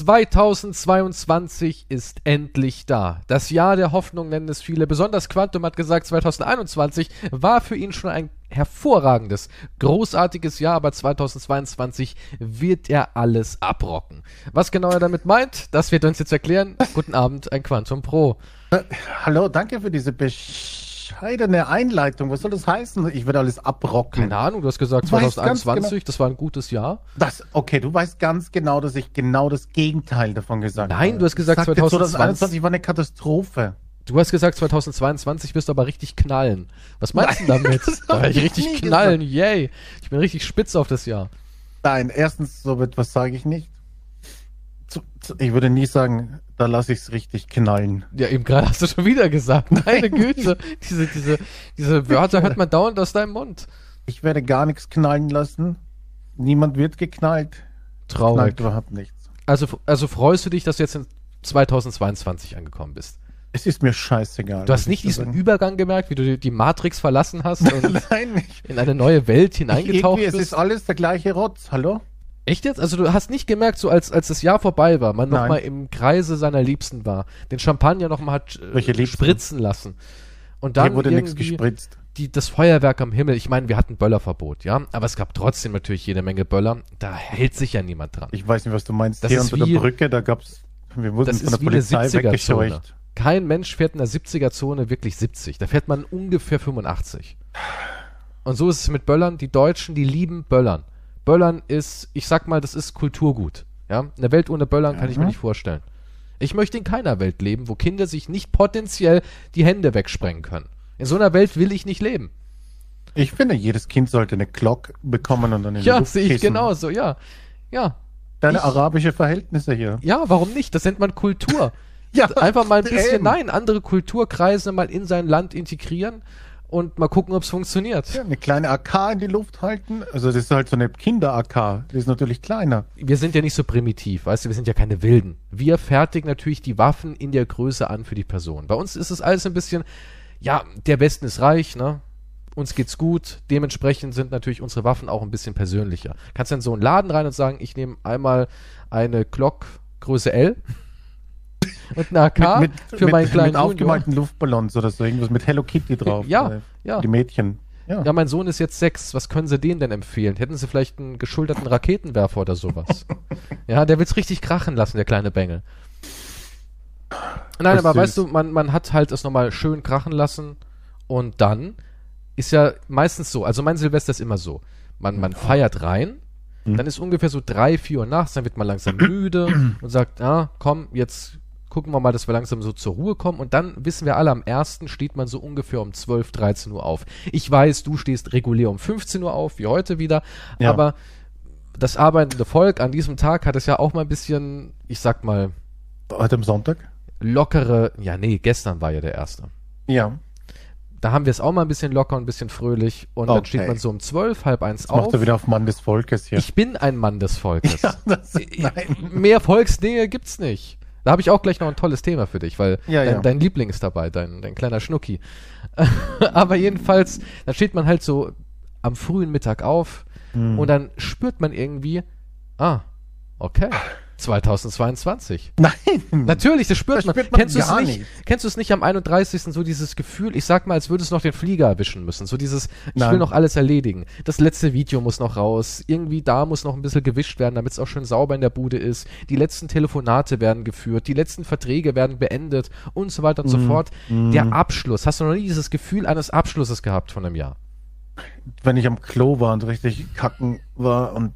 2022 ist endlich da. Das Jahr der Hoffnung nennen es viele. Besonders Quantum hat gesagt, 2021 war für ihn schon ein hervorragendes, großartiges Jahr, aber 2022 wird er alles abrocken. Was genau er damit meint, das wird er uns jetzt erklären. Guten Abend, ein Quantum Pro. Äh, hallo, danke für diese bescheidene Einleitung. Was soll das heißen? Ich werde alles abrocken. Keine Ahnung, du hast gesagt 2021, genau, das war ein gutes Jahr. Das, okay, du weißt ganz genau, dass ich genau das Gegenteil davon gesagt habe. Nein, du hast gesagt 2020. 2021 war eine Katastrophe. Du hast gesagt, 2022 wirst du aber richtig knallen. Was meinst Nein, du damit? Da ich richtig knallen, gesagt. yay. Ich bin richtig spitz auf das Jahr. Nein, erstens, so etwas sage ich nicht. Ich würde nie sagen, da lasse ich es richtig knallen. Ja, eben gerade hast du schon wieder gesagt. Meine Güte. diese, diese, diese Wörter hört man dauernd aus deinem Mund. Ich werde gar nichts knallen lassen. Niemand wird geknallt. Traurig. Knallt überhaupt nichts. Also, also freust du dich, dass du jetzt in 2022 angekommen bist? Es ist mir scheißegal. Du hast nicht diesen sagen. Übergang gemerkt, wie du die Matrix verlassen hast und Nein, in eine neue Welt hineingetaucht bist? Es ist alles der gleiche Rotz, hallo? Echt jetzt? Also du hast nicht gemerkt, so als, als das Jahr vorbei war, man nochmal im Kreise seiner Liebsten war, den Champagner nochmal hat äh, spritzen lassen. Und dann Hier wurde nichts gespritzt. Die, das Feuerwerk am Himmel, ich meine, wir hatten Böllerverbot, ja, aber es gab trotzdem natürlich jede Menge Böller. Da hält sich ja niemand dran. Ich weiß nicht, was du meinst. Das Hier unter wie, der Brücke, da gab's, wir wurden von der Polizei weggescheucht. Kein Mensch fährt in der 70er-Zone wirklich 70. Da fährt man ungefähr 85. Und so ist es mit Böllern. Die Deutschen, die lieben Böllern. Böllern ist, ich sag mal, das ist Kulturgut. Ja? Eine Welt ohne Böllern kann mhm. ich mir mhm. nicht vorstellen. Ich möchte in keiner Welt leben, wo Kinder sich nicht potenziell die Hände wegsprengen können. In so einer Welt will ich nicht leben. Ich finde, jedes Kind sollte eine Glock bekommen und dann in Ja, sehe ich genauso, ja. Ja. Deine ich, arabische Verhältnisse hier. Ja, warum nicht? Das nennt man Kultur. Ja, einfach mal ein bisschen, eben. nein, andere Kulturkreise mal in sein Land integrieren und mal gucken, ob es funktioniert. Ja, eine kleine AK in die Luft halten. Also das ist halt so eine Kinder-AK. Die ist natürlich kleiner. Wir sind ja nicht so primitiv, weißt du, wir sind ja keine Wilden. Wir fertigen natürlich die Waffen in der Größe an für die Person. Bei uns ist es alles ein bisschen, ja, der Westen ist reich, ne? Uns geht's gut. Dementsprechend sind natürlich unsere Waffen auch ein bisschen persönlicher. Kannst dann so einen Laden rein und sagen, ich nehme einmal eine Glock Größe L und eine AK mit, mit, für meinen mit, kleinen Mit aufgemalten Luftballons oder so, irgendwas mit Hello Kitty drauf. Ja, äh, ja. Die Mädchen. Ja. ja, mein Sohn ist jetzt sechs. Was können Sie denen denn empfehlen? Hätten Sie vielleicht einen geschulterten Raketenwerfer oder sowas? ja, der will's richtig krachen lassen, der kleine Bengel. Nein, aber süß. weißt du, man, man hat halt es nochmal schön krachen lassen und dann ist ja meistens so, also mein Silvester ist immer so. Man, man feiert rein, mhm. dann ist ungefähr so drei, vier Uhr nachts, dann wird man langsam müde und sagt, ja, komm, jetzt gucken wir mal, dass wir langsam so zur Ruhe kommen und dann wissen wir alle, am ersten steht man so ungefähr um 12, 13 Uhr auf. Ich weiß, du stehst regulär um 15 Uhr auf, wie heute wieder, ja. aber das arbeitende Volk an diesem Tag hat es ja auch mal ein bisschen, ich sag mal. Heute am Sonntag? Lockere, ja, nee, gestern war ja der erste. Ja. Da haben wir es auch mal ein bisschen locker und ein bisschen fröhlich und okay. dann steht man so um zwölf, halb eins Jetzt auf. Macht er wieder auf Mann des Volkes hier. Ich bin ein Mann des Volkes. Ja, das, nein. Mehr Volksnähe gibt's nicht. Da habe ich auch gleich noch ein tolles Thema für dich, weil ja, dein, ja. dein, Liebling ist dabei, dein, dein kleiner Schnucki. Aber jedenfalls, da steht man halt so am frühen Mittag auf mhm. und dann spürt man irgendwie, ah, okay. 2022. Nein. Natürlich, das spürt, das man. Spürt man. Kennst du es nicht? nicht? Kennst du es nicht am 31. so dieses Gefühl, ich sag mal, als würdest du noch den Flieger erwischen müssen. So dieses, ich Nein. will noch alles erledigen. Das letzte Video muss noch raus. Irgendwie da muss noch ein bisschen gewischt werden, damit es auch schön sauber in der Bude ist. Die letzten Telefonate werden geführt, die letzten Verträge werden beendet und so weiter und mm. so mhm. fort. Mm. Der Abschluss. Hast du noch nie dieses Gefühl eines Abschlusses gehabt von einem Jahr? Wenn ich am Klo war und richtig kacken war und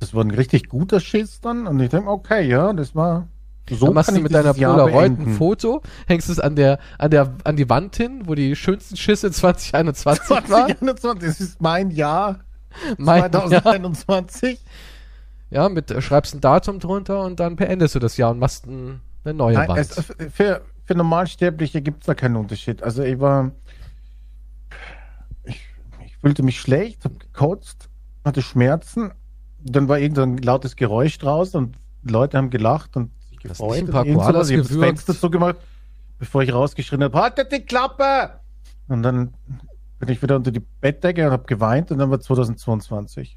das war ein richtig guter Schiss dann. Und ich denke, okay, ja, das war. So dann machst du mit deiner Polaroid ein Foto, hängst es an der, an der, an die Wand hin, wo die schönsten Schisse 2021 waren. 2021, das ist mein Jahr. Mein 2021. Jahr. Ja, mit, äh, schreibst ein Datum drunter und dann beendest du das Jahr und machst ein, eine neue Nein, Wand. Es, für, für Normalsterbliche gibt es da keinen Unterschied. Also ich war, ich, ich fühlte mich schlecht, hab gekotzt, hatte Schmerzen dann war irgendein lautes Geräusch draußen und Leute haben gelacht und sich gefreut. Ein paar Koalas ich habe das Fenster zugemacht, bevor ich rausgeschrien habe, haltet die Klappe! Und dann bin ich wieder unter die Bettdecke und habe geweint und dann war 2022.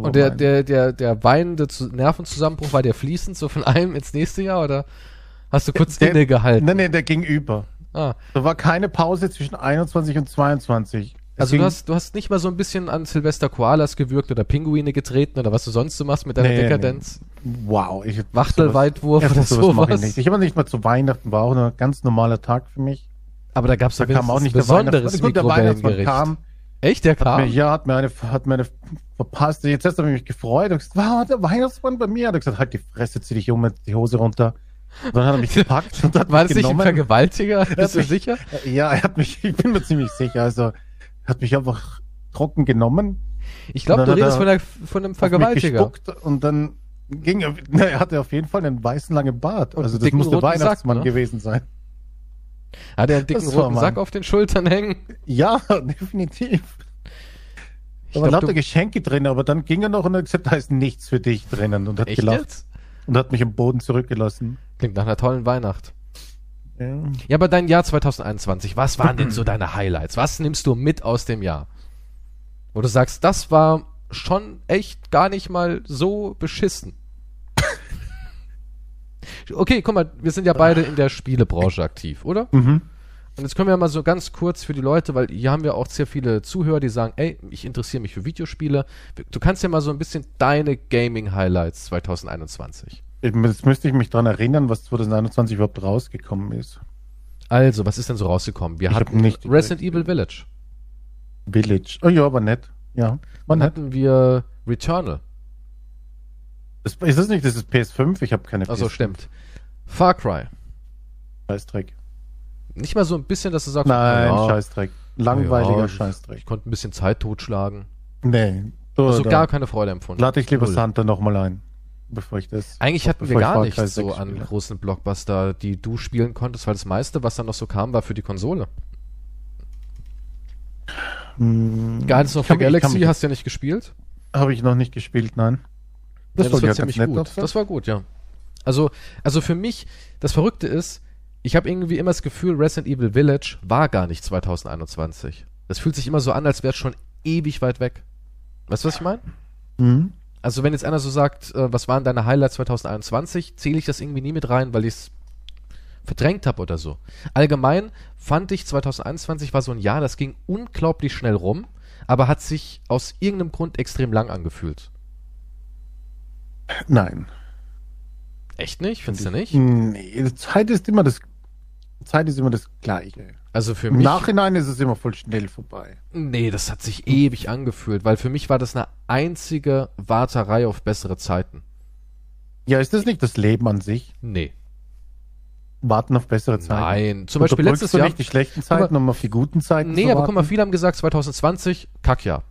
Und der, der, der, der weinende Zu- Nervenzusammenbruch, war der fließend so von einem ins nächste Jahr oder hast du kurz der, innegehalten? Nee, nee, der ging über. Ah, Da war keine Pause zwischen 21 und 22. Es also du hast, du hast nicht mal so ein bisschen an Silvester Koalas gewirkt oder Pinguine getreten oder was du sonst so machst mit deiner Nee, Dekadenz? Wow. Ich, Wachtelweitwurf sowas, oder sowas sowas? ich nicht. Ich habe nicht mal zu Weihnachten, war auch ein ganz normaler Tag für mich. Aber da gab's Da doch kam auch nicht besonderes Weihnachtsmann. Gut, der Weihnachtsmann kam, Echt, der hat mir, kam? ja, hat mir eine, hat mir eine verpasst. Jetzt hast du mich gefreut und gesagt, wow, der Weihnachtsmann bei mir. Hat er gesagt, halt die Fresse, zieh dich um, die Hose runter. Und dann hat er mich gepackt und hat War mich das nicht ein genommen. Vergewaltiger? Bist du sicher? Ja, er hat mich, ich bin mir ziemlich sicher, also, er hat mich einfach trocken genommen. Ich glaube, du redest von, der, von einem Vergewaltiger. Und dann ging er, na, er hatte auf jeden Fall einen weißen langen Bart. Und Also das muss der roten Sack, Weihnachtsmann ne? gewesen sein. Hat er einen dicken Das roten. Sack auf den Schultern hängen? Ja, definitiv. Ich Da waren lauter Geschenke drin, aber dann ging er noch und hat gesagt, da ist nichts für dich drinnen und hat echt gelacht jetzt? und hat mich am Boden zurückgelassen. Klingt nach einer tollen Weihnacht. Ja. Ja, aber dein Jahr 2021, was waren denn so deine Highlights? Was nimmst du mit aus dem Jahr? Wo du sagst, das war schon echt gar nicht mal so beschissen. Okay, guck mal, wir sind ja beide in der Spielebranche aktiv, oder? Mhm. Und jetzt können wir mal so ganz kurz für die Leute, weil hier haben wir auch sehr viele Zuhörer, die sagen, ey, ich interessiere mich für Videospiele. Du kannst ja mal so ein bisschen deine Gaming-Highlights 2021. Jetzt müsste ich mich dran erinnern, was 2021 überhaupt rausgekommen ist. Also, was ist denn so rausgekommen? Wir Ich hatten nicht Resident Evil Village. Village. Oh ja, aber nett. Ja, war Dann hatten wir Returnal. Das, ist das nicht, das ist PS5? Ich habe keine Also PS5. stimmt. Far Cry. Scheißdreck. Nicht mal so ein bisschen, dass du sagst, Nein, ja, Scheißdreck. Langweiliger ja, Scheißdreck. Ich konnte ein bisschen Zeit totschlagen. Nee. Du, Also gar keine Freude empfunden. lade ich lieber Null. Santa nochmal ein, bevor ich das. Eigentlich hatten wir gar Cry so 6 an spiele. großen Blockbuster, die du spielen konntest, weil das meiste, was dann noch so kam, war für die Konsole. Hm, Guardians of the Galaxy mich- hast du ja nicht gespielt. Habe ich noch nicht gespielt, nein. Das, ja, das war ja ziemlich gut. sein. Das war gut, ja. Also, also für mich, das Verrückte ist, ich habe irgendwie immer das Gefühl, Resident Evil Village war gar nicht 2021. Das fühlt sich immer so an, als wäre es schon ewig weit weg. Weißt du, was ich meine? Mhm. Also wenn jetzt einer so sagt, äh, was waren deine Highlights 2021, zähle ich das irgendwie nie mit rein, weil ich es verdrängt habe oder so. Allgemein fand ich 2021 war so ein Jahr, das ging unglaublich schnell rum, aber hat sich aus irgendeinem Grund extrem lang angefühlt. Nein. Echt nicht? Findest du nicht? Nee, Zeit ist immer das. Zeit ist immer das Gleiche. Also für Im mich. Nachhinein ist es immer voll schnell vorbei. Nee, das hat sich ewig angefühlt, weil für mich war das eine einzige Warterei auf bessere Zeiten. Ja, ist das nicht das Leben an sich? Nee. Warten auf bessere Zeiten. Nein. Zum Beispiel letztes du Jahr. nicht die schlechten Zeiten, um auf die guten Zeiten Nee, zu aber guck mal, viele haben gesagt 2020 Kackjahr.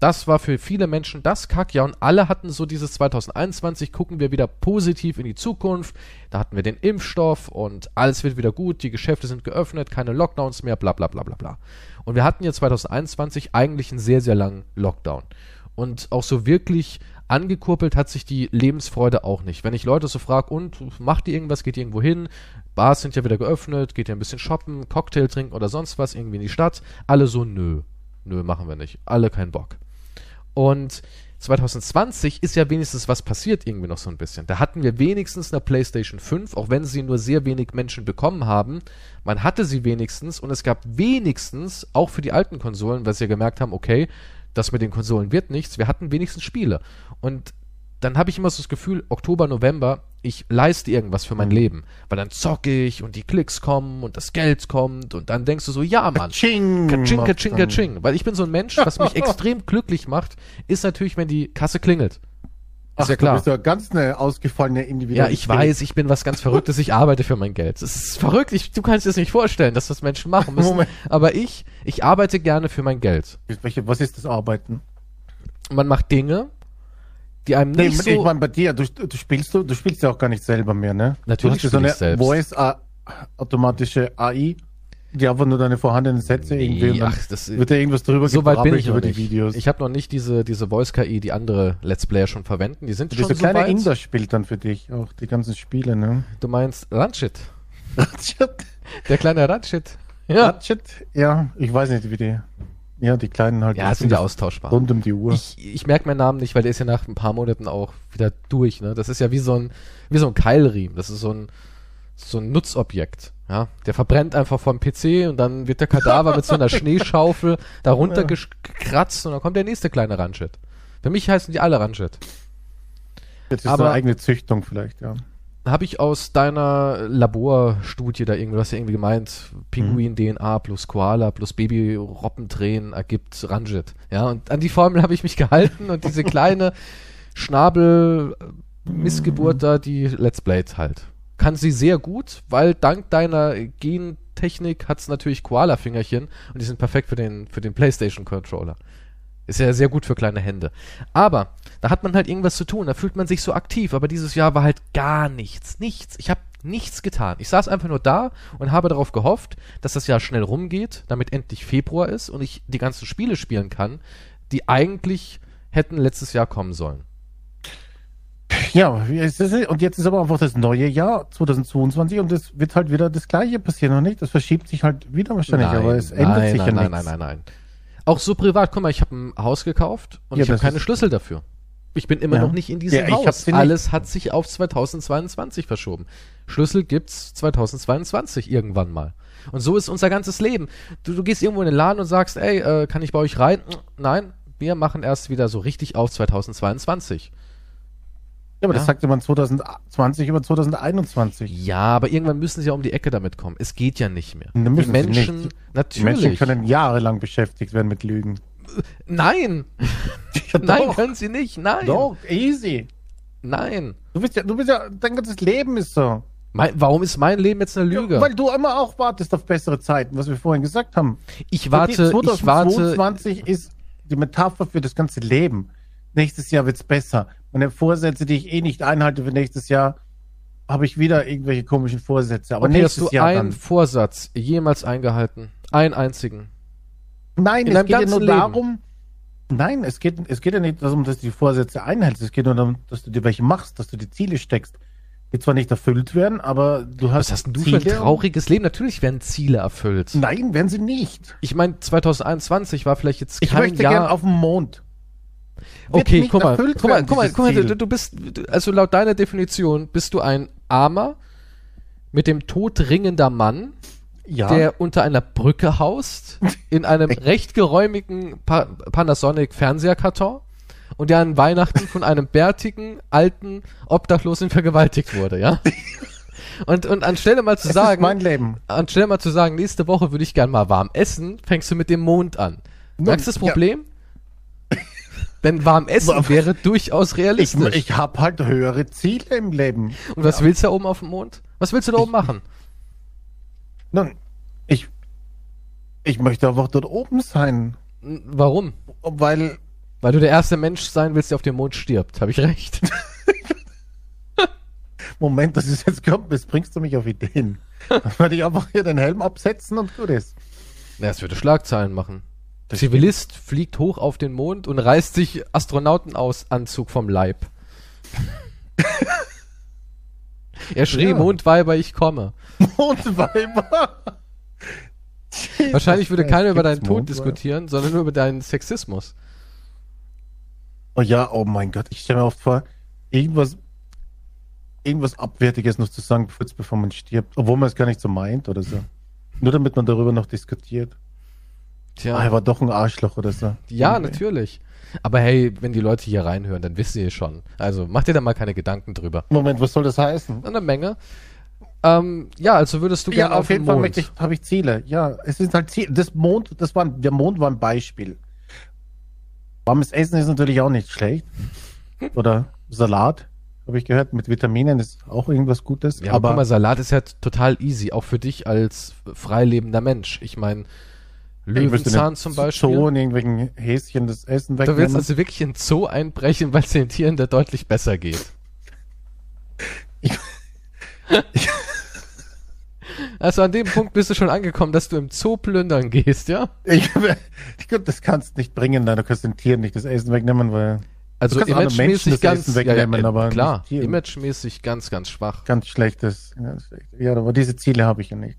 Das war für viele Menschen das Kackjahr und alle hatten so dieses 2021, gucken wir wieder positiv in die Zukunft. Da hatten wir den Impfstoff und alles wird wieder gut, die Geschäfte sind geöffnet, keine Lockdowns mehr, bla bla bla bla bla. Und wir hatten jetzt 2021 eigentlich einen sehr, sehr langen Lockdown. Und auch so wirklich angekurbelt hat sich die Lebensfreude auch nicht. Wenn ich Leute so frage, und macht ihr irgendwas, geht ihr irgendwo hin? Bars sind ja wieder geöffnet, geht ihr ein bisschen shoppen, Cocktail trinken oder sonst was, irgendwie in die Stadt? Alle so, nö, nö, machen wir nicht. Alle keinen Bock. Und 2020 ist ja wenigstens was passiert irgendwie noch so ein bisschen. Da hatten wir wenigstens eine PlayStation 5, auch wenn sie nur sehr wenig Menschen bekommen haben. Man hatte sie wenigstens und es gab wenigstens, auch für die alten Konsolen, weil sie ja gemerkt haben, okay, das mit den Konsolen wird nichts, wir hatten wenigstens Spiele. Und dann habe ich immer so das Gefühl, Oktober, November, ich leiste irgendwas für mein Leben. Weil dann zocke ich und die Klicks kommen und das Geld kommt und dann denkst du so, ja Mann, Ching, Kaching, kaching, dann- kaching. Weil ich bin so ein Mensch, was mich extrem glücklich macht, ist natürlich, wenn die Kasse klingelt. Ist Ach, ja Du klar. bist ja ganz eine ausgefallene Ja, Individualität. ich weiß, ich bin was ganz Verrücktes, ich arbeite für mein Geld. Das ist verrückt, ich, du kannst dir das nicht vorstellen, dass das Menschen machen müssen. Moment. Aber ich, ich arbeite gerne für mein Geld. Was ist das Arbeiten? Man macht Dinge, die einem Nee, nicht ich so... meine, bei dir, du, du spielst du, du spielst ja auch gar nicht selber mehr, ne? Natürlich du hast so eine ich selbst. Voice A- automatische AI, die einfach nur deine vorhandenen Sätze irgendwie und dann ach, das, wird ja irgendwas drüber so weit bin ich über die nicht. Videos. Ich habe noch nicht diese, diese Voice-KI, die andere Let's Player schon verwenden. Die sind schon Dieser so kleine. Inder spielt dann für dich auch die ganzen Spiele, ne? Du meinst Ratchet. Ratchet. Der kleine Ratchet. Ja. Ratchet? Ja, ich weiß nicht, wie die. Ja, die kleinen halt. Ja, sind ja austauschbar. Rund um die Uhr. Ich, ich merke meinen Namen nicht, weil der ist ja nach ein paar Monaten auch wieder durch. Ne? Das ist ja wie so ein, wie so ein Keilriemen. Das ist so ein, so ein Nutzobjekt. Ja, der verbrennt einfach vom PC und dann wird der Kadaver mit so einer Schneeschaufel darunter Ja. gekratzt und dann kommt der nächste kleine Ranchit. Für mich heißen die alle Ranchit. Jetzt ist aber- eine eigene Züchtung vielleicht, ja. Habe ich aus deiner Laborstudie da irgendwie, hast ja irgendwie gemeint, Pinguin-DNA plus Koala plus Baby-Roppentränen ergibt Ranjit. Ja, und an die Formel habe ich mich gehalten und diese kleine Schnabel-Missgeburt da, die Let's Blade halt. Kann sie sehr gut, weil dank deiner Gentechnik hat's natürlich Koala-Fingerchen und die sind perfekt für den, für den PlayStation-Controller. Ist ja sehr gut für kleine Hände. Aber da hat man halt irgendwas zu tun, da fühlt man sich so aktiv, aber dieses Jahr war halt gar nichts, nichts. Ich habe nichts getan. Ich saß einfach nur da und habe darauf gehofft, dass das Jahr schnell rumgeht, damit endlich Februar ist und ich die ganzen Spiele spielen kann, die eigentlich hätten letztes Jahr kommen sollen. Ja, und jetzt ist aber einfach das neue Jahr 2022 und es wird halt wieder das gleiche passieren, noch nicht? Das verschiebt sich halt wieder wahrscheinlich, aber es ändert nein, sich nein, ja nein, nichts. nein, nein, nein. Auch so privat, guck mal, ich habe ein Haus gekauft und Ja, ich habe keine Schlüssel dafür. Ich bin immer Ja. noch nicht in diesem Ja, Haus. Alles hat sich auf 2022 verschoben. Schlüssel gibt's 2022 irgendwann mal. Und so ist unser ganzes Leben. Du, du gehst irgendwo in den Laden und sagst, ey, äh, kann ich bei euch rein? Nein, wir machen erst wieder so richtig auf 2022. Ja, aber Ja. das sagte man 2020 über 2021. Ja, aber irgendwann müssen sie ja um die Ecke damit kommen. Es geht ja nicht mehr. Ne, Die Menschen, nicht. Die natürlich. Menschen können jahrelang beschäftigt werden mit Lügen. Nein, Ja, nein, können sie nicht. Nein, doch, easy. nein. Du bist ja, du bist ja, dein ganzes Leben ist so. Mein, warum ist mein Leben jetzt eine Lüge? Ja, weil du immer auch wartest auf bessere Zeiten, was wir vorhin gesagt haben. ich warte, ich warte. 2022 ist die Metapher für das ganze Leben. Nächstes Jahr wird's besser. Meine Vorsätze, die ich eh nicht einhalte für nächstes Jahr, habe ich wieder irgendwelche komischen Vorsätze. Aber Okay, hast nächstes du Jahr einen dann. Vorsatz jemals eingehalten? Einen einzigen. Nein, in es geht ja nur Leben? darum. Nein, es geht, es geht ja nicht darum, dass du die Vorsätze einhältst. Es geht nur darum, dass du dir welche machst, dass du die Ziele steckst. Die zwar nicht erfüllt werden, aber du hast. Was hast du für ein Ziele. trauriges Leben? Natürlich werden Ziele erfüllt. Nein, werden sie nicht. Ich meine, 2021 war vielleicht jetzt Ich kein möchte Jahr. gern auf den Mond. Okay, guck mal, guck mal, guck mal, guck mal, du, du bist, also laut deiner Definition bist du ein armer, mit dem Tod ringender Mann, Ja. der unter einer Brücke haust, in einem recht geräumigen pa Panasonic Fernseherkarton und der an Weihnachten von einem bärtigen, alten Obdachlosen vergewaltigt wurde, ja? Und, und anstelle mal zu es sagen, mein Leben. anstelle mal zu sagen, nächste Woche würde ich gern mal warm essen, fängst du mit dem Mond an. Merkst du das ja. Denn warm essen wäre durchaus Ich, realistisch. ich habe halt höhere Ziele im Leben. und was willst du da oben auf dem Mond? Was willst du da oben machen? Nun, ich, ich möchte einfach dort oben sein. Warum? Weil, Weil du der erste Mensch sein willst, der auf dem Mond stirbt. Habe ich recht? Moment, das ist jetzt kommt, jetzt bringst du mich auf Ideen. Dann werde ich einfach hier den Helm absetzen und gut ist. Na, das würde Schlagzeilen machen. Zivilist fliegt hoch auf den Mond und reißt sich Astronautenanzug vom Leib. er schrie, Ja. Mondweiber, ich komme. Mondweiber. Wahrscheinlich würde keiner über deinen Tod Mondweiber? diskutieren, sondern nur über deinen Sexismus. Oh ja, oh mein Gott, ich stelle mir oft vor, irgendwas, irgendwas Abwertiges noch zu sagen, bevor man stirbt, obwohl man es gar nicht so meint oder so. Nur damit man darüber noch diskutiert. Tja. Ah, er war doch ein Arschloch oder so. Ja, Okay. natürlich. Aber hey, wenn die Leute hier reinhören, dann wisst ihr schon. Also macht dir da mal keine Gedanken drüber. Moment, was soll das heißen? Eine Menge. Ähm, ja, also würdest du Ja, gerne auf jeden den Fall Mond. möchte ich, habe ich Ziele. Ja, es sind halt Ziele. Das Mond, das war, der Mond war ein Beispiel. Warmes Essen ist natürlich auch nicht schlecht. Oder Salat, habe ich gehört, mit Vitaminen ist auch irgendwas Gutes. Ja, aber aber guck mal, Salat ist ja total easy, auch für dich als freilebender Mensch. Ich meine, Löwenzahn zum Beispiel. So in irgendwelchen Häschen das Essen Du willst wegnehmen. also wirklich in Zoo einbrechen, weil es den Tieren da deutlich besser geht. also an dem Punkt bist du schon angekommen, dass du im Zoo plündern gehst, ja? ich, ich glaube, das kannst nicht bringen, nein, du kannst den Tieren nicht das Essen wegnehmen, weil Also imagemäßig ganz, Essen wegnehmen, ja, aber klar, nicht Tieren. imagemäßig ganz, ganz schwach. ganz schlechtes. Ja, schlecht. ja aber diese Ziele habe ich ja nicht.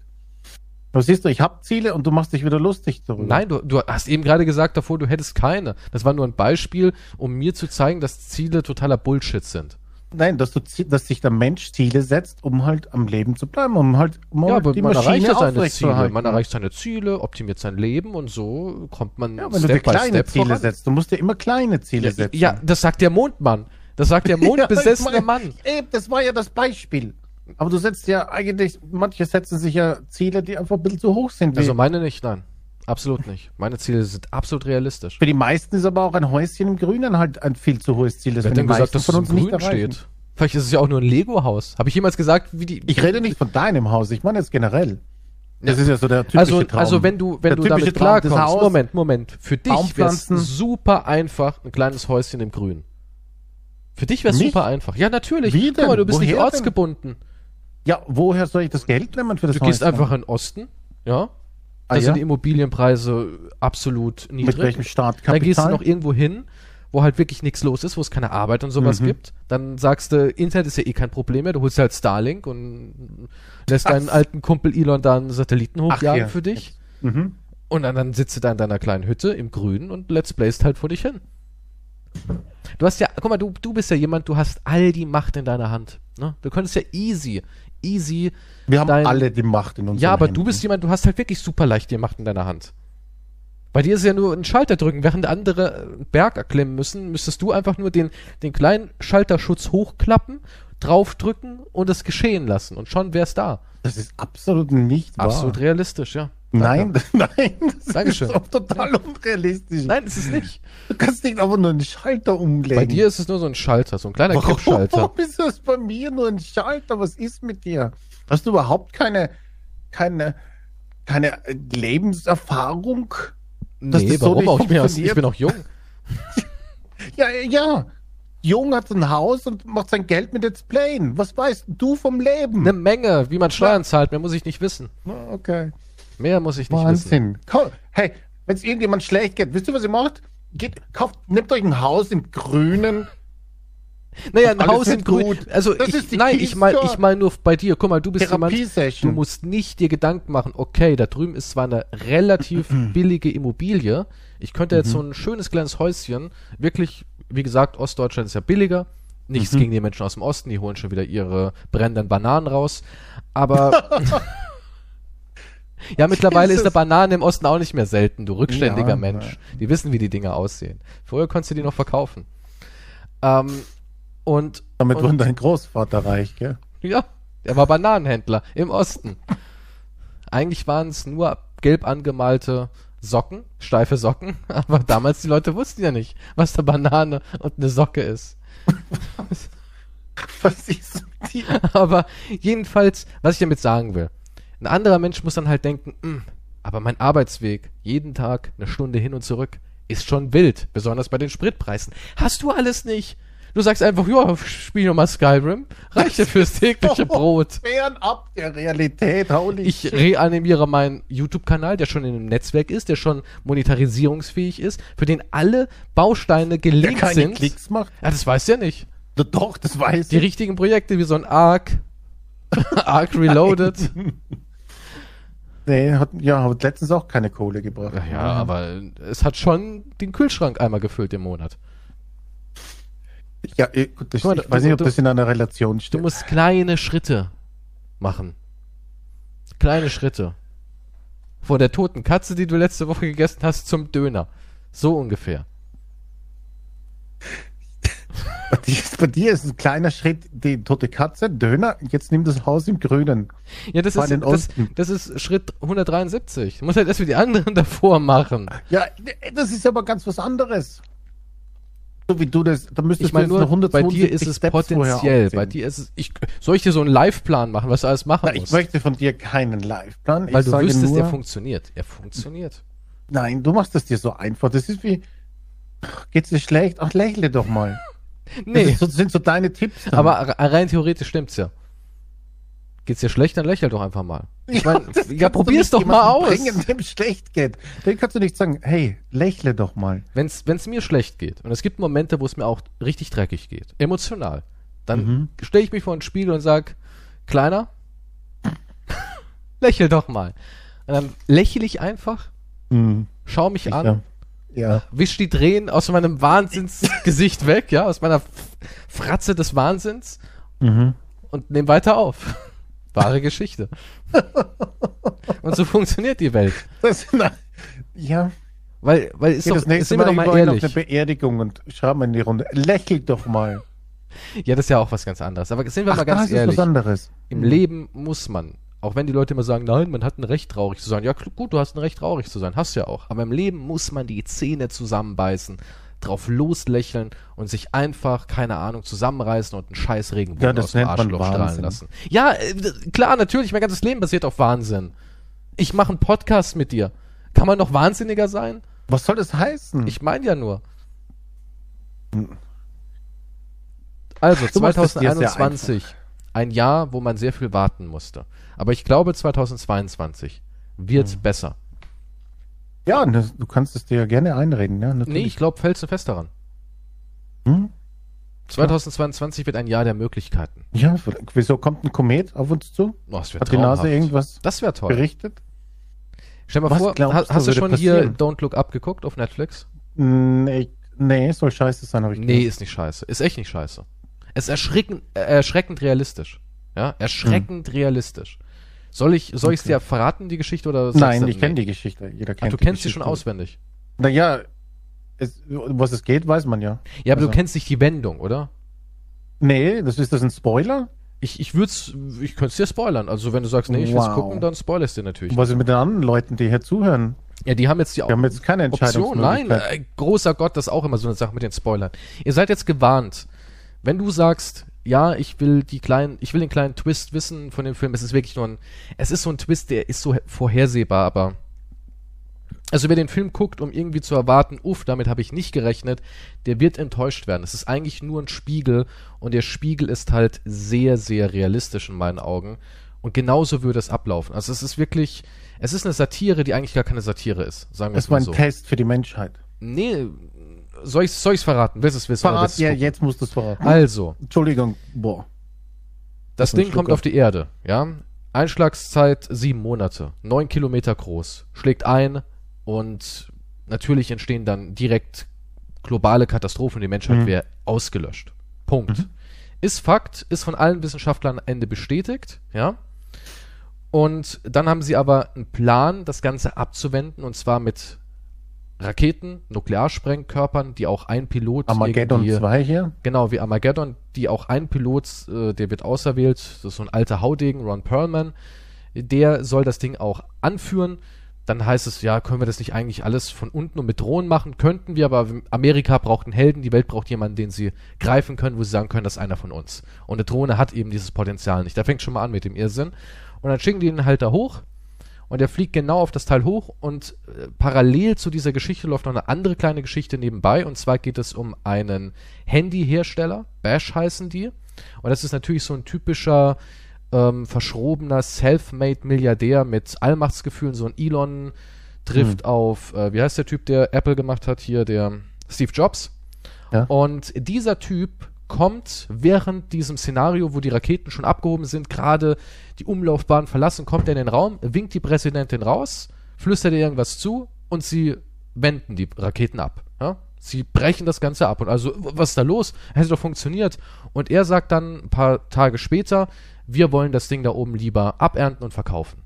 Aber siehst du, ich habe Ziele und du machst dich wieder lustig darüber. Nein, du, du hast eben gerade gesagt davor, du hättest keine. Das war nur ein Beispiel, um mir zu zeigen, dass Ziele totaler Bullshit sind. Nein, dass, du, dass sich der Mensch Ziele setzt, um halt am Leben zu bleiben, um halt um Ja, halt aber man erreicht ja seine Ziele. Man erreicht seine Ziele, optimiert sein Leben und so kommt man Ja, wenn du dir kleine Ziele voran. setzt, du musst dir immer kleine Ziele Ja, setzen. ja, das sagt der Mondmann. Das sagt der mondbesessene Ja, ich Mann. mein, Eben, das war ja das Beispiel. Aber du setzt ja eigentlich, manche setzen sich ja Ziele, die einfach ein bisschen zu hoch sind. Also meine nicht, nein. Absolut nicht. Meine Ziele sind absolut realistisch. Für die meisten ist aber auch ein Häuschen im Grünen halt ein viel zu hohes Ziel. Das Wer hat denn gesagt, dass es von im uns nicht Grün erreichen. steht? Vielleicht ist es ja auch nur ein Lego-Haus. Habe ich jemals gesagt, wie die. Ich rede nicht von deinem Haus, ich meine jetzt generell. Das ist ja so der typische also, Traum. also wenn du, wenn Der du damit klarkommst, Haus, Moment, Moment, für dich wäre es super einfach, ein kleines Häuschen im Grün. Für dich wäre es super einfach. Ja, natürlich. Wie Guck mal, denn? du bist nicht Woher denn? Ja, woher soll ich das Geld nehmen für das Du gehst Häuschen? einfach in den Osten, ja. Da Ah, sind ja? die Immobilienpreise absolut niedrig. Mit welchem Dann Startkapital? gehst du noch irgendwo hin, wo halt wirklich nichts los ist, wo es keine Arbeit und sowas Mhm. gibt. Dann sagst du, Internet ist ja eh kein Problem mehr. Du holst halt Starlink und lässt deinen alten Kumpel Elon da einen Satelliten hochjagen ja. für dich. Mhm. Und dann, dann sitzt du da in deiner kleinen Hütte im Grünen und let's playst halt vor dich hin. Du hast ja, guck mal, du, du bist ja jemand, du hast all die Macht in deiner Hand. Ne? Du könntest ja easy, easy. Wir haben dein- alle die Macht in uns. Ja, aber du bist jemand, du hast halt wirklich super leicht die Macht in deiner Hand. Bei dir ist ja nur ein Schalter drücken, während andere einen Berg erklimmen müssen, müsstest du einfach nur den, den kleinen Schalterschutz hochklappen, draufdrücken und es geschehen lassen. Und schon wär's da. Das ist absolut nicht wahr. Absolut realistisch, ja. Nein, nein, das Dankeschön. ist doch total unrealistisch. Nein, ist es nicht. Du kannst nicht einfach nur einen Schalter umlegen. Bei dir ist es nur so ein Schalter, so ein kleiner Warum Kippschalter. ist das bei mir nur ein Schalter? Was ist mit dir? Hast du überhaupt keine, keine, keine äh, Lebenserfahrung? dass Nee, das so warum auch? Ich bin, ich bin auch jung. Ja, ja. Jung hat ein Haus und macht sein Geld mit Let's Playen. Was weißt du vom Leben? Eine Menge, wie man Steuern zahlt, mehr muss ich nicht wissen. Ah, Okay. Mehr muss ich nicht wissen. Wahnsinn. Komm, hey, wenn es irgendjemand schlecht geht, wisst ihr, was ihr macht? Geht, kauft, nehmt euch ein Haus im Grünen. Naja, ein Haus in wird Grün. gut. Also Das ich, nein, ich meine ich mein nur bei dir. Guck mal, du bist jemand, du musst nicht dir Gedanken machen, okay, da drüben ist zwar eine relativ billige Immobilie, ich könnte Mhm. jetzt so ein schönes kleines Häuschen, wirklich, wie gesagt, Ostdeutschland ist ja billiger, nichts Mhm. gegen die Menschen aus dem Osten, die holen schon wieder ihre brennenden Bananen raus, aber ja, mittlerweile ist eine Banane im Osten auch nicht mehr selten, du rückständiger Ja, Mensch. Die wissen, wie die Dinge aussehen. Früher konntest du die noch verkaufen. Ähm, und Damit wurde dein Großvater reich, gell? ja, er war Bananenhändler im Osten. Eigentlich waren es nur gelb angemalte Socken, steife Socken, aber damals die Leute wussten ja nicht, was eine Banane und eine Socke ist. Was ist dir? Aber jedenfalls, was ich damit sagen will, ein anderer Mensch muss dann halt denken, "Hm, aber mein Arbeitsweg, jeden Tag eine Stunde hin und zurück, ist schon wild, besonders bei den Spritpreisen. Hast du alles nicht? Du sagst einfach, ja, spiel nochmal Skyrim, reicht dir fürs tägliche Brot. Fernab der Realität, holy Ich reanimiere meinen YouTube-Kanal, der schon in einem Netzwerk ist, der schon monetarisierungsfähig ist, für den alle Bausteine Der gelinkt keine sind. Klicks macht. Ja, das weißt du ja nicht. Doch, das weiß Die ich. richtigen Projekte wie so ein Arc, Arc Reloaded. Nee, hat, ja, hat letztens auch keine Kohle gebracht. Ja, ja, aber es hat schon den Kühlschrank einmal gefüllt im Monat. Ja, eh, gut, das, mal, ich weiß du- nicht, ob du- das in einer Relation Du steht. musst kleine Schritte machen. Kleine Schritte. Von der toten Katze, die du letzte Woche gegessen hast, zum Döner. So ungefähr. Bei dir, ist ein kleiner Schritt die tote Katze, Döner, jetzt nimm das Haus im Grünen. Ja, das ist, das, das ist Schritt 173. Du musst halt erst für die anderen davor machen. Ja, das ist aber ganz was anderes. So wie du das, da müsstest Ich meine du jetzt nur, bei dir ist 172 es Steps potenziell. Bei dir ist es. Ich, soll ich dir so einen Live-Plan machen, was du alles machen Na, ich musst? möchte von dir keinen Live-Plan. Weil ich du wüsstest, nur, er funktioniert. Er funktioniert. Nein, du machst es dir so einfach. Das ist wie, geht's dir schlecht? Ach, lächle doch mal. Das Nee, ist so, sind so deine Tipps. dann. aber re- rein theoretisch stimmt's ja. Geht's dir schlecht, dann lächel doch einfach mal. Ich mein, das ja, probier's doch mal aus. Bringen, dem schlecht geht. Dann kannst du nicht sagen, hey, lächle doch mal. Wenn's, wenn's mir schlecht geht, und es gibt Momente, wo es mir auch richtig dreckig geht, emotional, dann Mhm. stelle ich mich vor den Spiegel und sag, Kleiner, lächel doch mal. Und dann lächle ich einfach, Hm, schau mich sicher. an, Ja. Wisch die Tränen aus meinem Wahnsinnsgesicht weg, ja, aus meiner Fratze des Wahnsinns Mhm. und nehm weiter auf. Wahre Geschichte. und so funktioniert die Welt. Das, na, ja. Weil, weil ist Geh doch, das nächste Mal, doch mal ehrlich. auf eine Beerdigung und mal in die Runde. Lächel doch mal. Ja, das ist ja auch was ganz anderes. Aber sind wir Ach, mal ganz das ist ehrlich. was anderes. Im Leben muss man, auch wenn die Leute immer sagen, nein, man hat ein Recht traurig zu sein. Ja, gut, du hast ein Recht traurig zu sein, hast ja auch. Aber im Leben muss man die Zähne zusammenbeißen, drauf loslächeln und sich einfach, keine Ahnung, zusammenreißen und einen scheiß Regenbogen Ja, aus dem Arschloch strahlen lassen. Ja, äh, klar, natürlich, mein ganzes Leben basiert auf Wahnsinn. Ich mache einen Podcast mit dir. Kann man noch wahnsinniger sein? Was soll das heißen? Ich meine ja nur. Also dir sehr 2021, ein Jahr, wo man sehr viel warten musste. Aber ich glaube 2022 wird Hm. besser. ja, das, du kannst es dir gerne einreden. Ja, Nee, ich glaube felsenfest daran. Hm? 2022 wird ein Jahr der Möglichkeiten. Ja, wieso kommt ein Komet auf uns zu? Oh, das wäre Hat die Nase irgendwas Das wäre toll. berichtet? Stell mal Was vor, glaubst ha- du, hast du schon hier passieren? Don't Look Up geguckt auf Netflix? Nee, nee, soll scheiße sein, habe ich Nee, ist nicht scheiße. Ist echt nicht scheiße. Es ist erschreckend, äh, erschreckend realistisch. Ja, erschreckend realistisch. Soll ich, soll ich es Hm. Okay. dir verraten, die Geschichte, oder? Nein, ich kenne die Geschichte. Jeder Ach, kennt du die kennst sie schon auswendig. Naja, es, was es geht, weiß man ja. Ja, aber Also- du kennst nicht die Wendung, oder? Nee, das ist das ein Spoiler? Ich, ich würd's, ich könnte es dir spoilern. Also wenn du sagst, nee, ich will's Wow. gucken, dann spoilerst du dir natürlich. Was ist mit den anderen Leuten, die hier zuhören? Ja, die haben jetzt die Die haben jetzt keine Option. Nein, äh, großer Gott, das ist auch immer so eine Sache mit den Spoilern. Ihr seid jetzt gewarnt. Wenn du sagst, ja, ich will die kleinen, ich will den kleinen Twist wissen von dem Film, es ist wirklich nur ein, es ist so ein Twist, der ist so vorhersehbar, aber also wer den Film guckt, um irgendwie zu erwarten, uff, damit habe ich nicht gerechnet, der wird enttäuscht werden. Es ist eigentlich nur ein Spiegel und der Spiegel ist halt sehr, sehr realistisch in meinen Augen. Und genauso würde es ablaufen. Also es ist wirklich, es ist eine Satire, die eigentlich gar keine Satire ist, sagen wir es Das war mal ein so. Test für die Menschheit. Nee, soll soll ich's verraten? Willst du es wissen? Verrat, ja, gucken? jetzt musst du es verraten. Also, Entschuldigung, boah. das ein Ding kommt auf die Erde, ja? Einschlagszeit sieben Monate, neun Kilometer groß, schlägt ein und natürlich entstehen dann direkt globale Katastrophen, die Menschheit Mhm. wäre ausgelöscht. Punkt. Ist Fakt, ist von allen Wissenschaftlern am Ende bestätigt, ja? Und dann haben sie aber einen Plan, das Ganze abzuwenden, und zwar mit Raketen, Nuklearsprengkörpern, die auch ein Pilot Armageddon irgendwie- 2 hier. Genau, wie Armageddon, die auch ein Pilot, äh, der wird auserwählt, das ist so ein alter Haudegen, Ron Perlman, der soll das Ding auch anführen. Dann heißt es, ja, können wir das nicht eigentlich alles von unten und mit Drohnen machen? Könnten wir, aber Amerika braucht einen Helden, die Welt braucht jemanden, den sie greifen können, wo sie sagen können, das ist einer von uns. Und eine Drohne hat eben dieses Potenzial nicht. Da fängt schon mal an mit dem Irrsinn. Und dann schicken die ihn halt da hoch und er fliegt genau auf das Teil hoch und äh, parallel zu dieser Geschichte läuft noch eine andere kleine Geschichte nebenbei. Und zwar geht es um einen Handyhersteller, Bash heißen die. Und das ist natürlich so ein typischer ähm, verschrobener Self-Made-Milliardär mit Allmachtsgefühlen, so ein Elon trifft auf, äh, wie heißt der Typ, der Apple gemacht hat hier, der Steve Jobs. Ja. und dieser Typ kommt während diesem Szenario, wo die Raketen schon abgehoben sind, gerade die Umlaufbahn verlassen, kommt er in den Raum, winkt die Präsidentin raus, flüstert ihr irgendwas zu und sie wenden die Raketen ab. Ja? Sie brechen das Ganze ab. Und also, was ist da los? Hätte doch funktioniert. Und er sagt dann ein paar Tage später, wir wollen das Ding da oben lieber abernten und verkaufen.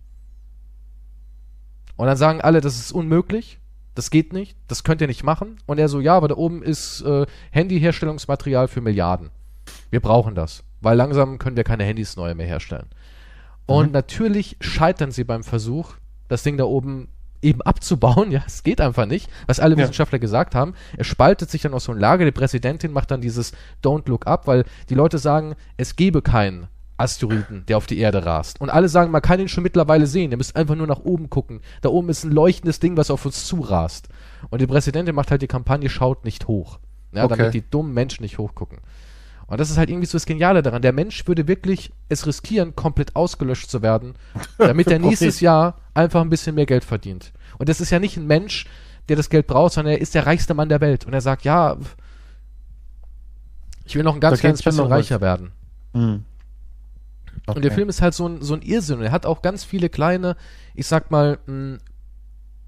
Und dann sagen alle, das ist unmöglich, das geht nicht, das könnt ihr nicht machen. Und er so, ja, aber da oben ist äh, Handyherstellungsmaterial für Milliarden. Wir brauchen das, weil langsam können wir keine Handys neue mehr herstellen. Und natürlich scheitern sie beim Versuch, das Ding da oben eben abzubauen. Ja, es geht einfach nicht, was alle Ja. Wissenschaftler gesagt haben. Es spaltet sich dann aus so ein Lager. Die Präsidentin macht dann dieses Don't Look Up, weil die Leute sagen, es gebe keinen Asteroiden, der auf die Erde rast. Und alle sagen, man kann ihn schon mittlerweile sehen. Ihr müsst einfach nur nach oben gucken. Da oben ist ein leuchtendes Ding, was auf uns zurast. Und die Präsidentin macht halt die Kampagne, schaut nicht hoch. Ja, Okay. damit die dummen Menschen nicht hochgucken. Und das ist halt irgendwie so das Geniale daran. Der Mensch würde wirklich es riskieren, komplett ausgelöscht zu werden, damit er nächstes Jahr einfach ein bisschen mehr Geld verdient. Und das ist ja nicht ein Mensch, der das Geld braucht, sondern er ist der reichste Mann der Welt. Und er sagt, ja, ich will noch ein ganz kleines bisschen reicher werden. Hm. Okay. Und der Film ist halt so ein, so ein Irrsinn. Er hat auch ganz viele kleine, ich sag mal, mh,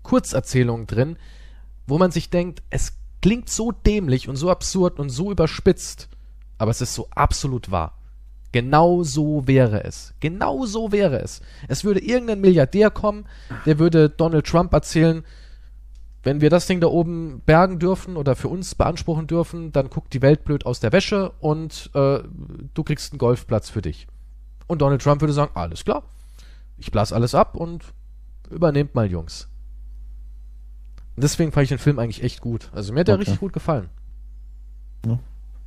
Kurzerzählungen drin, wo man sich denkt, es klingt so dämlich und so absurd und so überspitzt, aber es ist so absolut wahr. Genau so wäre es. Genau so wäre es. Es würde irgendein Milliardär kommen, der würde Donald Trump erzählen, wenn wir das Ding da oben bergen dürfen oder für uns beanspruchen dürfen, dann guckt die Welt blöd aus der Wäsche und äh, du kriegst einen Golfplatz für dich. Und Donald Trump würde sagen, alles klar, ich blas alles ab und übernehmt mal, Jungs. Und deswegen fand ich den Film eigentlich echt gut. Also mir hat der okay. richtig gut gefallen. Ja,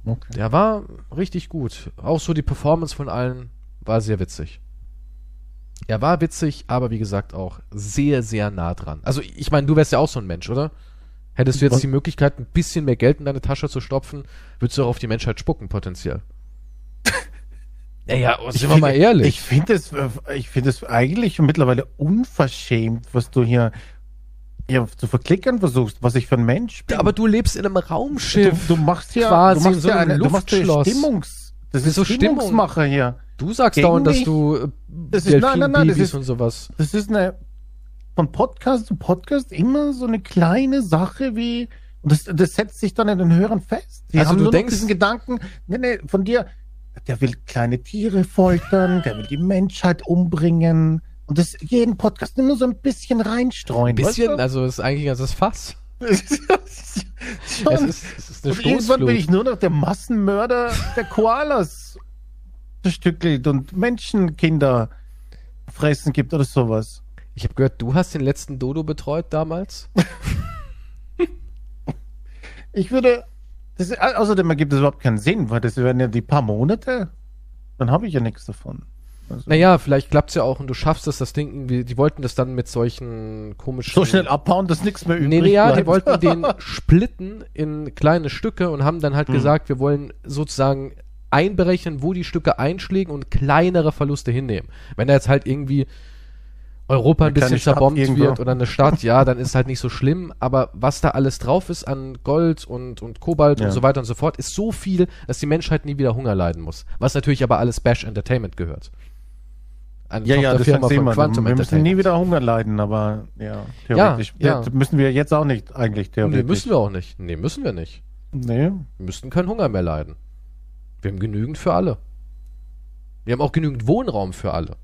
okay. Der war richtig gut. Auch so die Performance von allen war sehr witzig. Er war witzig, aber wie gesagt auch sehr, sehr nah dran. Also ich meine, du wärst ja auch so ein Mensch, oder? Hättest du jetzt die Möglichkeit, ein bisschen mehr Geld in deine Tasche zu stopfen, würdest du auch auf die Menschheit spucken, potenziell. Naja, sind wir mal ehrlich. Ich finde es, ich finde es eigentlich mittlerweile unverschämt, was du hier, hier zu verklickern versuchst, was ich für ein Mensch bin. Ja, aber du lebst in einem Raumschiff. Du, du machst ja, quasi du machst so ja eine, du machst ja Stimmungs, das ist so Stimmungsmacher hier. Du sagst dauernd, dass du äh, das ist, nein, nein, nein, das ist, und sowas. Das ist eine von Podcast zu Podcast immer so eine kleine Sache wie und das, das setzt sich dann in den Hörern fest. Die also haben du nur denkst, diesen Gedanken, nee, nee, von dir, der will kleine Tiere foltern, der will die Menschheit umbringen und das jeden Podcast nur so ein bisschen reinstreuen. Ein bisschen, weißt du? also ist eigentlich das Fass. es ist, es ist eine und irgendwann bin ich nur noch der Massenmörder der Koalas zerstückelt und Menschenkinder fressen gibt oder sowas. Ich habe gehört, du hast den letzten Dodo betreut damals. ich würde. Das, außerdem ergibt es überhaupt keinen Sinn, weil das wären ja die paar Monate. Dann habe ich ja nichts davon. Also. Naja, vielleicht klappt es ja auch und du schaffst es, das Ding irgendwie. Die wollten das dann mit solchen komischen. So schnell abbauen, dass nichts mehr übrig Nee, nee, ja, die wollten den splitten in kleine Stücke und haben dann halt hm. gesagt, wir wollen sozusagen einberechnen, wo die Stücke einschlägen und kleinere Verluste hinnehmen. Wenn da jetzt halt irgendwie Europa ein bisschen zerbombt wird oder eine Stadt, ja, dann ist halt nicht so schlimm, aber was da alles drauf ist an Gold und, und Kobalt ja. und so weiter und so fort, ist so viel, dass die Menschheit nie wieder Hunger leiden muss. Was natürlich aber alles Bash Entertainment gehört. Eine ja, ja, das Firma von Quantum wir müssen nie wieder Hunger leiden, aber ja, theoretisch. Ja, ja. Müssen wir jetzt auch nicht eigentlich theoretisch. Nee, müssen wir auch nicht. Nee, müssen wir nicht. Nee. Wir müssten keinen Hunger mehr leiden. Wir haben genügend für alle. Wir haben auch genügend Wohnraum für alle.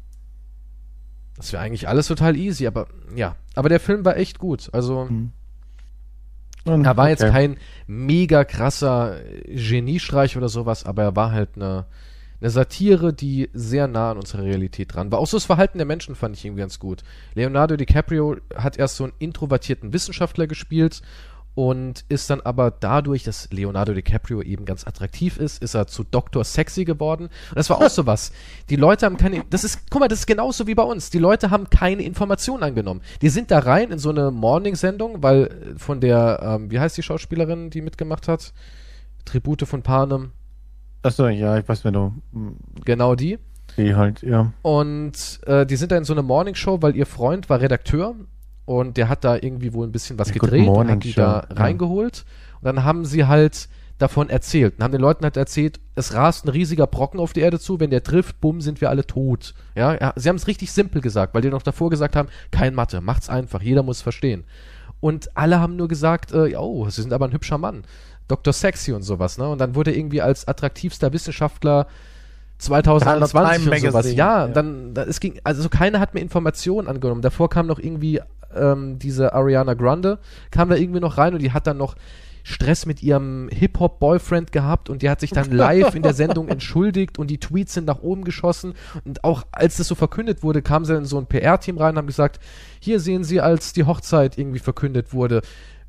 Das wäre eigentlich alles total easy, aber ja. Aber der Film war echt gut. Also. Mhm. Er war okay. jetzt kein mega krasser Geniestreich oder sowas, aber er war halt eine, eine Satire, die sehr nah an unserer Realität dran war. Auch so das Verhalten der Menschen fand ich irgendwie ganz gut. Leonardo DiCaprio hat erst so einen introvertierten Wissenschaftler gespielt und ist dann aber dadurch, dass Leonardo DiCaprio eben ganz attraktiv ist, ist er zu Dr. Sexy geworden. Und das war auch so was. Die Leute haben keine, das ist, guck mal, das ist genauso wie bei uns. Die Leute haben keine Informationen angenommen. Die sind da rein in so eine Morning-Sendung, weil von der, ähm, wie heißt die Schauspielerin, die mitgemacht hat? Tribute von Panem. Achso, ja, ich weiß, wenn du. Genau die. Die halt, ja. Und äh, die sind da in so eine Morning-Show, weil ihr Freund war Redakteur und der hat da irgendwie wohl ein bisschen was ja, gedreht und hat die da ja. reingeholt. Und dann haben sie halt davon erzählt und haben den Leuten halt erzählt, es rast ein riesiger Brocken auf die Erde zu, wenn der trifft, bumm, sind wir alle tot. Ja, ja sie haben es richtig simpel gesagt, weil die noch davor gesagt haben, kein Mathe, macht's einfach, jeder muss verstehen. Und alle haben nur gesagt, äh, oh, sie sind aber ein hübscher Mann. Dr. Sexy und sowas, ne? Und dann wurde irgendwie als attraktivster Wissenschaftler 2020 und sowas. Ja, ja, dann, es ging, also keiner hat mir Informationen angenommen. Davor kam noch irgendwie ähm, diese Ariana Grande, kam da irgendwie noch rein und die hat dann noch Stress mit ihrem Hip-Hop-Boyfriend gehabt und die hat sich dann live in der Sendung entschuldigt und die Tweets sind nach oben geschossen. Und auch als das so verkündet wurde, kam sie in so ein PR-Team rein und haben gesagt, hier sehen Sie, als die Hochzeit irgendwie verkündet wurde,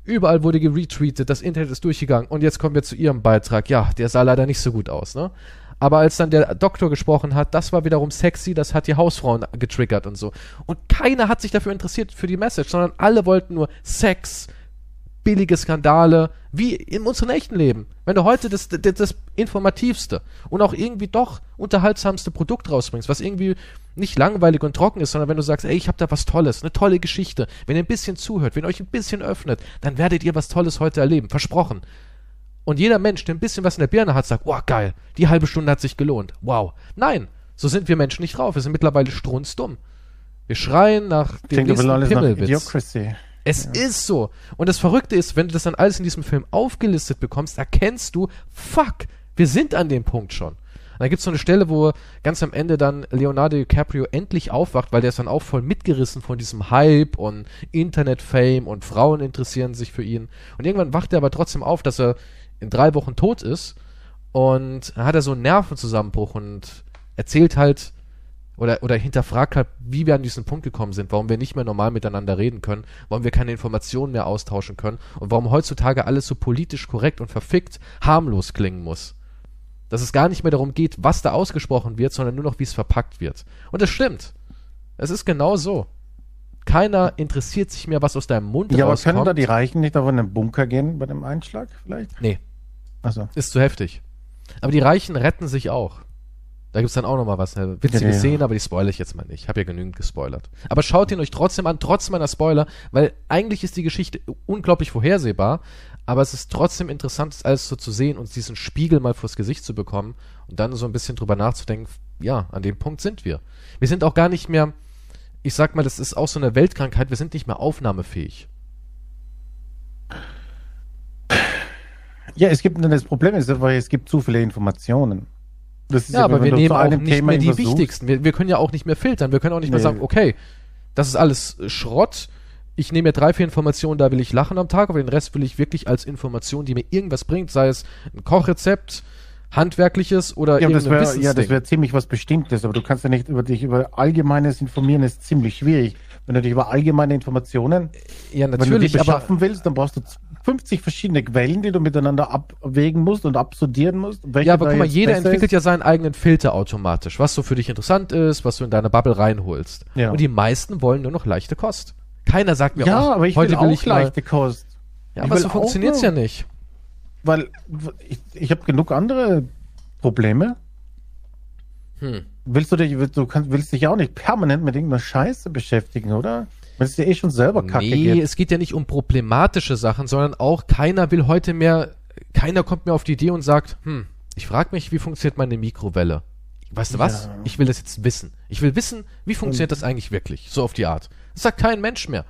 überall wurde geretweetet, das Internet ist durchgegangen und jetzt kommen wir zu ihrem Beitrag. Ja, der sah leider nicht so gut aus, ne? Aber als dann der Doktor gesprochen hat, das war wiederum sexy, das hat die Hausfrauen getriggert und so. Und keiner hat sich dafür interessiert für die Message, sondern alle wollten nur Sex, billige Skandale, wie in unserem echten Leben. Wenn du heute das, das, das informativste und auch irgendwie doch unterhaltsamste Produkt rausbringst, was irgendwie nicht langweilig und trocken ist, sondern wenn du sagst, ey, ich habe da was Tolles, eine tolle Geschichte, wenn ihr ein bisschen zuhört, wenn ihr euch ein bisschen öffnet, dann werdet ihr was Tolles heute erleben, versprochen. Und jeder Mensch, der ein bisschen was in der Birne hat, sagt, wow, geil, die halbe Stunde hat sich gelohnt. Wow. Nein, So sind wir Menschen nicht drauf. Wir sind mittlerweile strunzdumm. Wir schreien nach dem nächsten nach. Idiocracy. Es ist so. Und das Verrückte ist, wenn du das dann alles in diesem Film aufgelistet bekommst, erkennst du, fuck, wir sind an dem Punkt schon. Und da gibt's so eine Stelle, wo ganz am Ende dann Leonardo DiCaprio endlich aufwacht, weil der ist dann auch voll mitgerissen von diesem Hype und Internet-Fame und Frauen interessieren sich für ihn. Und irgendwann wacht er aber trotzdem auf, dass er in drei Wochen tot ist und dann hat er so einen Nervenzusammenbruch und erzählt halt oder, oder hinterfragt halt, wie wir an diesen Punkt gekommen sind, warum wir nicht mehr normal miteinander reden können, warum wir keine Informationen mehr austauschen können und warum heutzutage alles so politisch korrekt und verfickt harmlos klingen muss. Dass es gar nicht mehr darum geht, was da ausgesprochen wird, sondern nur noch, wie es verpackt wird. Und das stimmt. Es ist genau so. Keiner interessiert sich mehr, was aus deinem Mund Ja, aber rauskommt. können da die Reichen nicht einfach in den Bunker gehen bei dem Einschlag vielleicht? nee, Also. ist zu heftig. Aber die Reichen retten sich auch. Da gibt's dann auch noch mal was, eine witzige Ja, ja. Szene, aber die spoilere ich jetzt mal nicht. Ich habe ja genügend gespoilert. Aber schaut ihn euch trotzdem an, trotz meiner Spoiler, weil eigentlich ist die Geschichte unglaublich vorhersehbar, aber es ist trotzdem interessant, das alles so zu sehen und diesen Spiegel mal vors Gesicht zu bekommen und dann so ein bisschen drüber nachzudenken, ja, an dem Punkt sind wir. Wir sind auch gar nicht mehr, ich sag mal, das ist auch so eine Weltkrankheit, wir sind nicht mehr aufnahmefähig. Ja, es gibt, das Problem ist einfach, es gibt zu viele Informationen. Das ist Ja, aber wenn wir nehmen auch nicht Thema mehr die irgendwas suchst- wichtigsten. Wir, wir können ja auch nicht mehr filtern. Wir können auch nicht mehr Nee. sagen, okay, das ist alles äh, Schrott. Ich nehme mir drei, vier Informationen, da will ich lachen am Tag, aber den Rest will ich wirklich als Information, die mir irgendwas bringt, sei es ein Kochrezept, handwerkliches oder Ja, aber das irgendein wäre ja, das wäre ziemlich was Bestimmtes, aber du kannst ja nicht über dich über Allgemeines informieren, ist ziemlich schwierig. Wenn du dich über allgemeine Informationen, ja, wenn du die natürlich, aber beschaffen willst, dann brauchst du 50 verschiedene Quellen, die du miteinander abwägen musst und absortieren musst. ja, aber guck mal, jeder entwickelt ist. ja seinen eigenen Filter automatisch, was so für dich interessant ist, was du in deine Bubble reinholst. Ja. Und die meisten wollen nur noch leichte Kost. Keiner sagt mir, Ja, ach, aber ich heute will will auch ich leichte Kost. Ja, ich aber so auch funktioniert's nur- ja nicht. Weil ich, ich habe genug andere Probleme. Hm. Willst du dich, du kannst, willst dich auch nicht permanent mit irgendeiner Scheiße beschäftigen, oder? Wenn es dir eh schon selber kacke Nee, geht. es geht ja nicht um problematische Sachen, sondern auch keiner will heute mehr, keiner kommt mehr auf die Idee und sagt, hm, ich frage mich, wie funktioniert meine Mikrowelle? Weißt du was? Ja. Ich will das jetzt wissen. Ich will wissen, wie funktioniert das eigentlich wirklich? So auf die Art. Das sagt kein Mensch mehr.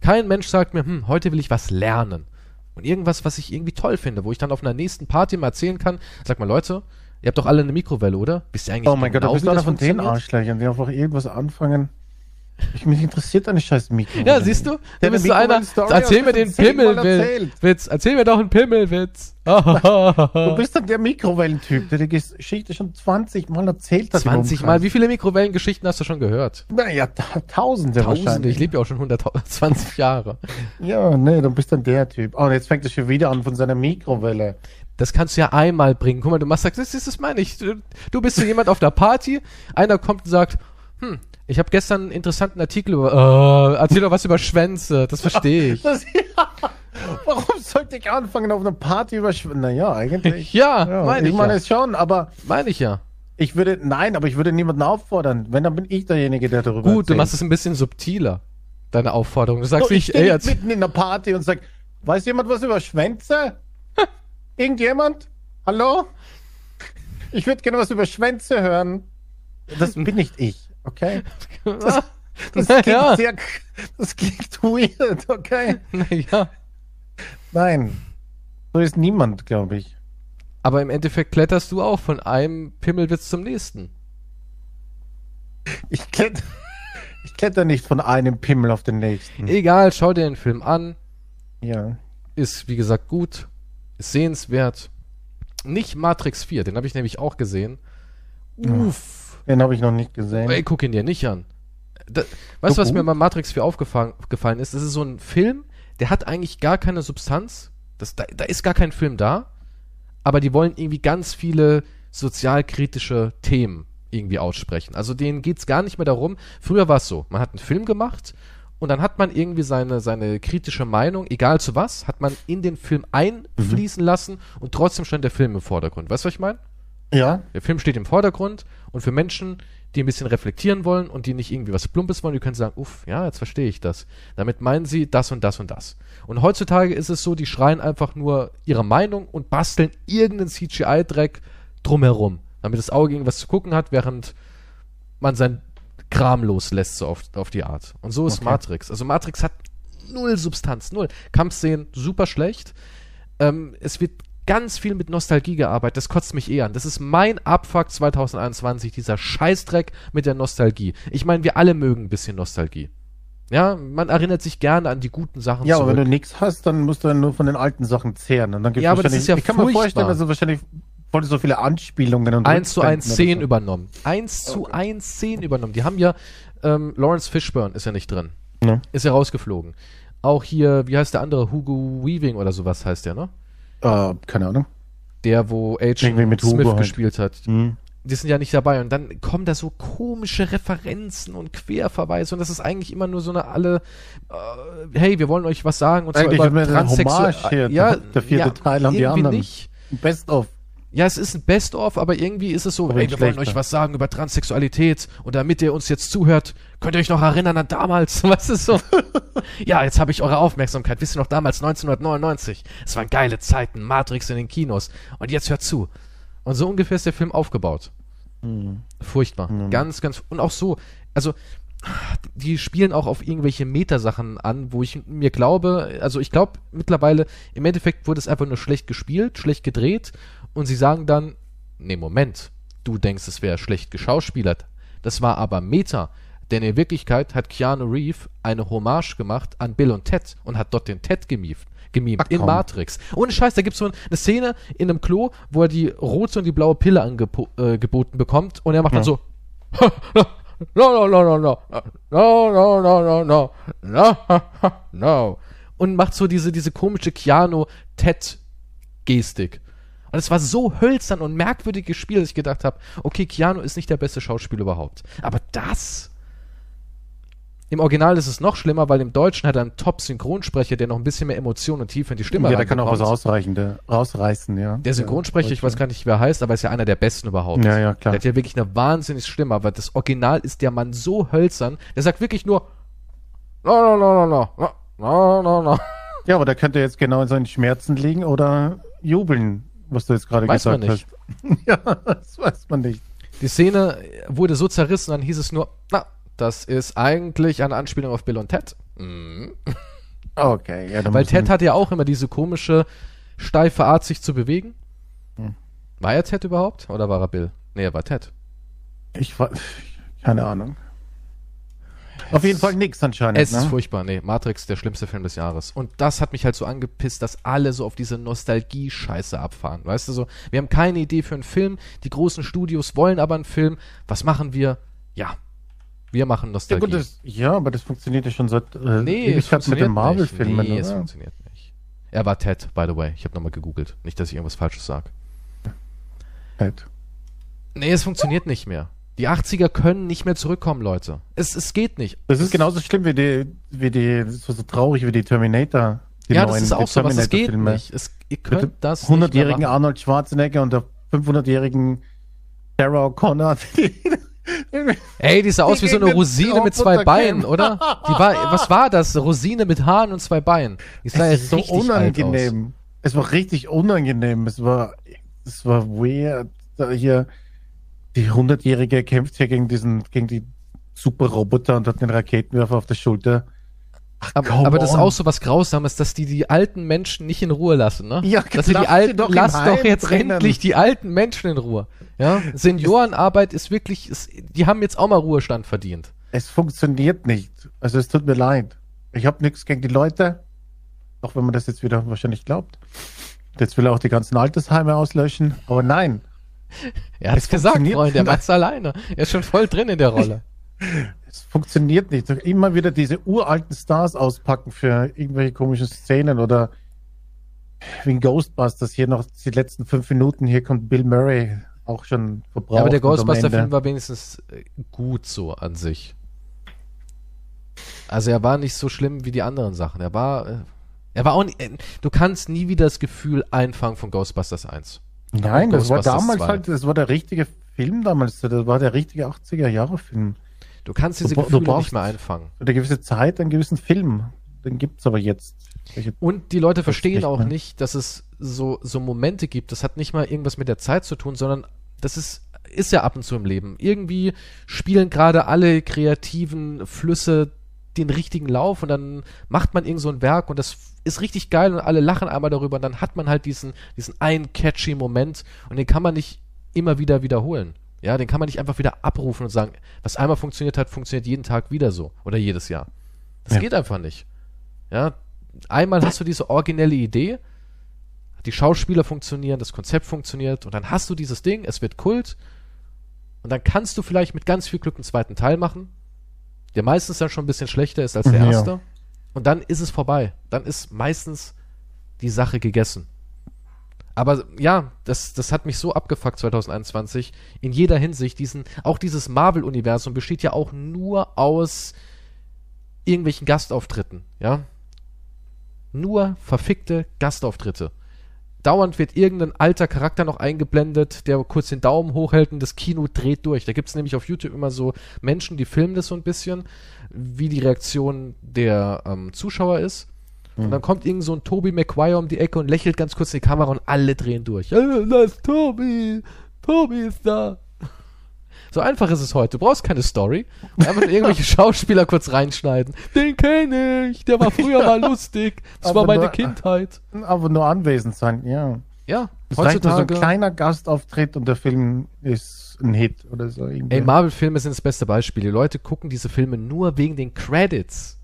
Kein Mensch sagt mir, hm, heute will ich was lernen. Und irgendwas, was ich irgendwie toll finde, wo ich dann auf einer nächsten Party mal erzählen kann, sag mal, Leute, ihr habt doch alle eine Mikrowelle, oder? Wisst ihr eigentlich Oh mein Gott, genau, du bist wie einer das von den? Arschlöchern, die einfach irgendwas anfangen. Ich, mich interessiert deine scheiß Mikro. Ja, siehst du? Der bist eine so einer. Erzähl mir den. Pimmelwitz. Erzähl mir doch einen Pimmelwitz. Du bist dann der Mikrowellentyp, der die Geschichte schon 20 Mal erzählt hat. 20 Mal. Wie viele Mikrowellengeschichten hast du schon gehört? Naja, ta- Tausende Tausende. wahrscheinlich. Ich lebe ja auch schon 120 Jahre. Ja, nee, du bist dann der Typ. Oh, und jetzt fängt er schon wieder an von seiner Mikrowelle. Das kannst du ja einmal bringen. Guck mal, du machst, das, das, das meine ich. Du, du bist so jemand auf der Party, einer kommt und sagt, hm, ich habe gestern einen interessanten Artikel über, äh, erzähl doch was über Schwänze. Das verstehe ich. Das, Warum sollte ich anfangen auf einer Party über Schw- Naja, eigentlich. Ja, Ja, meine ich ich meine ja. es schon, aber Meine ich ja. ich würde, nein, aber ich würde niemanden auffordern. Wenn, dann bin ich derjenige, der darüber Gut, du erzählt. machst es ein bisschen subtiler. Deine Aufforderung. Du sagst So, ich nicht, stehe ey, mitten in einer Party und sag, weiß jemand was über Schwänze? Irgendjemand? Hallo? Ich würde gerne was über Schwänze hören. Das bin nicht ich, okay? Das klingt ja. sehr, das klingt weird, okay? naja. Nein. So ist niemand, glaube ich. Aber im Endeffekt kletterst du auch von einem Pimmelwitz zum nächsten. Ich kletter, ich kletter nicht von einem Pimmel auf den nächsten. Egal, schau dir den Film an. Ja. Ist, wie gesagt, gut. Ist sehenswert. Nicht Matrix 4, den habe ich nämlich auch gesehen. Uff. Den habe ich noch nicht gesehen. Ey, guck ihn dir nicht an. Da, weißt du, was mir bei Matrix 4 aufgefallen gefallen ist? Das ist so ein Film, der hat eigentlich gar keine Substanz. Das, da, da ist gar kein Film da. Aber die wollen irgendwie ganz viele sozialkritische Themen irgendwie aussprechen. Also denen geht's gar nicht mehr darum. Früher war es so, man hat einen Film gemacht und dann hat man irgendwie seine, seine kritische Meinung, egal zu was, hat man in den Film einfließen lassen und trotzdem stand der Film im Vordergrund. Weißt du, was ich meine? Ja. Der Film steht im Vordergrund und für Menschen, die ein bisschen reflektieren wollen und die nicht irgendwie was Plumpes wollen, die können sagen, uff, ja, jetzt verstehe ich das. Damit meinen sie das und das und das. Und heutzutage ist es so, die schreien einfach nur ihre Meinung und basteln irgendeinen CGI-Dreck drumherum. damit das Auge irgendwas zu gucken hat, während man sein Kram loslässt, so auf, auf die Art. Und so ist Okay. Matrix. Also Matrix hat null Substanz, null. Kampfszenen super schlecht. Ähm, es wird ganz viel mit Nostalgie gearbeitet. Das kotzt mich eh an. Das ist mein Abfuck 2021, dieser Scheißdreck mit der Nostalgie. Ich meine, wir alle mögen ein bisschen Nostalgie. Ja, man erinnert sich gerne an die guten Sachen Ja, aber zurück. wenn du nichts hast, dann musst du dann nur von den alten Sachen zehren. Und dann gibt's Ja, aber das ist ja Ich kann mir furchtbar. vorstellen, dass du wahrscheinlich voll so viele Anspielungen und eins zu eins Rückblenden oder Szenen so. übernommen. Eins zu eins Szenen übernommen. Die haben ja, ähm, Lawrence Fishburne ist ja nicht drin. Ne? Ist ja rausgeflogen. Auch hier, wie heißt der andere? Hugo Weaving oder sowas heißt der, ne? Äh, keine Ahnung. Der, wo Agent Smith Hugo halt. gespielt hat. Hm. Die sind ja nicht dabei. Und dann kommen da so komische Referenzen und Querverweise. Und das ist eigentlich immer nur so eine alle, äh, hey, wir wollen euch was sagen. Und Eigentlich zwar über hier, Ja, der vierte ja, Teil an die irgendwie anderen. nicht. Best of. Ja, es ist ein Best-of, aber irgendwie ist es so, Aber ey, ein wir wollen euch was sagen über Transsexualität und damit ihr uns jetzt zuhört, könnt ihr euch noch erinnern an damals, was ist so? ja, jetzt habe ich eure Aufmerksamkeit. Wisst ihr noch damals 1999? Es waren geile Zeiten, Matrix in den Kinos und jetzt hört zu. Und so ungefähr ist der Film aufgebaut. Furchtbar. Ganz, ganz und auch so, also die spielen auch auf irgendwelche Metasachen an, wo ich mir glaube, also ich glaube mittlerweile, im Endeffekt wurde es einfach nur schlecht gespielt, schlecht gedreht und sie sagen dann, nee, Moment, du denkst, es wäre schlecht geschauspielert. Das war aber Meta, denn in Wirklichkeit hat Keanu Reeves eine Hommage gemacht an Bill und Ted und hat dort den Ted gemieft. Gemimt Ach, in komm. Matrix. Ohne Scheiß, da gibt es so eine Szene in einem Klo, wo er die rote und die blaue Pille angeboten äh, bekommt und er macht dann Ja. so no, no, no, no, no, no, no, no, no, no, no, no. Und macht so diese, diese komische Keanu-Ted-Gestik. Und es war so hölzern und merkwürdig gespielt, dass ich gedacht habe, okay, Keanu ist nicht der beste Schauspieler überhaupt. Aber das. Im Original ist es noch schlimmer, weil im Deutschen hat er einen Top-Synchronsprecher, der noch ein bisschen mehr Emotion und Tiefe in die Stimme Ja, der kann auch was ausreichende, rausreißen, ja. Der Synchronsprecher, ich weiß gar nicht, wer er heißt, aber ist ja einer der besten überhaupt. Ja, ja, klar. Der hat ja wirklich eine wahnsinnig Stimme, aber das Original ist der Mann so hölzern, der sagt wirklich nur No, no, no, no, no, no, no, no. Ja, aber der könnte jetzt genau in seinen Schmerzen liegen oder jubeln, was du jetzt gerade Weiß man gesagt hast. ja, das weiß man nicht. Die Szene wurde so zerrissen, dann hieß es nur, na, das ist eigentlich eine Anspielung auf Bill und Ted. Mhm. Okay, ja, dann Weil Ted hatte ja auch immer diese komische, steife Art, sich zu bewegen. Hm. War er Ted überhaupt? Oder war er Bill? Nee, er war Ted. Ich war, keine Ahnung. Auf jeden Fall nix anscheinend. Es ist ne? furchtbar. Nee, Matrix, der schlimmste Film des Jahres. Und das hat mich halt so angepisst, dass alle so auf diese Nostalgie-Scheiße abfahren. Weißt du so, wir haben keine Idee für einen Film, die großen Studios wollen aber einen Film. Was machen wir? Ja, wir machen Ja, Nostalgie. gut, das, ja, aber das funktioniert ja schon seit äh, nee, es Ewigkeit mit Marvel-Filmen, nicht. Nee, es funktioniert nicht. Er war Ted, by the way. Ich habe nochmal gegoogelt. Nicht, dass ich irgendwas Falsches sage. Ted. Nee, es funktioniert nicht mehr. Die 80er können nicht mehr zurückkommen, Leute. Es, es geht nicht. Das ist genauso schlimm wie die, wie die, so, so traurig wie die Terminator. Die ja, das neuen- ist die auch so was. Es geht Terminator-Filme. nicht. Es, ihr Mit könnt dem das nicht mehr 100-jährigen machen. Arnold Schwarzenegger und der 500-jährigen Sarah O'Connor. Ey, die sah aus wie so eine Rosine mit zwei Beinen, oder? Die war, was war das? Rosine mit Haaren und zwei Beinen. Die sah Es ist so unangenehm. Es war richtig unangenehm. Es war, es war weird. Da hier, die 100-Jährige kämpft hier gegen diesen, gegen die Superroboter und hat den Raketenwerfer auf der Schulter. Ach, Aber, aber das ist auch so was Grausames, dass die die alten Menschen nicht in Ruhe lassen, ne? Ja, dass die alten, doch Heim doch jetzt drinnen. endlich die alten Menschen in Ruhe. Ja? Seniorenarbeit ist wirklich, ist, die haben jetzt auch mal Ruhestand verdient. Es funktioniert nicht. Also es tut mir leid. Ich habe nichts gegen die Leute, auch wenn man das jetzt wieder wahrscheinlich glaubt. Jetzt will er auch die ganzen Altersheime auslöschen, aber nein. Er hat's Es gesagt, funktioniert Freund, er macht's alleine. Er ist schon voll drin in der Rolle. Es funktioniert nicht. Immer wieder diese uralten Stars auspacken für irgendwelche komischen Szenen oder wie in Ghostbusters hier noch die letzten fünf Minuten. Hier kommt Bill Murray auch schon verbraucht. Ja, aber der Ghostbuster-Film war wenigstens äh, gut so an sich. Also er war nicht so schlimm wie die anderen Sachen. Er war, äh, er war auch nicht, äh, du kannst nie wieder das Gefühl einfangen von Ghostbusters 1. Nein, das war damals 2. halt, das war der richtige Film damals. Das war der richtige 80er-Jahre-Film. Du kannst diese Du bra- du Gefühle brauchst- nicht mehr einfangen. Eine gewisse Zeit, einen gewissen Film. Den gibt's aber jetzt. Welche- Und die Leute verstehen auch nicht, dass es so, so Momente gibt. Das hat nicht mal irgendwas mit der Zeit zu tun, sondern das ist ist ja ab und zu im Leben. Irgendwie spielen gerade alle kreativen Flüsse den richtigen Lauf und dann macht man irgend so ein Werk und das ist richtig geil und alle lachen einmal darüber und dann hat man halt diesen, diesen einen catchy Moment und den kann man nicht immer wieder wiederholen. Ja, den kann man nicht einfach wieder abrufen und sagen, was einmal funktioniert hat, funktioniert jeden Tag wieder so oder jedes Jahr. Das Ja. geht einfach nicht. Ja, einmal hast du diese originelle Idee, die Schauspieler funktionieren, das Konzept funktioniert und dann hast du dieses Ding, es wird Kult und dann kannst du vielleicht mit ganz viel Glück einen zweiten Teil machen, der meistens dann schon ein bisschen schlechter ist als der Ja. erste und dann ist es vorbei. Dann ist meistens die Sache gegessen. Aber ja, das, das hat mich so abgefuckt 2021 in jeder Hinsicht. Diesen, auch dieses Marvel-Universum besteht ja auch nur aus irgendwelchen Gastauftritten, ja. Nur verfickte Gastauftritte. Dauernd wird irgendein alter Charakter noch eingeblendet, der kurz den Daumen hochhält und das Kino dreht durch. Da gibt es nämlich auf YouTube immer so Menschen, die filmen das so ein bisschen, wie die Reaktion der ähm, Zuschauer ist. Und dann kommt irgend so ein Toby Maguire um die Ecke und lächelt ganz kurz in die Kamera und alle drehen durch. Äh, da ist Toby! Toby ist da! So einfach ist es heute. Du brauchst keine Story. Einfach irgendwelche Schauspieler kurz reinschneiden. Den kenne ich, der war früher mal lustig. Das Aber war meine nur- Kindheit. Aber nur anwesend sein, ja. Ja, reicht nur so ein heutzutage. kleiner Gastauftritt und der Film ist ein Hit oder so. irgendwie. Ey, Marvel-Filme sind das beste Beispiel. Die Leute gucken diese Filme nur wegen den Credits.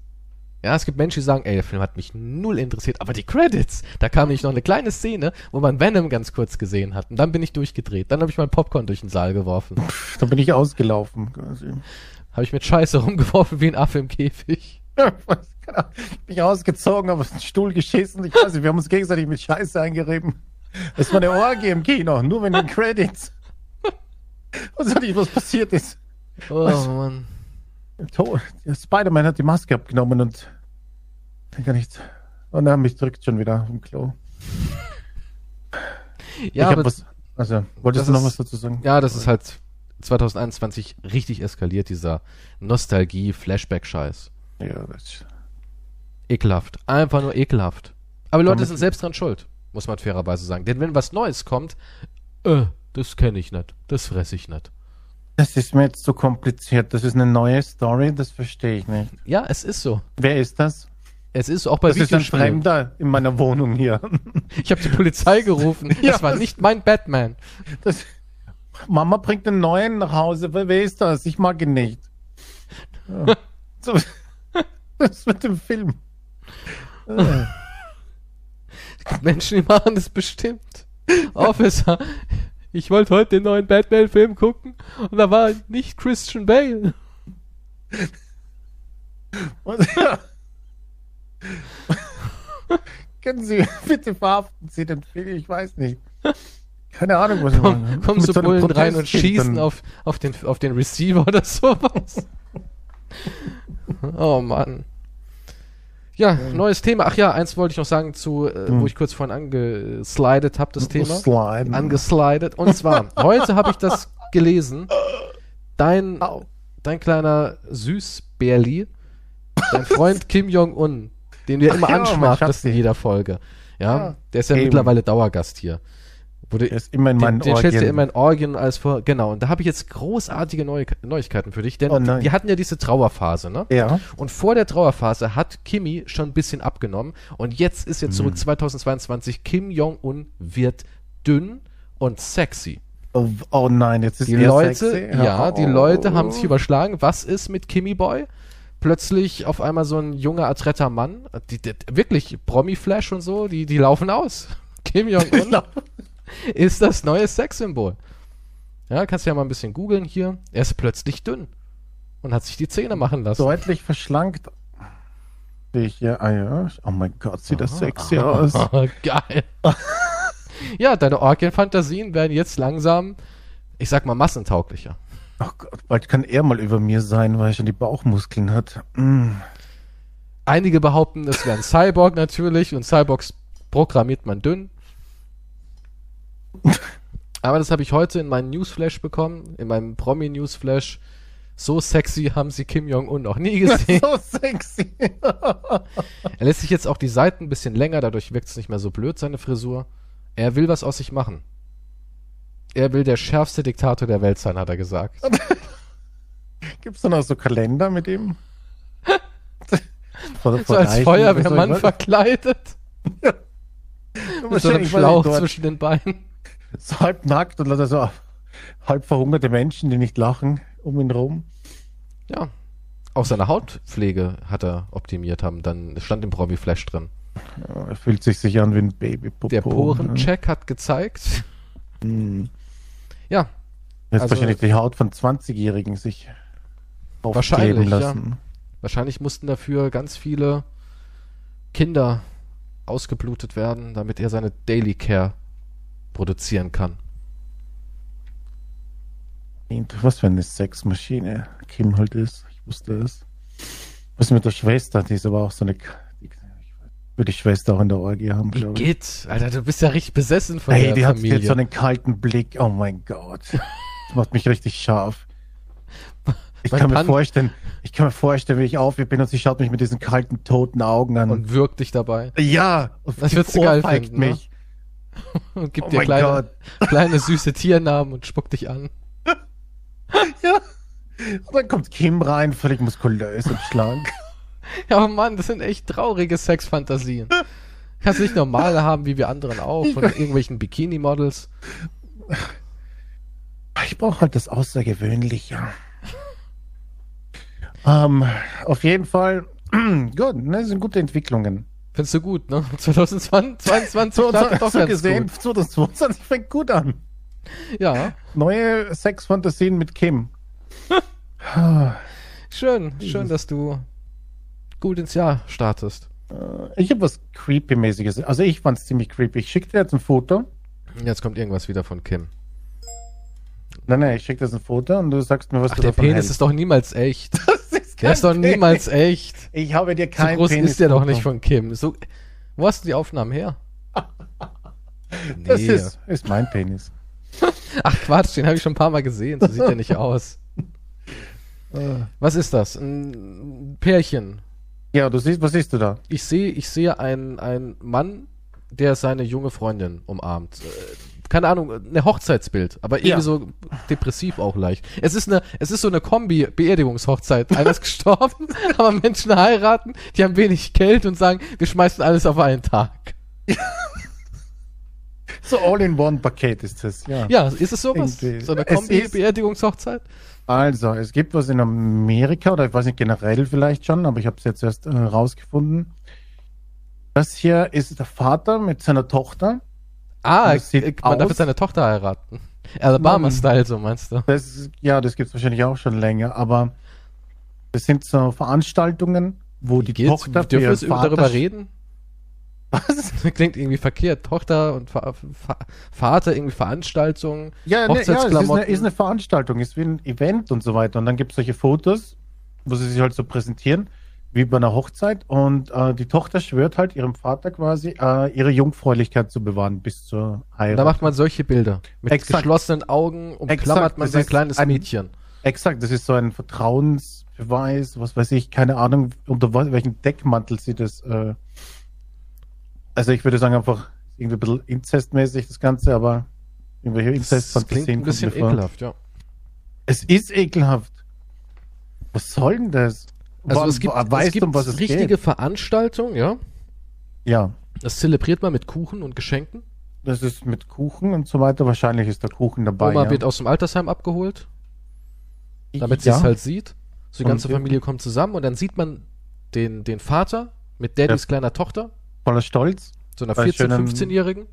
Ja, es gibt Menschen, die sagen, ey, der Film hat mich null interessiert, aber die Credits, da kam nicht noch eine kleine Szene, wo man Venom ganz kurz gesehen hat. Und dann bin ich durchgedreht. Dann habe ich mein Popcorn durch den Saal geworfen. Da bin ich ausgelaufen. Quasi. habe ich mit Scheiße rumgeworfen wie ein Affe im Käfig. Genau. bin ich ausgezogen, habe auf den Stuhl geschissen. Ich weiß nicht, wir haben uns gegenseitig mit Scheiße eingerieben. Es war eine Orgie im Kino, nur wenn die Credits. Und so nicht, was passiert ist. Oh Was? Mann. Spider-Man hat die Maske abgenommen und kann ich. Und er mich drückt schon wieder im Klo. Ja, aber, was. Also, wolltest das du noch ist- was dazu sagen? ja, das ist halt 2021 richtig eskaliert, dieser Nostalgie-Flashback-Scheiß. Ja, das, Ekelhaft. Einfach nur ekelhaft. Aber Leute sind selbst dran schuld, muss man fairerweise sagen. Denn wenn was Neues kommt, äh, das kenne ich nicht. Das fresse ich nicht. Das ist mir jetzt zu kompliziert. Das ist eine neue Story, das verstehe ich nicht. Ja, es ist so. Wer ist das? Es ist auch bei Das ist ein. Fremder in meiner Wohnung hier. Ich habe die Polizei gerufen. Ja, das war nicht mein Batman. Das, Mama bringt einen neuen nach Hause. Wer, ist das? Ich mag ihn nicht. Ja. So, das mit dem Film. Menschen, die machen das bestimmt. Officer, ich wollte heute den neuen Batman-Film gucken und da war nicht Christian Bale. und- Können Sie bitte verhaften Sie den Film? Ich weiß nicht. Keine Ahnung, was ich Komm, meine. kommen Mit so Bullen rein und schießen auf, auf, den, auf den Receiver oder sowas. oh Mann. Ja, neues Thema. Ach ja, eins wollte ich noch sagen zu, äh, Hm. wo ich kurz vorhin angeslidet habe, das Thema. Sliden. Angeslidet. Und zwar, heute habe ich das gelesen. Dein, Au. dein kleiner Süßbärli, dein Freund Kim Jong-un, den du ja immer ja, anschmachtest in jeder Folge. Ja, Ja, der ist ja eben. mittlerweile Dauergast hier. Wurde, Er ist immer in den, meinen den stellst du Orgien. immer in Orgien als vor. Genau, und da habe ich jetzt großartige Neu Neuigkeiten für dich, denn Oh die, die hatten ja diese Trauerphase, ne? Ja. Und vor der Trauerphase hat Kimi schon ein bisschen abgenommen und jetzt ist jetzt Hm. zurück 2022. Kim Jong-un wird dünn und sexy. Oh, oh nein, jetzt ist Die Leute, sexy. ja, die Oh. Leute haben sich überschlagen. Was ist mit Kimi Boy? Plötzlich auf einmal so ein junger, adretter Mann. Die, die, wirklich, Promi-Flash und so, die, die laufen aus. Kim Jong-un ist das neue Sexsymbol. Ja, kannst du ja mal ein bisschen googeln hier. Er ist plötzlich dünn und hat sich die Zähne machen lassen. Deutlich verschlankt. Ich, ja, ah ja. Oh mein Gott, sieht das sexy aus. Geil. ja, deine Orgienfantasien werden jetzt langsam, ich sag mal, massentauglicher. Oh Gott, bald kann er mal über mir sein, weil er schon die Bauchmuskeln hat. Mm. Einige behaupten, es wäre ein Cyborg natürlich und Cyborgs programmiert man dünn. Aber das habe ich heute in meinen Newsflash bekommen, in meinem Promi-Newsflash. So sexy haben sie Kim Jong-un noch nie gesehen. so sexy. er lässt sich jetzt auch die Seiten ein bisschen länger, dadurch wirkt es nicht mehr so blöd, seine Frisur. Er will was aus sich machen. Er will der schärfste Diktator der Welt sein, hat er gesagt. Gibt es dann auch so Kalender mit ihm? so als Feuerwehrmann verkleidet. Ja. Mit so einem Schlauch zwischen den Beinen. So halb nackt und so halb verhungerte Menschen, die nicht lachen, um ihn rum. Ja. Auch seine Hautpflege hat er optimiert haben. Dann stand im Promi Flash drin. Ja, er fühlt sich sich an wie ein Baby. Der Porencheck ja. hat gezeigt. Hm. Ja. Jetzt also, wahrscheinlich die Haut von 20-Jährigen sich wahrscheinlich, lassen. Ja. Wahrscheinlich mussten dafür ganz viele Kinder ausgeblutet werden, damit er seine Daily Care produzieren kann. Was für eine Sexmaschine Kim halt ist. Ich wusste es. Was mit der Schwester, die ist aber auch so eine. Die, würde die Schwester auch in der Orgie haben, glaube ich. Geht, Alter, du bist ja richtig besessen von Ey, der die Familie. hat jetzt so einen kalten Blick. Oh mein Gott. Das macht mich richtig scharf. Ich kann mir vorstellen, ich kann mir vorstellen, wie ich auf bin und sie schaut mich mit diesen kalten, toten Augen an. Und wirkt dich dabei. Ja, und das wird geil finden, ne? mich. Ne? Und gibt oh dir kleine, kleine süße Tiernamen und spuckt dich an. ja. Und dann kommt Kim rein, völlig muskulös und schlank. ja, aber Mann, das sind echt traurige Sexfantasien. Kannst nicht normal haben, wie wir anderen auch, von irgendwelchen Bikini-Models. Ich brauche halt das Außergewöhnliche. Ähm, auf jeden Fall, gut, ne, das sind gute Entwicklungen. Findest du gut, ne? 2022 so, startet doch so gesehen, gut. 2022 fängt gut an. Ja. Neue Sexfantasien mit Kim. schön, schön, dass du gut ins Jahr startest. Äh, ich habe was Creepy-mäßiges. Also ich fand es ziemlich creepy. Ich schicke dir jetzt ein Foto. Jetzt kommt irgendwas wieder von Kim. Nein, nein, ich schicke dir ein Foto und du sagst mir, was Ach, du der davon Penis hältst. ist doch niemals echt. Der ist doch niemals echt. Ich habe dir keinen so groß Penis ist der doch nicht von Kim. So, wo hast du die Aufnahmen her? nee. Das ist, ist mein Penis. Ach Quatsch, den habe ich schon ein paar Mal gesehen. So sieht der nicht aus. Was ist das? Ein Pärchen. Ja, du siehst, was siehst du da? Ich sehe, ich sehe einen, einen Mann, der seine junge Freundin umarmt. Keine Ahnung, eine Hochzeitsbild, aber irgendwie ja. so depressiv auch leicht. Es ist eine, es ist so eine Kombi-Beerdigungshochzeit. Einer ist gestorben, aber Menschen heiraten, die haben wenig Geld und sagen, wir schmeißen alles auf einen Tag. So All-in-One-Paket ist das, ja. Ja, ist es sowas? Irgendwie. So eine Kombi-Beerdigungshochzeit? Also, es gibt was in Amerika, oder ich weiß nicht, generell vielleicht schon, aber ich habe es jetzt erst äh, rausgefunden. Das hier ist der Vater mit seiner Tochter. Ah, man aus. darf jetzt seine Tochter heiraten. Alabama-Style, so meinst du? Das, ja, das gibt's wahrscheinlich auch schon länger, aber das sind so Veranstaltungen, wo die geht's? Tochter Dürfen wir darüber reden? Was? Das klingt irgendwie verkehrt. Tochter und Va Va Vater, irgendwie Veranstaltungen. Ja, ne, ja, es ist eine, ist eine Veranstaltung, ist wie ein Event und so weiter. Und dann gibt es solche Fotos, wo sie sich halt so präsentieren, wie bei einer Hochzeit. Und äh, die Tochter schwört halt ihrem Vater quasi, äh, ihre Jungfräulichkeit zu bewahren bis zur Heirat. Da macht man solche Bilder. Mit exakt. geschlossenen Augen umklammert exakt. man sein kleines ein, Mädchen. Exakt, das ist so ein Vertrauensbeweis, was weiß ich, keine Ahnung, unter welchem Deckmantel sie das äh, also ich würde sagen einfach irgendwie ein bisschen inzestmäßig das Ganze, aber irgendwelche Inzestfantasien. Ein bisschen ekelhaft, ja. Es ist ekelhaft. Was soll denn das? Also es gibt, weißt es gibt um was es richtige geht? Veranstaltungen, ja? Ja. Das zelebriert man mit Kuchen und Geschenken. Das ist mit Kuchen und so weiter. Wahrscheinlich ist der Kuchen dabei. Oma ja. wird aus dem Altersheim abgeholt, damit ja. sie es halt sieht. So die ganze und Familie kommt zusammen und dann sieht man den, den Vater mit Daddys ja. kleiner Tochter voller Stolz. So einer 14-, 15-Jährigen?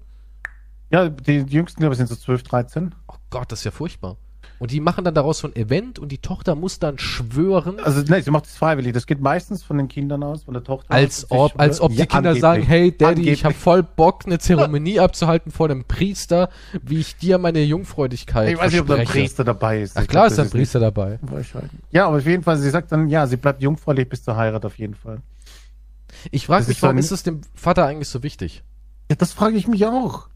Ja, die, die jüngsten, glaube ich, sind so 12, 13. Oh Gott, das ist ja furchtbar. Und die machen dann daraus so ein Event und die Tochter muss dann schwören. Also nein, sie macht es freiwillig. Das geht meistens von den Kindern aus, von der Tochter. Als aus, ob, als ob die ja, Kinder angeblich. sagen, hey Daddy, angeblich. ich habe voll Bock, eine Zeremonie abzuhalten vor dem Priester, wie ich dir meine Jungfräulichkeit Ich weiß nicht, ob da ein Priester dabei ist. Ach klar glaub, ist ein Priester nicht. dabei. Ja, aber auf jeden Fall, sie sagt dann, ja, sie bleibt jungfräulich bis zur Heirat auf jeden Fall. Ich frage mich, warum ist es dem Vater eigentlich so wichtig? Ja, das frage ich mich auch.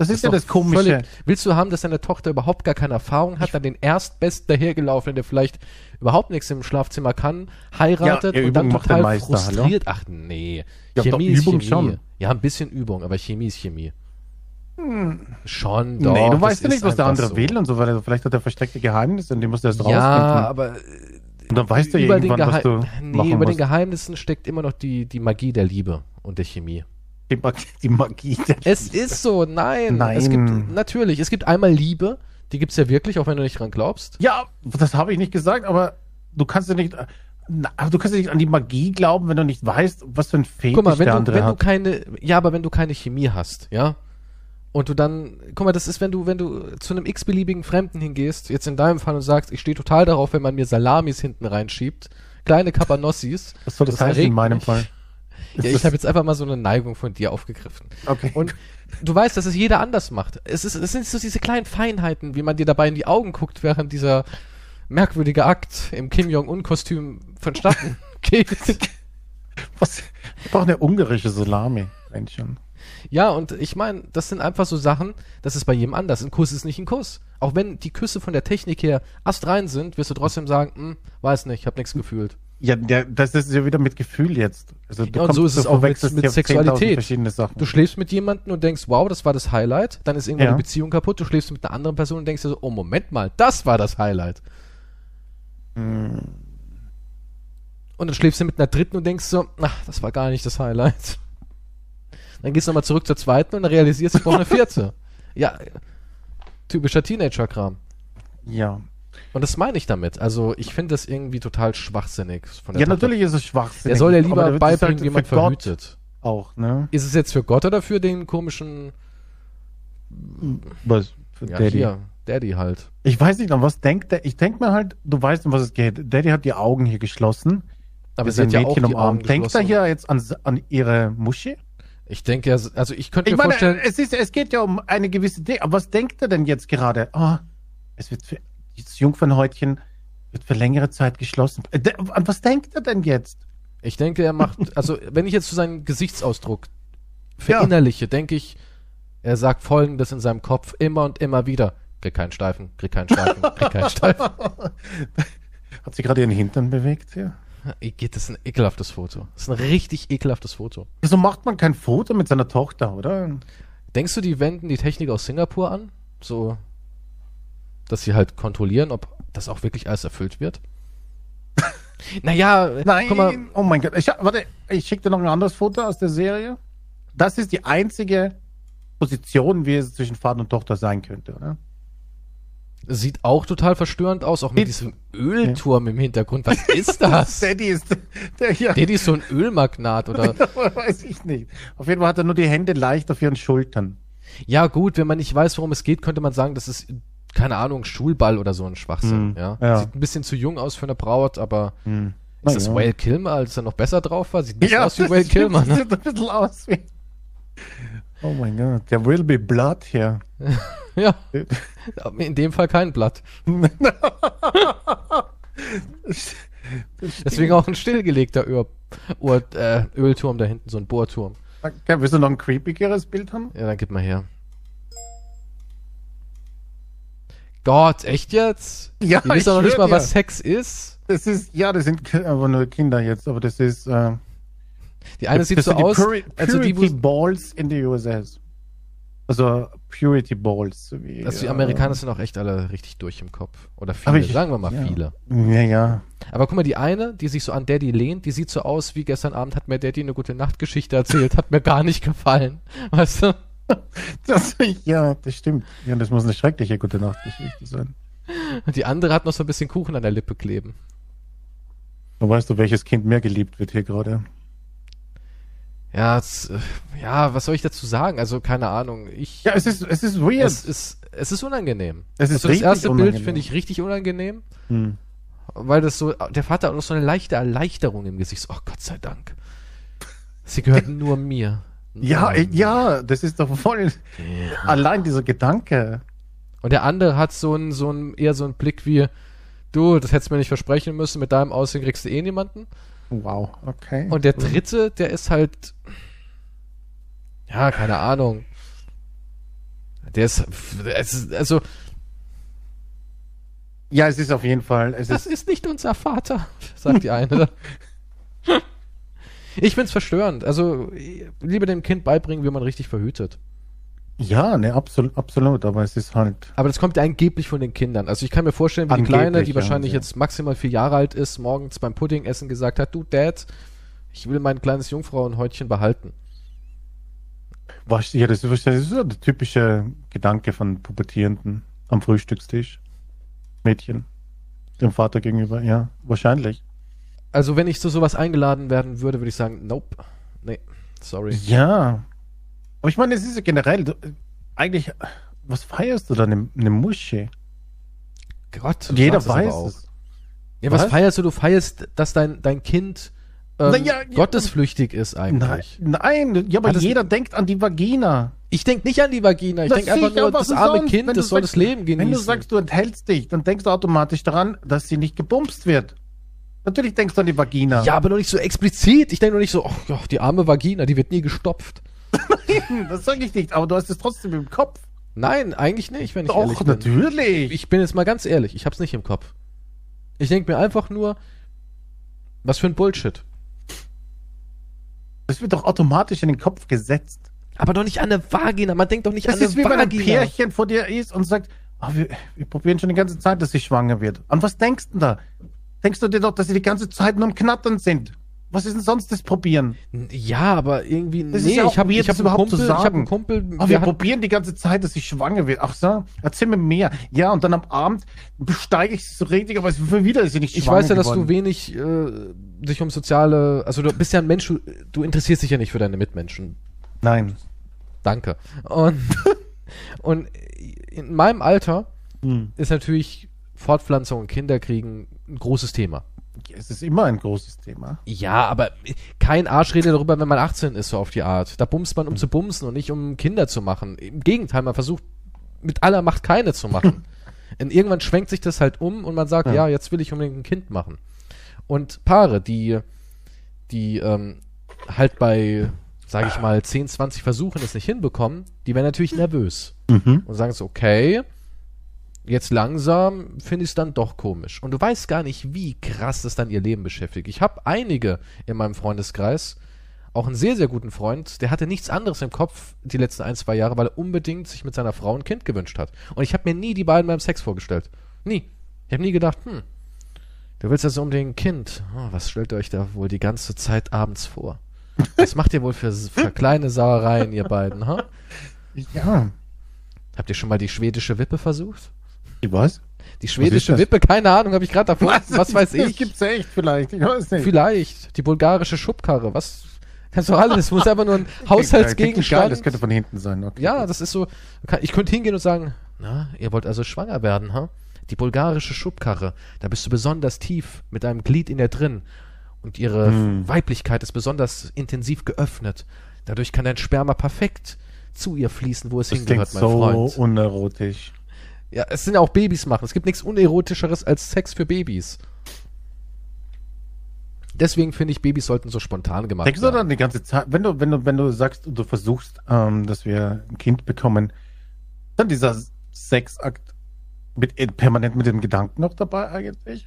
Das, das ist, ja das Komische. Völlig, willst du haben, dass deine Tochter überhaupt gar keine Erfahrung hat, dann den erstbesten dahergelaufenen, der vielleicht überhaupt nichts im Schlafzimmer kann, heiratet ja, und dann total Meister, frustriert. Hallo? Ach nee, ja, Chemie ist Chemie. Schon. Ja, ein bisschen Übung, aber Chemie ist Chemie. Schon, doch. nee, du das weißt ja nicht, was der andere so. will und so weiter. Vielleicht hat er versteckte Geheimnisse und die musst du erst Ja, rausfinden. aber Und dann weißt du ja den, irgendwann, was du nee, über den musst. Geheimnissen steckt immer noch die, die Magie der Liebe und der Chemie. Die Magie, die Magie Es ist so, nein. Nein. Es gibt, natürlich, es gibt einmal Liebe, die gibt's ja wirklich, auch wenn du nicht dran glaubst. Ja, das habe ich nicht gesagt, aber du kannst ja nicht, na, du kannst ja nicht an die Magie glauben, wenn du nicht weißt, was für ein Fetisch Guck mal, wenn der du, andere wenn du hat. keine, ja, aber wenn du keine Chemie hast, ja, und du dann, guck mal, das ist, wenn du, wenn du zu einem x-beliebigen Fremden hingehst, jetzt in deinem Fall und sagst, ich stehe total darauf, wenn man mir Salamis hinten reinschiebt, kleine Cabanossis. was soll das, das heißen in meinem mich. Fall? Ja, ich habe jetzt einfach mal so eine Neigung von dir aufgegriffen. Okay. Und du weißt, dass es jeder anders macht. Es, ist, es sind so diese kleinen Feinheiten, wie man dir dabei in die Augen guckt, während dieser merkwürdige Akt im Kim Jong-un-Kostüm vonstatten geht. was, ich brauche eine ungarische Salami, Männchen. Ja, und ich meine, das sind einfach so Sachen, das ist bei jedem anders. Ein Kuss ist nicht ein Kuss. Auch wenn die Küsse von der Technik her astrein sind, wirst du trotzdem sagen, hm, weiß nicht, hab nichts gefühlt. Ja, der, das ist ja wieder mit Gefühl jetzt. Also du Ja, und so ist es auch mit- mit hier 10.000 Sexualität. verschiedene Sachen. Du schläfst mit jemandem und denkst, wow, das war das Highlight. Dann ist irgendwann Ja. die Beziehung kaputt. Du schläfst mit einer anderen Person und denkst dir so, oh, Moment mal, das war das Highlight. Hm. Und dann schläfst du mit einer dritten und denkst so, ach, das war gar nicht das Highlight. Dann gehst du nochmal zurück zur zweiten und dann realisierst du, ich brauche eine vierte. Ja, typischer Teenager-Kram. ja. Und das meine ich damit. Also, ich finde das irgendwie total schwachsinnig. Von der Ja, Tochter. natürlich ist es schwachsinnig. Der soll ja lieber beibringen, halt wie man Gott verhütet. Auch, ne? Ist es jetzt für Gott oder für den komischen, Was? Für ja, Daddy. hier, Daddy halt. Ich weiß nicht, an was denkt der? Ich denke mir halt, du weißt, um was es geht. Daddy hat die Augen hier geschlossen. Aber sie hat ja auch Mädchen die Augen umarmt. Denkt er hier jetzt an, an ihre Muschi? Ich denke ja, also ich könnte Ich mir meine, vorstellen, es, ist, es geht ja um eine gewisse Dinge. Aber was denkt er denn jetzt gerade? Ah, es wird für das Jungfernhäutchen wird für längere Zeit geschlossen. Äh, An was denkt er denn jetzt? ich denke, er macht, also wenn ich jetzt zu seinem Gesichtsausdruck verinnerliche, denke ich, er sagt folgendes in seinem Kopf immer und immer wieder. Krieg keinen Steifen, krieg keinen Steifen, krieg keinen Steifen. Hat sie gerade ihren Hintern bewegt hier? Geht, das ist ein ekelhaftes Foto. Das ist ein richtig ekelhaftes Foto. Wieso macht man kein Foto mit seiner Tochter, oder? Denkst du, die wenden die Technik aus Singapur an? So, dass sie halt kontrollieren, ob das auch wirklich alles erfüllt wird? naja, Nein, guck mal, oh mein Gott. Ich, warte, ich schicke dir noch ein anderes Foto aus der Serie. Das ist die einzige Position, wie es zwischen Vater und Tochter sein könnte, oder? sieht auch total verstörend aus, auch mit diesem Ölturm im Hintergrund. Was ist das? Daddy ist der hier. Daddy ist so ein Ölmagnat oder? Weiß ich nicht. Auf jeden Fall hat er nur die Hände leicht auf ihren Schultern. Ja gut, wenn man nicht weiß, worum es geht, könnte man sagen, das ist keine Ahnung, Schulball oder so ein Schwachsinn. Hm, Ja? ja. Sieht ein bisschen zu jung aus für eine Braut, aber Hm. ist das Naja. Whale Kilmer, als er noch besser drauf war? Sieht ein bisschen aus wie Whale Kilmer, ne? Sieht ein bisschen aus wie. Oh mein Gott, there will be blood here. Ja. In dem Fall kein Blatt. Deswegen auch ein stillgelegter Öl, Ur, äh, Ölturm da hinten, so ein Bohrturm. Okay, willst du noch ein creepigeres Bild haben? Ja, dann gib mal her. Gott, echt jetzt? Ja, Ihr wisst doch noch ich nicht mal, was dir. Sex ist. Das ist, ja, das sind aber nur Kinder jetzt, aber das ist, äh, Die eine das sieht so die aus, Puri also die, Purity Balls in the USS. Also Purity Balls. Wie, also die äh, Amerikaner sind auch echt alle richtig durch im Kopf. Oder viele, ich- sagen wir mal ja. viele. Ja, ja. Aber guck mal, die eine, die sich so an Daddy lehnt, die sieht so aus wie gestern Abend hat mir Daddy eine gute Nachtgeschichte erzählt, hat mir gar nicht gefallen. Weißt du? Das, ja, das stimmt. Ja, das muss eine schreckliche gute Nachtgeschichte sein. Und die andere hat noch so ein bisschen Kuchen an der Lippe kleben. Und weißt du, welches Kind mehr geliebt wird hier gerade? Ja, es, äh, ja, was soll ich dazu sagen? Also, keine Ahnung. Ich, Ja, es ist, es ist weird. es ist, es ist unangenehm. Es ist also das erste Bild unangenehm. finde ich richtig unangenehm, hm. weil das so, der Vater hat auch noch so eine leichte Erleichterung im Gesicht. So, Oh Gott sei Dank. Sie gehört nur mir. Ja, äh, mir. ja, das ist doch voll. Ja. Allein dieser Gedanke. Und der andere hat so einen, so einen, eher so einen Blick wie, du, das hättest du mir nicht versprechen müssen, mit deinem Aussehen kriegst du eh niemanden. Wow, okay. Und der dritte, der ist halt, ja, keine Ahnung. Der ist, es ist also, ja, es ist auf jeden Fall. Es das ist, ist nicht unser Vater, sagt die eine. Ich find's verstörend. Also, lieber dem Kind beibringen, wie man richtig verhütet. Ja, ne, absolut, absolut, aber es ist halt. Aber das kommt ja angeblich von den Kindern. Also ich kann mir vorstellen, wie die Kleine, die wahrscheinlich ja. jetzt maximal vier Jahre alt ist, morgens beim Puddingessen gesagt hat, du Dad, ich will mein kleines Jungfrauenhäutchen behalten. Was, ja, das ist, das ist so der typische Gedanke von Pubertierenden am Frühstückstisch. Mädchen. Dem Vater gegenüber, ja, wahrscheinlich. Also wenn ich zu sowas eingeladen werden würde, würde ich sagen, nope, nee, sorry. Ja. Aber ich meine, es ist ja generell, du, eigentlich, was feierst du da? Eine, eine Muschi? Gott, jeder weiß auch. es. Ja, was, Was? feierst du? Du feierst, dass dein, dein Kind ähm, Na ja, ja. gottesflüchtig ist eigentlich. nein, ja, aber es- jeder denkt an die Vagina. Ich denk nicht an die Vagina, ich Das denk einfach nur, aber das arme sonst, Kind, das soll sagst- das Leben genießen. Wenn du sagst, du enthältst dich, dann denkst du automatisch daran, dass sie nicht gebumst wird. Natürlich denkst du an die Vagina. ja, aber noch nicht so explizit. Ich denke nur nicht so, oh, die arme Vagina, die wird nie gestopft. das sage ich nicht, aber du hast es trotzdem im Kopf. Nein, eigentlich nicht, wenn ich ehrlich Doch, bin. natürlich. Ich bin jetzt mal ganz ehrlich, ich hab's nicht im Kopf. Ich denk mir einfach nur, was für ein Bullshit. das wird doch automatisch in den Kopf gesetzt. Aber doch nicht an eine Vagina. Man denkt doch nicht Das an eine ist wie wenn ein Vagina. Pärchen vor dir ist und sagt, ah, wir, wir probieren schon die ganze Zeit, dass sie schwanger wird. An was denkst du denn da? Denkst du dir doch, dass sie die ganze Zeit nur am Knattern sind? Was ist denn sonst das Probieren? Ja, aber irgendwie, Das nee, ja ich habe ich hab überhaupt zu Kumpel, ich hab sagen. einen Kumpel, Ah, wir probieren die ganze Zeit, dass sie schwanger wird. Ach so, erzähl mir mehr. Ja, und dann am Abend besteige ich so richtig, aber wieder ist sie nicht ich schwanger weiß ja, dass geworden. du wenig äh, dich um soziale, also du bist ja ein Mensch, du, du interessierst dich ja nicht für deine Mitmenschen. Nein. Danke. Und, und in meinem Alter Hm. ist natürlich Fortpflanzung und Kinderkriegen ein großes Thema. Es ist immer ein großes Thema. Ja, aber kein Arsch redet darüber, wenn man 18 ist, so auf die Art. Da bumst man, um zu bumsen und nicht um Kinder zu machen. Im Gegenteil, man versucht mit aller Macht keine zu machen. und irgendwann schwenkt sich das halt um und man sagt, ja, Ja. jetzt will ich unbedingt ein Kind machen. Und Paare, die, die ähm, halt bei, sage ich mal, 10, 20 Versuchen es nicht hinbekommen, die werden natürlich nervös Mhm. und sagen so, okay, jetzt langsam finde ich es dann doch komisch. Und du weißt gar nicht, wie krass das dann ihr Leben beschäftigt. Ich habe einige in meinem Freundeskreis, auch einen sehr, sehr guten Freund, der hatte nichts anderes im Kopf die letzten ein, zwei Jahre, weil er unbedingt sich mit seiner Frau ein Kind gewünscht hat. Und ich habe mir nie die beiden beim Sex vorgestellt. Nie. Ich habe nie gedacht, hm, du willst also unbedingt ein Kind. Oh, was stellt ihr euch da wohl die ganze Zeit abends vor? Was macht ihr wohl für, für kleine Sauereien, ihr beiden, ha? Ja. Habt ihr schon mal die schwedische Wippe versucht? Die was? Die schwedische das? Wippe, keine Ahnung, habe ich gerade davor. Was, weiß Das ich? gibt's echt vielleicht. Ich weiß nicht. Vielleicht. Die bulgarische Schubkarre, was? Kannst du alles. Muss einfach nur ein Geil, Haushaltsgegenstand. das könnte von hinten sein. Okay. ja, das ist so. Ich könnte hingehen und sagen, na, ihr wollt also schwanger werden, ha? Die bulgarische Schubkarre, da bist du besonders tief mit einem Glied in der drin. Und ihre Hm. Weiblichkeit ist besonders intensiv geöffnet. Dadurch kann dein Sperma perfekt zu ihr fließen, wo es das hingehört, mein so Freund. unerotisch. Ja, es sind ja auch Babys machen. Es gibt nichts unerotischeres als Sex für Babys. Deswegen finde ich, Babys sollten so spontan gemacht Denkst du werden. dann die ganze Zeit, wenn du, wenn du, wenn du sagst, du versuchst, ähm, dass wir ein Kind bekommen, dann dieser Sexakt mit, äh, permanent mit dem Gedanken noch dabei eigentlich?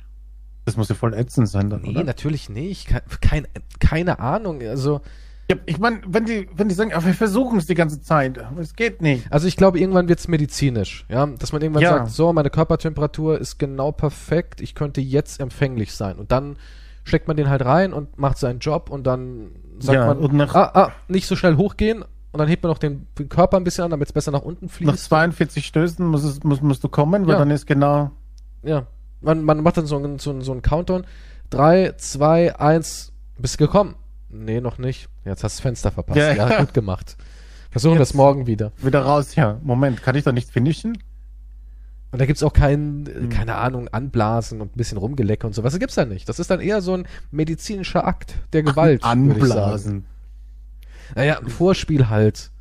Das muss ja voll ätzend sein dann, Nee, oder? natürlich nicht. Ke- Kein, keine Ahnung. Also, Ja, ich meine, wenn die, wenn die sagen, aber wir versuchen es die ganze Zeit, aber es geht nicht. also ich glaube, irgendwann wird's medizinisch. Ja, dass man irgendwann Ja. sagt, so, meine Körpertemperatur ist genau perfekt. Ich könnte jetzt empfänglich sein. Und dann steckt man den halt rein und macht seinen Job und dann sagt Ja, man, und nach- ah, ah, nicht so schnell hochgehen. Und dann hebt man noch den, den Körper ein bisschen an, damit es besser nach unten Nach fließt. 42 Stößen muss es, muss, musst du kommen, weil Ja. dann ist genau, Ja. Man, man macht dann so, einen- so, einen- so einen Countdown. Drei, zwei, eins, bist du gekommen? Nee, noch nicht. Jetzt hast du das Fenster verpasst. Ja. Ja, gut gemacht. Versuchen wir es morgen wieder. wieder raus, ja. Moment, kann ich da nicht finishen? Und da gibt's auch kein, Hm. keine Ahnung, Anblasen und ein bisschen Rumgelecke und sowas. Das gibt's da nicht. Das ist dann eher so ein medizinischer Akt der Gewalt. sagen. Anblasen. Naja, ein Vorspiel halt.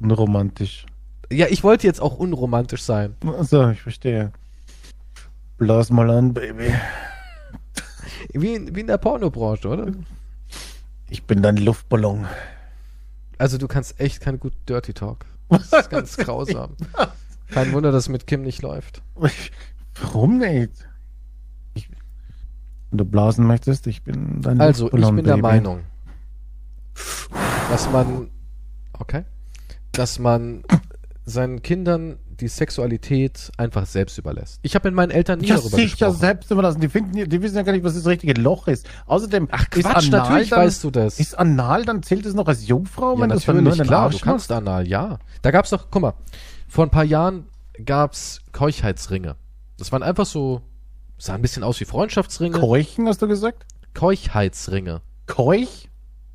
Unromantisch. Ja, ich wollte jetzt auch unromantisch sein. Also, ich verstehe. Blas mal an, Baby. Wie in, wie in der Pornobranche, oder? Ich bin dein Luftballon. Also du kannst echt kein gut Dirty Talk. Das ist ganz grausam. Kein Wunder, dass es mit Kim nicht läuft. Warum nicht? Ich, wenn du blasen möchtest, ich bin dein Also, ich Luftballon, bin der Baby. Meinung, dass man, okay, dass man seinen Kindern die Sexualität einfach selbst überlässt. Ich habe mit meinen Eltern nie Ja, darüber sich ja gesprochen. selbst überlassen. Die finden, die wissen ja gar nicht, was das richtige Loch ist. Außerdem, Ach Quatsch, natürlich dann, weißt du das. Ist Anal, dann zählt es noch als Jungfrau, ja, wenn das dann nur in natürlich, den klar, Arsch du kannst anal, ja. Da gab's doch, guck mal, vor ein paar Jahren gab's Keuchheitsringe. Das waren einfach so, sah ein bisschen aus wie Freundschaftsringe. Keuchen, hast du gesagt? Keuchheitsringe. Keuch?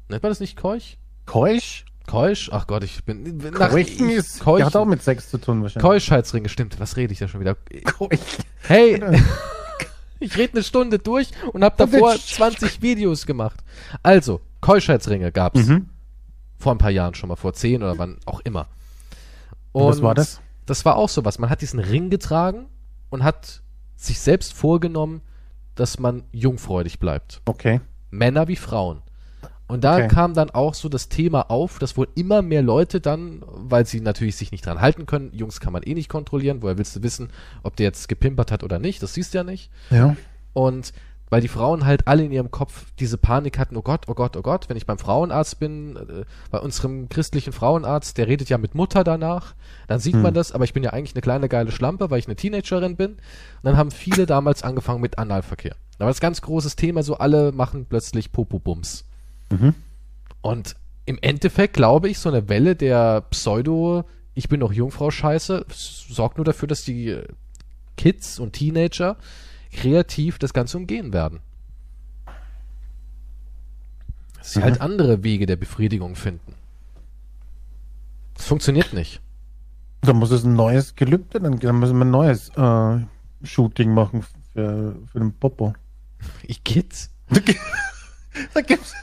Nennt man das nicht Keuch? Keusch? Keusch? Ach Gott, ich bin. Keuchen ich- ist, Keuch, der hat auch mit Sex zu tun wahrscheinlich. Keuschheitsringe, stimmt. Was rede ich da schon wieder? Keuch. Hey, ich rede eine Stunde durch und habe davor jetzt- 20 Videos gemacht. Also, Keuschheitsringe gab's Mhm. vor ein paar Jahren schon mal, vor 10 oder wann auch immer. Und was war das? Das war auch sowas. Man hat diesen Ring getragen und hat sich selbst vorgenommen, dass man jungfräulich bleibt. Okay. Männer wie Frauen. Und da Okay. kam dann auch so das Thema auf, dass wohl immer mehr Leute dann, weil sie natürlich sich nicht dran halten können, Jungs kann man eh nicht kontrollieren, woher willst du wissen, ob der jetzt gepimpert hat oder nicht, das siehst du ja nicht. Ja. Und weil die Frauen halt alle in ihrem Kopf diese Panik hatten, oh Gott, oh Gott, oh Gott, wenn ich beim Frauenarzt bin, äh, bei unserem christlichen Frauenarzt, der redet ja mit Mutter danach, dann sieht man das, aber ich bin ja eigentlich eine kleine geile Schlampe, weil ich eine Teenagerin bin. Und dann haben viele damals angefangen mit Analverkehr. Da war das ganz großes Thema, so alle machen plötzlich Popobums. Mhm. Und im Endeffekt glaube ich, so eine Welle der Pseudo, ich bin noch Jungfrau Scheiße, s- sorgt nur dafür, dass die Kids und Teenager kreativ das Ganze umgehen werden. Dass sie Mhm. halt andere Wege der Befriedigung finden. Das funktioniert nicht. Dann muss es ein neues Gelübde, dann, dann müssen wir ein neues äh, Shooting machen für, für den Popo. Ich Kids? Da gibt's,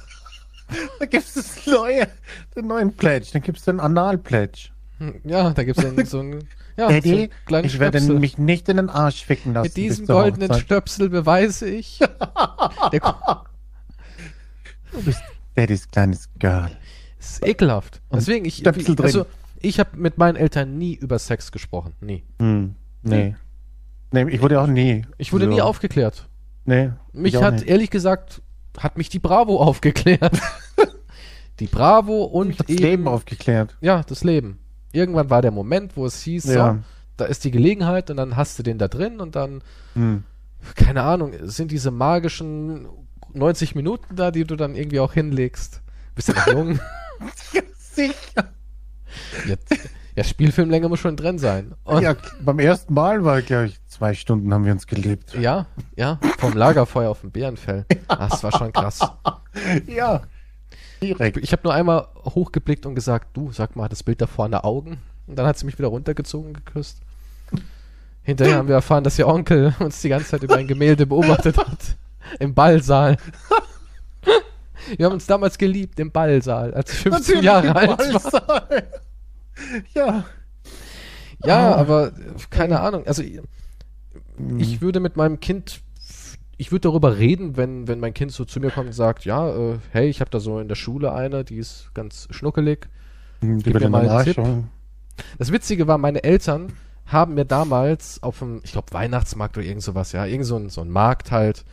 da gibt's das neue, den neuen Pledge, dann gibt's den Anal-Pledge. Hm, Ja, da gibt es so ein, ja, so Daddy, einen kleinen ich werde Stöpsel. mich nicht in den Arsch ficken lassen. Mit diesem goldenen Hochzeit. Stöpsel beweise ich. Du bist Daddys kleines Girl. Das ist ekelhaft. Und Deswegen, ich, Stöpsel also, ich habe mit meinen Eltern nie über Sex gesprochen. Nie. Hm, nee. Nee, ich wurde auch nie. Ich wurde so- nie aufgeklärt. Nee. Mich hat, nicht. ehrlich gesagt, hat mich die Bravo aufgeklärt. die Bravo und das eben, Leben aufgeklärt. Ja, das Leben. Irgendwann war der Moment, wo es hieß, Ja. so, da ist die Gelegenheit und dann hast du den da drin und dann, Hm. keine Ahnung, sind diese magischen 90 Minuten da, die du dann irgendwie auch hinlegst. Bist ja noch jung. Sicher. Jetzt, ja, Spielfilmlänge muss schon drin sein. Und Ja, beim ersten Mal war, glaube ich, zwei Stunden haben wir uns gelebt. Ja, ja, vom Lagerfeuer auf dem Bärenfell. Das war schon krass. Ja. Direkt. Ich habe nur einmal hochgeblickt und gesagt, du, sag mal, das Bild da vorne Augen? Und dann hat sie mich wieder runtergezogen und geküsst. Hinterher haben wir erfahren, dass ihr Onkel uns die ganze Zeit über ein Gemälde beobachtet hat. Im Ballsaal. Wir haben uns damals geliebt im Ballsaal, als ich 15 Jahre alt war. Ja. Ja, Ah. aber keine Ahnung. Also ich- ich würde mit meinem Kind, ich würde darüber reden, wenn, wenn mein Kind so zu mir kommt und sagt, ja, äh, hey, ich habe da so in der Schule eine, die ist ganz schnuckelig. Die Gib mir mal einen Tipp. Das Witzige war, meine Eltern haben mir damals auf dem, ich glaube, Weihnachtsmarkt oder irgend sowas, ja, irgend so ein, so ein Markt halt,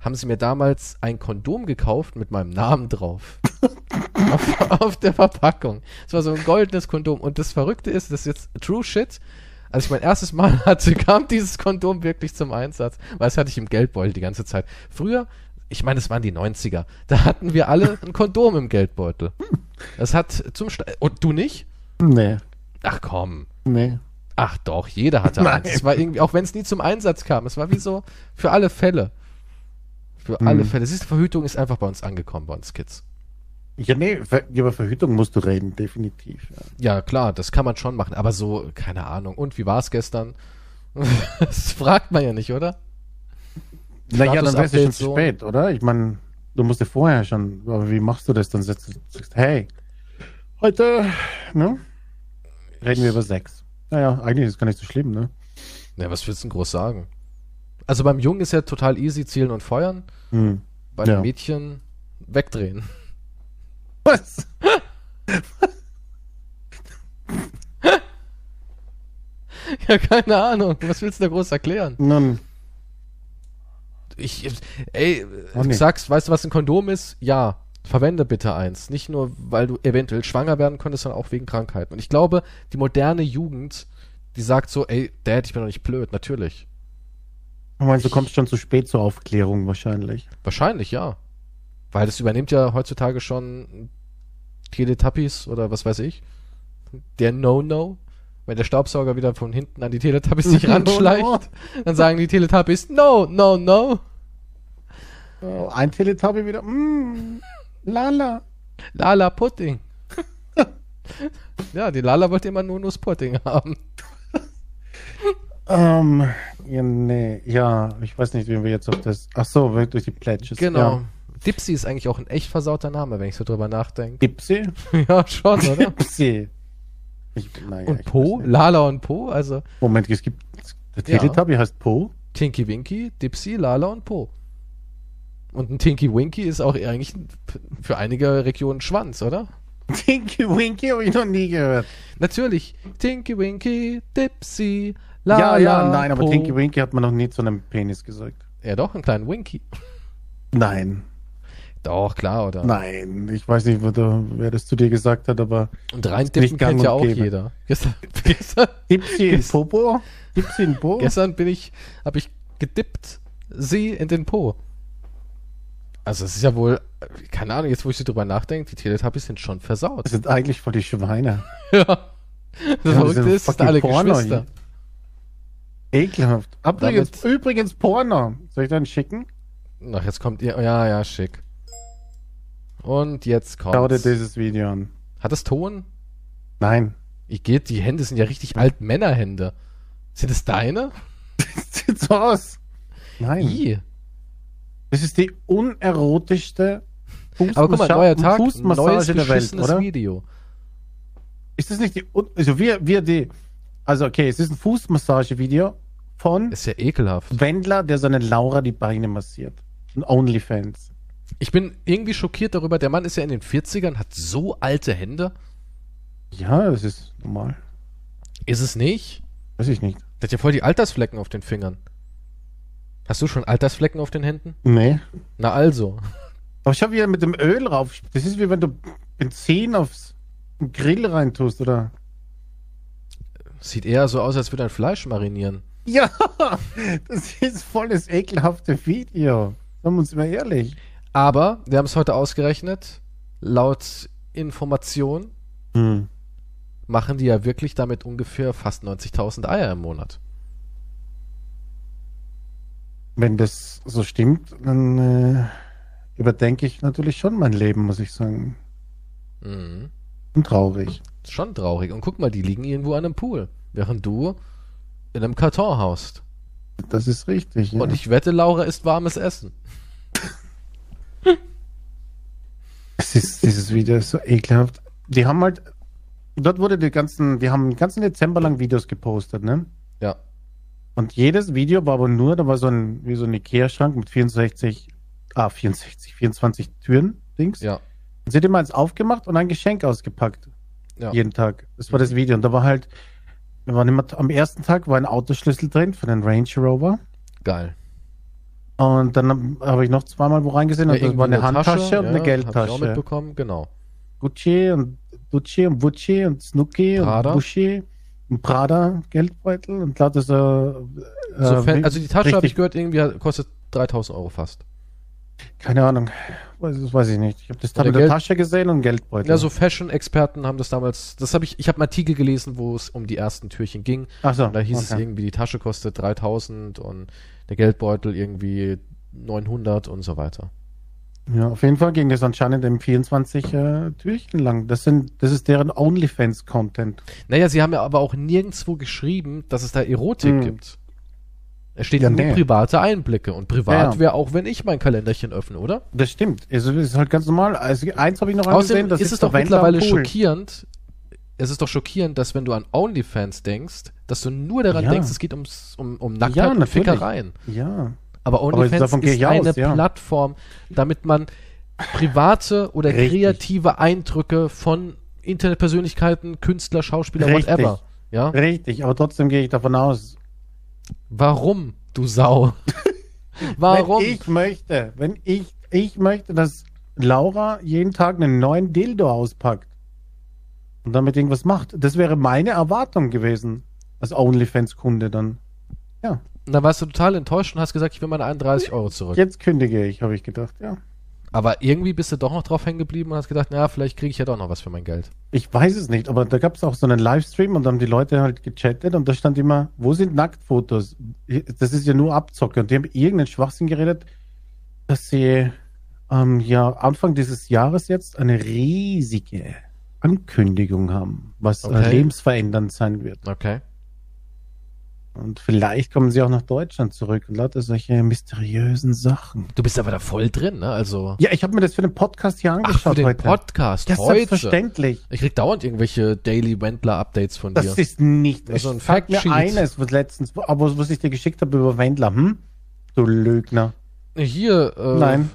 haben sie mir damals ein Kondom gekauft mit meinem Namen drauf. auf, auf der Verpackung. Es war so ein goldenes Kondom. Und das Verrückte ist, das ist jetzt true shit. Als ich mein erstes Mal hatte, kam dieses Kondom wirklich zum Einsatz. Weil das hatte ich im Geldbeutel die ganze Zeit. Früher, ich meine, es waren die 90er, da hatten wir alle ein Kondom im Geldbeutel. Das hat zum Sta Und du nicht? Nee. Ach komm. Nee. Ach doch, jeder hatte Nein. eins. Es war irgendwie, auch wenn es nie zum Einsatz kam, es war wie so für alle Fälle. Für alle Hm. Fälle. Siehst du, Verhütung ist einfach bei uns angekommen, bei uns Kids. Ja, nee, über Verhütung musst du reden, definitiv. Ja. Ja, klar, das kann man schon machen, aber so, keine Ahnung. Und wie war es gestern? das fragt man ja nicht, oder? Naja, dann wär's ja schon zu spät, oder? Ich meine, du musst ja vorher schon, aber wie machst du das? Dann setzt du, sagst, hey, heute, ne? Reden wir über Sex. Naja, eigentlich ist es gar nicht so schlimm, ne? Ja, was willst du denn groß sagen? Also beim Jungen ist ja total easy, zielen und feuern. Hm. Bei Ja. den Mädchen wegdrehen. Was? Ja, keine Ahnung. Was willst du da groß erklären? Nun, Ich, ey, du nicht. sagst, weißt du, was ein Kondom ist? Ja. Verwende bitte eins. Nicht nur, weil du eventuell schwanger werden könntest, sondern auch wegen Krankheiten. Und ich glaube, die moderne Jugend, die sagt so, ey, Dad, ich bin doch nicht blöd, natürlich. Du meinst, du kommst schon zu spät zur Aufklärung wahrscheinlich. Wahrscheinlich, ja. Weil das übernimmt ja heutzutage schon Teletubbies oder was weiß ich. Der No-No. Wenn der Staubsauger wieder von hinten an die Teletubbies sich ranschleicht, dann sagen die Teletubbies, no, no, no. Oh, ein Teletubby wieder, mm, Lala. Lala Pudding. ja, die Lala wollte immer nur Nusspudding haben. Ähm, ja, nee, ja, ich weiß nicht, wie wir jetzt auf das. Ach so, durch die Pledges. Genau. Ja. Dipsy ist eigentlich auch ein echt versauter Name, wenn ich so drüber nachdenke. Dipsy? ja, schon, oder? Dipsy. Ich, naja, Und Po? Lala und Po? Also Moment, es gibt. Der Ja. Teletubby heißt Po? Tinky Winky, Dipsy, Lala und Po. Und ein Tinky Winky ist auch eigentlich für einige Regionen Schwanz, oder? Tinky Winky habe ich noch nie gehört. Natürlich. Tinky Winky, Dipsy, Lala. ja, ja, nein, aber Po. Tinky Winky hat man noch nie zu einem Penis gesagt. Ja, doch, einen kleinen Winky. Nein, Doch, klar, oder? nein, ich weiß nicht, wer, da- wer das zu dir gesagt hat, aber Und gang kennt ja auch gäbe. jeder. Gestern, gestern, Dipsy in Gest- Popo? Dipsy in Po? gestern bin ich, habe ich gedippt sie in den Po. Also es ist ja wohl, keine Ahnung, jetzt wo ich drüber nachdenke, die Teletubbies sind schon versaut. Das sind eigentlich voll die Schweine. ja. Das Ja, Verrückte ist, fucking alle Porno Geschwister. Ekelhaft. Übrigens, Damit- übrigens Porno. Soll ich dann schicken? Ach, jetzt kommt ihr, ja, ja, schick. Und jetzt kommt. Schau dir dieses Video an. Hat es Ton? Nein. Ich geht, die Hände sind ja richtig alt Männerhände. Sind es deine? Sieht so aus. Nein. I. Das ist die unerotischste Aber guck mal, neuer Tag, neues Fußmassage der Welt, oder? Video. Ist das nicht die, also wir, wir die, also okay, es ist ein Fußmassagevideo von Ist ja ekelhaft. Wendler, der seine Laura die Beine massiert. Ein Onlyfans. Ich bin irgendwie schockiert darüber, der Mann ist ja in den 40ern, hat so alte Hände. Ja, das ist normal. Ist es nicht? Weiß ich nicht. Der hat ja voll die Altersflecken auf den Fingern. Hast du schon Altersflecken auf den Händen? Nee. Na also. Aber ich habe wieder mit dem Öl rauf. Das ist wie wenn du Benzin aufs Grill reintust, oder? Sieht eher so aus, als würde ein Fleisch marinieren. Ja, das ist voll das ekelhafte Video. Sagen wir uns mal ehrlich. Aber, wir haben es heute ausgerechnet, laut Information Hm. machen die ja wirklich damit ungefähr fast 90.000 Eier im Monat. Wenn das so stimmt, dann äh, überdenke ich natürlich schon mein Leben, muss ich sagen. Mhm. Und traurig. Schon traurig. Und guck mal, die liegen irgendwo an einem Pool, während du in einem Karton haust. Das ist richtig. Ja. Und ich wette, Laura isst warmes Essen. Es ist, dieses Video ist so ekelhaft. Die haben halt, dort wurde die ganzen, die haben den ganzen Dezember lang Videos gepostet, ne? Ja. Und jedes Video war aber nur, da war so ein, wie so ein Ikea-Schrank mit 64, ah, 64, 24 Türen, Dings. Ja. Und sie hat immer eins aufgemacht und ein Geschenk ausgepackt. Ja. Jeden Tag. Das war das Video. Und da war halt, wir waren immer, am ersten Tag war ein Autoschlüssel drin für den Range Rover. Geil. Und dann habe ich noch zweimal wo reingesehen und das irgendwie war eine Handtasche Tasche, und ja, eine Hab ich auch Geldtasche. mitbekommen, genau. Gucci und Gucci und Gucci und Snooki Prada. und Gucci und Prada Geldbeutel und lauter so. äh, Sofern, wie- also die Tasche, habe ich gehört, irgendwie kostet 3000 Euro fast. Keine Ahnung. Das weiß ich nicht. Ich habe das mit der Geld- Tasche gesehen und Geldbeutel. Ja, so Fashion-Experten haben das damals, das habe ich, ich habe einen Artikel gelesen, wo es um die ersten Türchen ging. Ach so, Und da hieß es okay. irgendwie, die Tasche kostet 3000 und der Geldbeutel irgendwie 900 und so weiter. Ja, auf jeden Fall ging das anscheinend im 24 äh, Türchen lang. Das sind, das ist deren OnlyFans-Content. Naja, sie haben ja aber auch nirgendwo geschrieben, dass es da Erotik Hm. gibt. Es steht Ja, nur nee. private Einblicke. Und privat Ja, wäre auch, wenn ich mein Kalenderchen öffne, oder? Das stimmt. Das ist halt ganz normal. Also, eins habe ich noch angesehen. Das ist es doch mittlerweile Pool. schockierend. Es ist doch schockierend, dass wenn du an OnlyFans denkst, dass du nur daran Ja. denkst, es geht ums, um, um Nacktheit Ja, und natürlich. Fickereien. Ja. Aber OnlyFans davon gehe ist eine aus, ja. Plattform, damit man private oder Richtig. kreative Eindrücke von Internetpersönlichkeiten, Künstler, Schauspieler, Richtig. whatever. Ja? Richtig, aber trotzdem gehe ich davon aus. Warum, du Sau? Warum? Wenn ich möchte, wenn ich, ich möchte, dass Laura jeden Tag einen neuen Dildo auspackt und damit irgendwas macht. Das wäre meine Erwartung gewesen als OnlyFans-Kunde dann. Ja, Und dann warst du total enttäuscht und hast gesagt, ich will meine 31 Euro zurück. jetzt kündige ich, habe ich gedacht. Ja. Aber irgendwie bist du doch noch drauf hängen geblieben und hast gedacht, naja, vielleicht kriege ich ja doch noch was für mein Geld. Ich weiß es nicht, aber da gab es auch so einen Livestream und dann haben die Leute halt gechattet und da stand immer, wo sind Nacktfotos? Das ist ja nur Abzocke und die haben irgendeinen Schwachsinn geredet, dass sie ähm, ja Anfang dieses Jahres jetzt eine riesige Ankündigung haben, was äh, Okay. lebensverändernd sein wird. Okay. Und vielleicht kommen sie auch nach Deutschland zurück und lauter solche mysteriösen Sachen. Du bist aber da voll drin, ne? Also. Ja, ich habe mir das für den Podcast hier Ach, angeschaut für den heute. Podcast Ja, heute. selbstverständlich. Ich krieg dauernd irgendwelche Daily Wendler-Updates von dir. Das ist nicht. Das ist ich so ein sag mir eines, was letztens, aber was ich dir geschickt habe über Wendler, hm? Du Lügner. Hier, äh, Nein.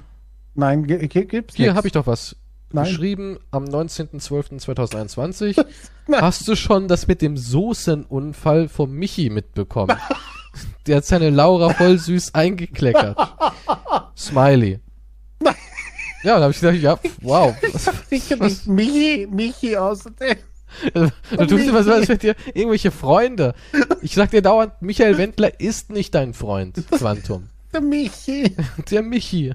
Nein, gibt's Hier habe ich doch was. Nein. Geschrieben am 19.12.2021. Hast du schon das mit dem Soßenunfall vom Michi mitbekommen? Der hat seine Laura voll süß eingekleckert. Smiley. Ja, da habe ich gedacht, ja, wow. Was, Sicher nicht Michi, Michi außerdem. du tust immer so, als wäre dir irgendwelche Freunde. Ich sag dir dauernd, Michael Wendler ist nicht dein Freund, Quantum. Der Michi. Der Michi.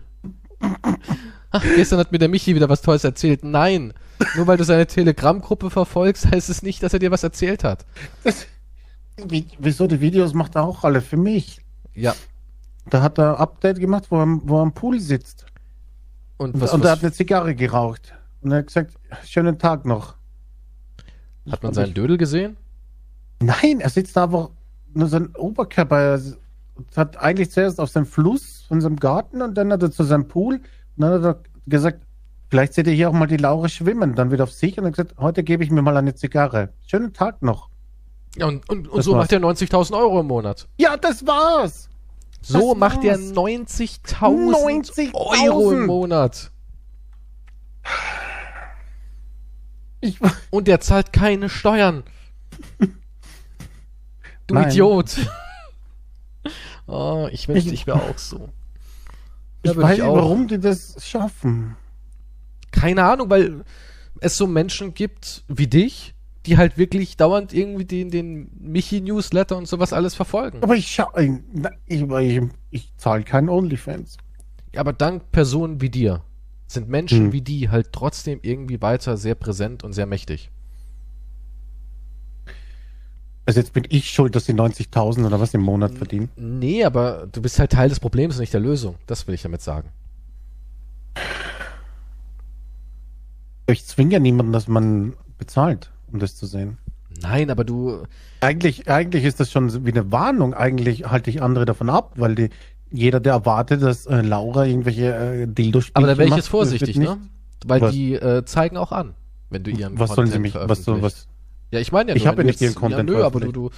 Ach, gestern hat mir der Michi wieder was Tolles erzählt. Nein, nur weil du seine Telegram-Gruppe verfolgst, heißt es nicht, dass er dir was erzählt hat. Das, wie, wieso die Videos macht er auch alle für mich? Ja. Da hat er ein Update gemacht, wo er, am- wo er am Pool sitzt. Und Und, was, und er was hat eine Zigarre geraucht. Und er hat gesagt, schönen Tag noch. hat man seinen Dödel gesehen? Nein, er sitzt da aber nur sein Oberkörper. Er hat eigentlich zuerst auf seinem Fluss von seinem Garten und dann hat er zu seinem Pool und dann hat er gesagt, vielleicht seht ihr hier auch mal die Laura schwimmen. Dann wieder auf sich und hat gesagt, heute gebe ich mir mal eine Zigarre. Schönen Tag noch. Ja, und, und, und so war's. macht er 90.000 Euro im Monat. Ja, das war's. So Das macht er war's. 90.000 90.000 Euro im Monat. Ich, Und der zahlt keine Steuern. Du Nein. Idiot. oh, ich wünschte, Ich- ich wäre auch so. Ich weiß nicht, warum die das schaffen. Keine Ahnung, weil es so Menschen gibt wie dich, die halt wirklich dauernd irgendwie den, den Michi-Newsletter und sowas alles verfolgen. Aber ich schau, ich, ich, ich, ich zahle keinen OnlyFans. Aber dank Personen wie dir sind Menschen Hm. wie die halt trotzdem irgendwie weiter sehr präsent und sehr mächtig. Also jetzt bin ich schuld, dass sie 90.000 oder was im Monat verdienen. Nee, aber du bist halt Teil des Problems und nicht der Lösung. Das will ich damit sagen. Ich zwinge ja niemanden, dass man bezahlt, um das zu sehen. Nein, aber du, Eigentlich, eigentlich ist das schon wie eine Warnung. Eigentlich halte ich andere davon ab, weil die, jeder, der erwartet, dass äh, Laura irgendwelche äh, dildo aber da wäre ich jetzt vorsichtig, ne? Weil Was? die äh, zeigen auch an, wenn du ihren Was sollen sie mich, was, so, was, Ja, ich meine ja Ich nur, hab wenn ja nicht ihren Content Ja, nö, aber du, du,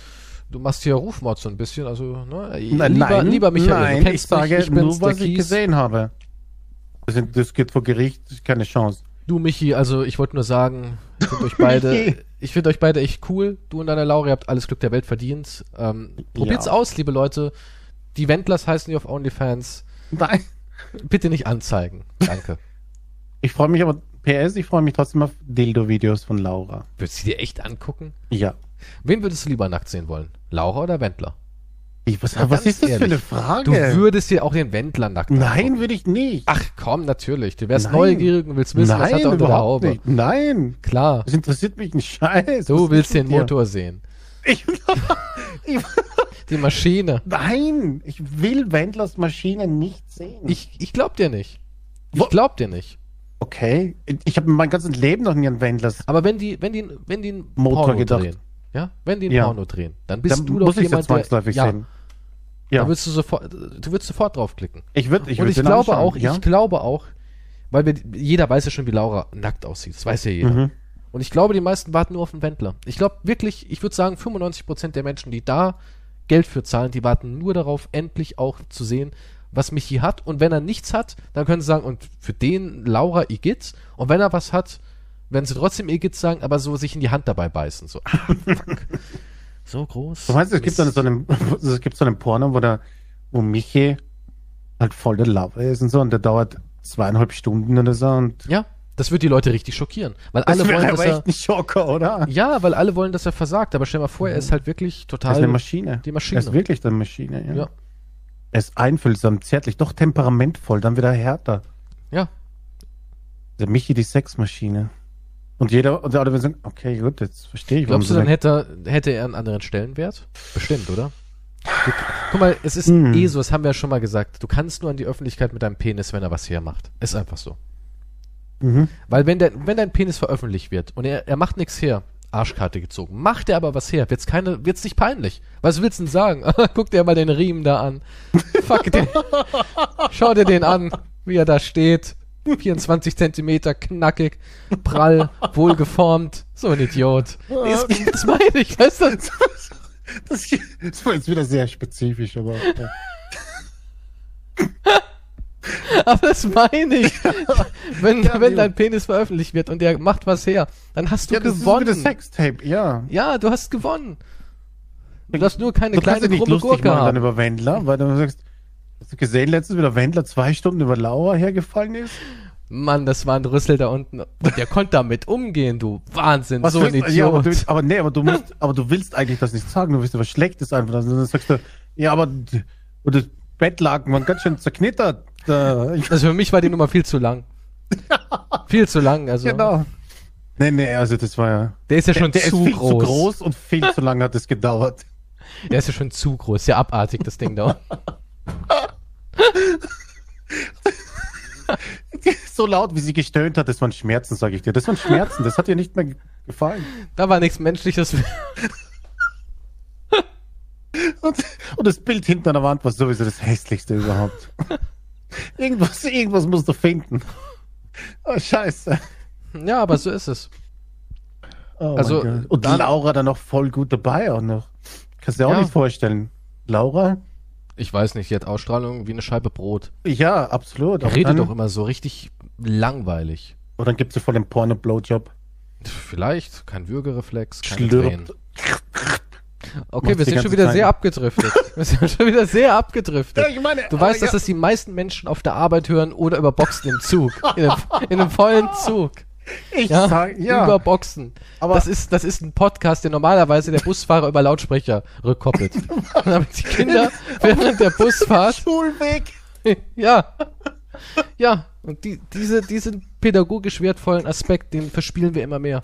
du machst hier Rufmord so ein bisschen, also, ne? Nein, lieber, nein, lieber Michael, nein, ich sage ich nur, was ich gesehen habe. Das, das geht vor Gericht, keine Chance. Du, Michi, also ich wollte nur sagen, ich finde euch beide, ich finde euch beide echt cool. Du und deine Laura, ihr habt alles Glück der Welt verdient. Ähm, probiert's Ja. aus, liebe Leute. Die Wendlers heißen die auf OnlyFans. Nein. Bitte nicht anzeigen. Danke. Ich freue mich aber, PS, ich freue mich trotzdem auf Dildo-Videos von Laura. Würdest du dir echt angucken? Ja. Wen würdest du lieber nackt sehen wollen? Laura oder Wendler? Ich, was was ist das für ehrlich. eine Frage? Du würdest dir auch den Wendler nackt Nein, angucken. würde ich nicht. Ach komm, natürlich. Du wärst Nein. neugierig und willst wissen, was hat Nein, er unter der überhaupt Haube. nicht. Nein, Klar. das interessiert mich ein Scheiß. Du Was willst den? Motor sehen. Ich, ich, Die Maschine. nein, ich will Wendlers Maschine nicht sehen. Ich, ich glaub dir nicht. Ich glaub dir nicht. Okay, ich habe mein ganzes Leben noch nie an Wendlers. Aber wenn die, wenn die, wenn die einen Motor Porno gedacht. drehen, ja, wenn die einen Ja. Porno drehen, dann bist Dann du doch jemand, der, ja, sehen. da Ja, würdest du sofort, du würdest sofort draufklicken. ich würde, ich Und würd ich glaube auch, ja? ich glaube auch, weil wir, jeder weiß ja schon, wie Laura nackt aussieht. Das weiß ja jeder. Mhm. Und ich glaube, die meisten warten nur auf den Wendler. Ich glaube wirklich, ich würde sagen, 95% der Menschen, die da Geld für zahlen, die warten nur darauf, endlich auch zu sehen, was Michi hat. Und wenn er nichts hat, dann können sie sagen, und für den Laura Igitt. Und wenn er was hat, werden sie trotzdem Igitt sagen, aber so sich in die Hand dabei beißen. So, ah, fuck. so groß. Du meinst, es gibt, dann so einen, es gibt so einen Porno, wo der, wo Michi halt voll der Lover ist und so und der dauert zweieinhalb Stunden oder so und Ja, das wird die Leute richtig schockieren. Weil alle das wäre wollen, aber dass er, echt ein Schocker, oder? ja, weil alle wollen, dass er versagt. Aber stell dir mal vor, er ist halt wirklich Das total ist eine Maschine. die Maschine. Er ist wirklich eine Maschine, ja. Ja. Er ist einfühlsam, zärtlich, doch temperamentvoll, dann wieder härter. Ja. Der Michi, die Sexmaschine. Und jeder, und alle sagen, okay, gut, jetzt verstehe ich, Glaubst du, dann hätte, er- hätte er einen anderen Stellenwert? Bestimmt, oder? Du, guck mal, es ist Hm. eh so, das haben wir ja schon mal gesagt. Du kannst nur an die Öffentlichkeit mit deinem Penis, wenn er was hermacht. Ist einfach so. mhm. Weil wenn, der, wenn dein Penis veröffentlicht wird und er, er macht nichts her, Arschkarte gezogen, macht er aber was her, wird's keine, wird's nicht peinlich. Was willst du denn sagen? Guck dir mal den Riemen da an. Fuck den. Schau dir den an, wie er da steht. 24 Zentimeter, knackig, prall, wohlgeformt. So ein Idiot. Das, das meine ich, weißt du? Das, das war jetzt wieder sehr spezifisch, aber. Ja. Aber das meine ich. Wenn, Ja, wenn dein Penis veröffentlicht wird und der macht was her, dann hast du ja, das gewonnen. ist wieder Sextape, ja. Ja, du hast gewonnen. Du darfst nur keine Du kleine krumme Gurke machen dann haben. über Wendler, weil du sagst, hast du gesehen letztens, wie der Wendler zwei Stunden über Laura hergefallen ist? Mann, das war ein Rüssel da unten. Und der konnte damit umgehen, du. Wahnsinn, so ein Idiot. Ja, aber, du, aber nee, aber du musst, aber du willst eigentlich das nicht sagen, du willst was Schlechtes einfach. Dann sagst du, ja, aber und das Bettlaken war ganz schön zerknittert. Ich, also für mich war die Nummer viel zu lang. viel zu lang, also. genau. Nee, nee, also das war ja. Der ist ja Der, schon der ist zu viel groß. zu groß und viel zu lange hat es gedauert. Der ist ja schon zu groß. Sehr abartig, das Ding da. So laut, wie sie gestöhnt hat, das waren Schmerzen, sage ich dir. Das waren Schmerzen, das hat ihr nicht mehr ge- gefallen. Da war nichts Menschliches. Und, und das Bild hinten an der Wand war sowieso das hässlichste überhaupt. Irgendwas, irgendwas musst du finden. Oh, scheiße. ja, aber so ist es. Oh Also, und dann- Laura dann noch voll gut dabei auch noch. Kannst du dir auch Ja. nicht vorstellen. Laura? Ich weiß nicht, die hat Ausstrahlung wie eine Scheibe Brot. Ja, absolut. Er redet doch immer so richtig langweilig. Und dann gibt sie voll den Porno-Blowjob. Vielleicht, kein Würgereflex, keine Tränen. Okay, wir sind schon wieder Zeit. sehr abgedriftet. wir sind schon wieder sehr abgedriftet. ich meine, Du weißt, dass das die meisten Menschen auf der Arbeit hören oder über Boxen im Zug. In einem, in einem vollen Zug. ich Ja, sag, ja. über Boxen. Aber- das ist, das ist ein Podcast, der normalerweise der Busfahrer über Lautsprecher rückkoppelt. Damit die Kinder während der Busfahrt, Schulweg. ja, ja, und die, diese, diesen pädagogisch wertvollen Aspekt, den verspielen wir immer mehr.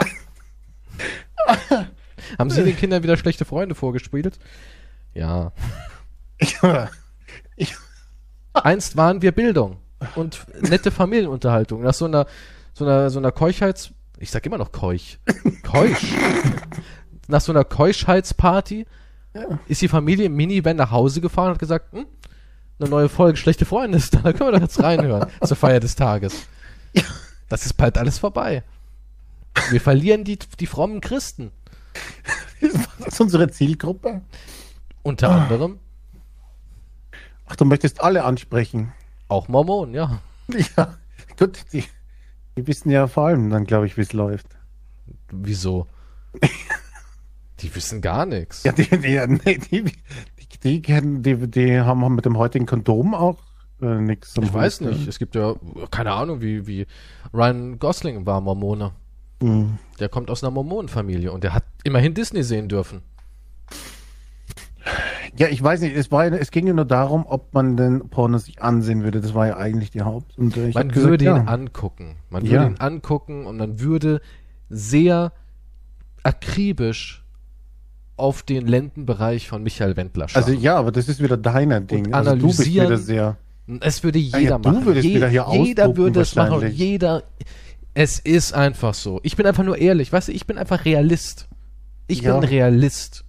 Haben Sie den Kindern wieder schlechte Freunde vorgespielt? Ja. Ja. Einst waren wir Bildung und nette Familienunterhaltung. Nach so einer, so einer, so einer Keuchheits, ich sag immer noch Keuch, Keusch. Nach so einer Keuschheitsparty ist die Familie im Minivan nach Hause gefahren und hat gesagt, hm, eine neue Folge Schlechte Freunde ist da, da können wir doch jetzt reinhören zur Feier des Tages. Das ist bald alles vorbei. Wir verlieren die, die frommen Christen. Das ist unsere Zielgruppe. Unter anderem Ach, du möchtest alle ansprechen. auch Mormonen, ja. Ja, gut, die, die wissen ja vor allem dann, glaube ich, wie es läuft. Wieso? Die wissen gar nichts. Ja, die, die, die, die, die, kennen- die, die haben mit dem heutigen Kondom auch äh, nichts. Ich weiß nicht. Es gibt ja, keine Ahnung, wie, wie Ryan Gosling war Mormone. Hm. Der kommt aus einer Mormonenfamilie und der hat immerhin Disney sehen dürfen. Ja, ich weiß nicht, es, war, ja- es ging ja nur darum, ob man den Porno sich ansehen würde. Das war ja eigentlich die Haupt. Und, äh, Man gesagt, würde ja. ihn angucken. Man Ja. würde ihn angucken und man würde sehr akribisch auf den Lendenbereich von Michael Wendler schauen. Also ja, aber das ist wieder deine Ding. Also du bist analysieren. wieder sehr. es würde jeder ja, du machen. würdest wieder hier jeder ausdrucken würde es machen und jeder. Es ist einfach so. Ich bin einfach nur ehrlich. Weißt du, ich bin einfach Realist. Ich Ja. bin Realist.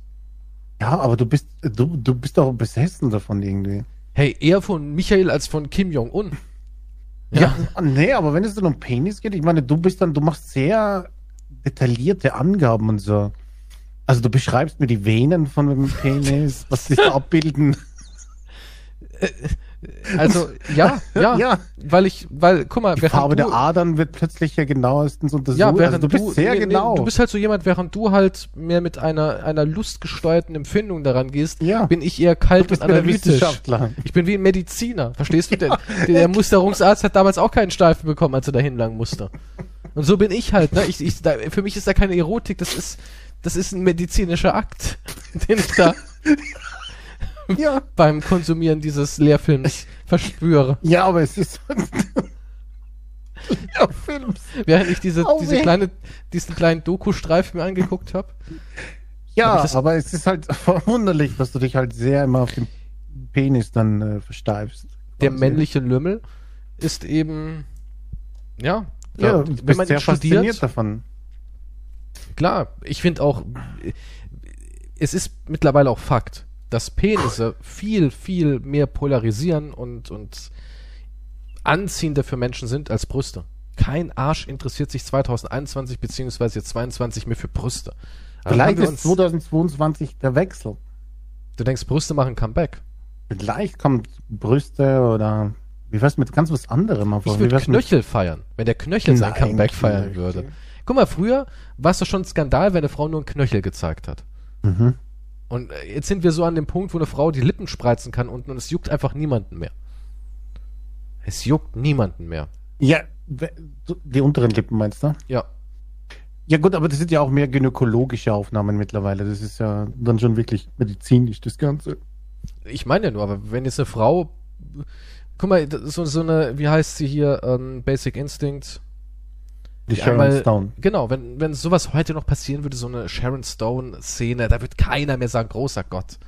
Ja, aber du bist du, du bist doch besessen davon irgendwie. Hey, eher von Michael als von Kim Jong-un. Ja. nee, aber wenn es dann um Penis geht, ich meine, du bist dann, du machst sehr detaillierte Angaben und so. Also du beschreibst mir die Venen von dem Penis, was sich da abbilden. Also, ja, ja, Ja. Weil ich, weil, guck mal, Die Farbe der Adern wird plötzlich ja genauestens untersucht. Ja, während also du bist sehr nee, nee, genau. Du bist halt so jemand, während du halt mehr mit einer, einer lustgesteuerten Empfindung daran gehst, Ja. bin ich eher du kalt und analytisch. Wissenschaftler. Ich bin wie ein Mediziner, verstehst du? Der, der, der Musterungsarzt hat damals auch keinen Steifen bekommen, als er dahin lang musste. Und so bin ich halt, ne? Ich, ich, da, für mich ist da keine Erotik, das ist, das ist ein medizinischer Akt, den ich da Ja. beim Konsumieren dieses Lehrfilms verspüre. Ja, aber es ist. ja, Films. Während ich diese, diese kleine, diesen kleinen Doku-Streifen mir angeguckt habe. Ja, Hab aber es ist halt verwunderlich, dass du dich halt sehr immer auf den Penis dann äh, versteifst. Der männliche Lümmel ist eben, ja, Ja, ja, du wenn bist man sehr ihn fasziniert studiert, davon. klar, ich finde auch, es ist mittlerweile auch Fakt, dass Penisse viel, viel mehr polarisieren und, und anziehender für Menschen sind als Brüste. Kein Arsch interessiert sich 2021 beziehungsweise jetzt 22 mehr für Brüste. Aber Vielleicht ist 2022 der Wechsel. du denkst, Brüste machen Comeback. Vielleicht kommt Brüste oder wie wär's mit ganz was anderem? Aber Ich würde wär's mit- Knöchel feiern, wenn der Knöchel sein Nein, Comeback feiern Knöchel. würde. Guck mal, früher war es doch schon ein Skandal, wenn eine Frau nur einen Knöchel gezeigt hat. Mhm. Und äh, jetzt sind wir so an dem Punkt, wo eine Frau die Lippen spreizen kann unten und es juckt einfach niemanden mehr. Es juckt niemanden mehr. Ja, die unteren Lippen meinst du? Ja. Ja gut, aber das sind ja auch mehr gynäkologische Aufnahmen mittlerweile. Das ist ja dann schon wirklich medizinisch, das Ganze. Ich meine ja nur, aber wenn jetzt eine Frau. Guck mal, so, so eine, wie heißt sie hier, ähm, Basic Instinct. Die Sharon einmal- Stone. Genau, wenn, wenn sowas heute noch passieren würde, so eine Sharon Stone-Szene, da wird keiner mehr sagen, großer Gott.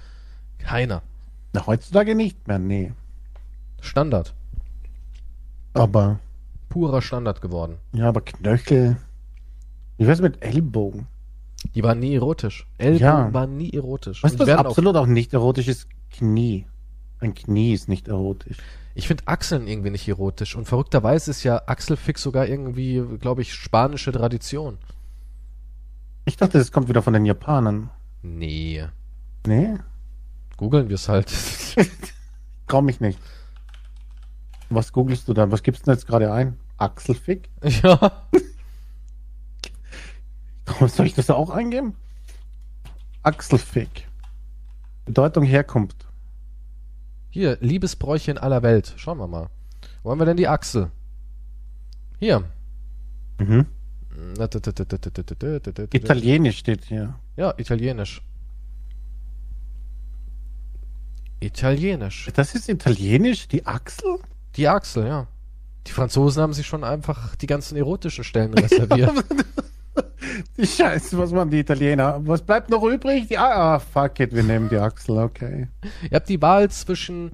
Keiner. Na, heutzutage nicht mehr, nee. Standard. Aber, Purer Standard geworden. ja, aber Knöchel. Wie wär's mit Ellbogen? Die waren nie erotisch. Ellbogen Ja. waren nie erotisch. Weißt du, was werden auch- absolut auch, nicht erotisch ist? Knie. Ein Knie ist nicht erotisch. Ich finde Achseln irgendwie nicht erotisch. Und verrückterweise ist ja Achselfix sogar irgendwie, glaube ich, spanische Tradition. Ich dachte, das kommt wieder von den Japanern. Nee. Nee? Googeln wir es halt. Trau mich nicht. Was googelst du da? Was gibst du denn jetzt gerade ein? Achselfick? ja. Soll ich das da auch eingeben? Achselfick. Bedeutung Herkunft. Hier, Liebesbräuche in aller Welt. Schauen wir mal. Wo haben wir denn die Achsel? Hier. Mhm. Italienisch. Italienisch steht hier. Ja, italienisch. Italienisch. Das ist italienisch, die Achsel? Die Achsel, ja. Die Franzosen haben sich schon einfach die ganzen erotischen Stellen reserviert. Die Scheiße, was machen die Italiener? Was bleibt noch übrig? Die, ah, ah, fuck it, wir nehmen die Achsel, okay. Ihr habt die Wahl zwischen,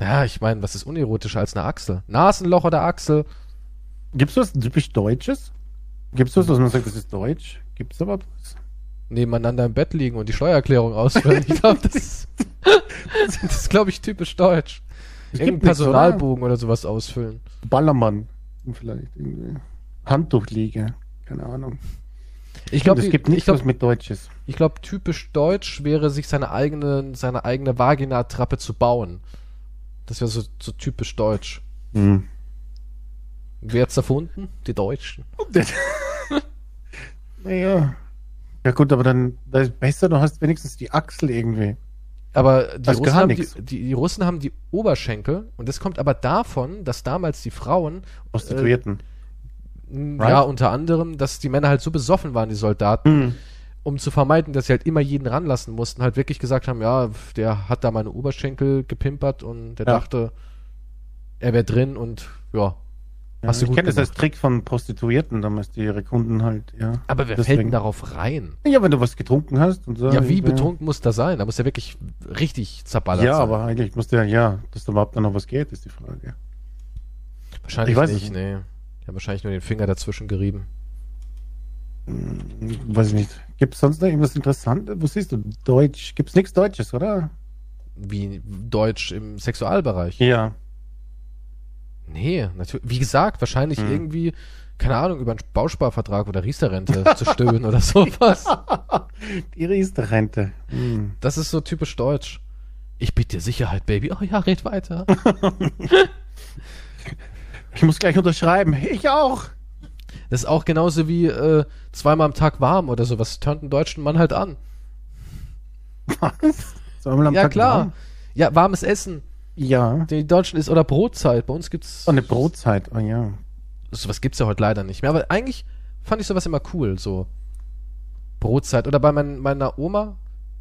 ja, ich meine, was ist unerotischer als eine Achsel? Nasenloch oder Achsel? Gibt's was typisch Deutsches? Gibt's was, was man sagt, das ist Deutsch? Gibt's aber was? Nebeneinander im Bett liegen und die Steuererklärung ausfüllen. Ich glaube, das ist, das ist glaube ich, typisch deutsch. Es Irgendeinen nichts, oder? Personalbogen oder sowas ausfüllen. Ballermann. Vielleicht irgendwie. Handtuchliege. Keine Ahnung. Ich glaube, es gibt ich nichts glaube, was mit Deutsches. ich glaube, typisch deutsch wäre, sich seine eigene, seine eigene Vagina-Trappe zu bauen. Das wäre so, so typisch deutsch. Hm. Wer hat's erfunden? Die Deutschen. Naja. Ja gut, aber dann das ist besser, du hast wenigstens die Achsel irgendwie. Aber die Also Russen, haben die, die, die Russen haben die Oberschenkel und das kommt aber davon, dass damals die Frauen, Prostituierten. m, Right. ja unter anderem, dass die Männer halt so besoffen waren, die Soldaten, Hm. um zu vermeiden, dass sie halt immer jeden ranlassen mussten, halt wirklich gesagt haben, ja, der hat da meine Oberschenkel gepimpert und der Ja. dachte, er wäre drin und ja. Ja, Hast du ich kenne das als. Trick von Prostituierten, damals die ihre Kunden halt, ja. Aber wer fällt Deswegen. denn darauf rein? Ja, wenn du was getrunken hast und so. Ja, wie betrunken muss das sein? Da muss er wirklich richtig zerballert Ja, sein. aber eigentlich musste ja, ja, dass da überhaupt noch was geht, ist die Frage. Wahrscheinlich ich weiß nicht, nicht. nee. Ich habe wahrscheinlich nur den Finger dazwischen gerieben. Hm, Weiß ich nicht. Gibt es sonst noch irgendwas Interessantes? Wo siehst du? Deutsch. Gibt es nichts Deutsches, oder? Wie Deutsch im Sexualbereich. Ja. Nee, natürlich. Wie gesagt, wahrscheinlich Hm. irgendwie, keine Ahnung, über einen Bausparvertrag oder Riester-Rente zu stöhnen oder sowas. Die Riester-Rente. Hm. Das ist so typisch deutsch. Ich biete dir Sicherheit, Baby. Oh ja, red weiter. Ich muss gleich unterschreiben. Ich auch. Das ist auch genauso wie äh, zweimal am Tag warm oder sowas. Das turnt einen deutschen Mann halt an. Was? Zweimal am ja, Tag klar. warm? Ja, warmes Essen. Ja. Die Deutschen ist, oder Brotzeit. Bei uns gibt's. Oh, eine Brotzeit. Oh ja. sowas gibt's ja heute leider nicht mehr. Aber eigentlich fand ich sowas immer cool, so Brotzeit. Oder bei mein, meiner Oma,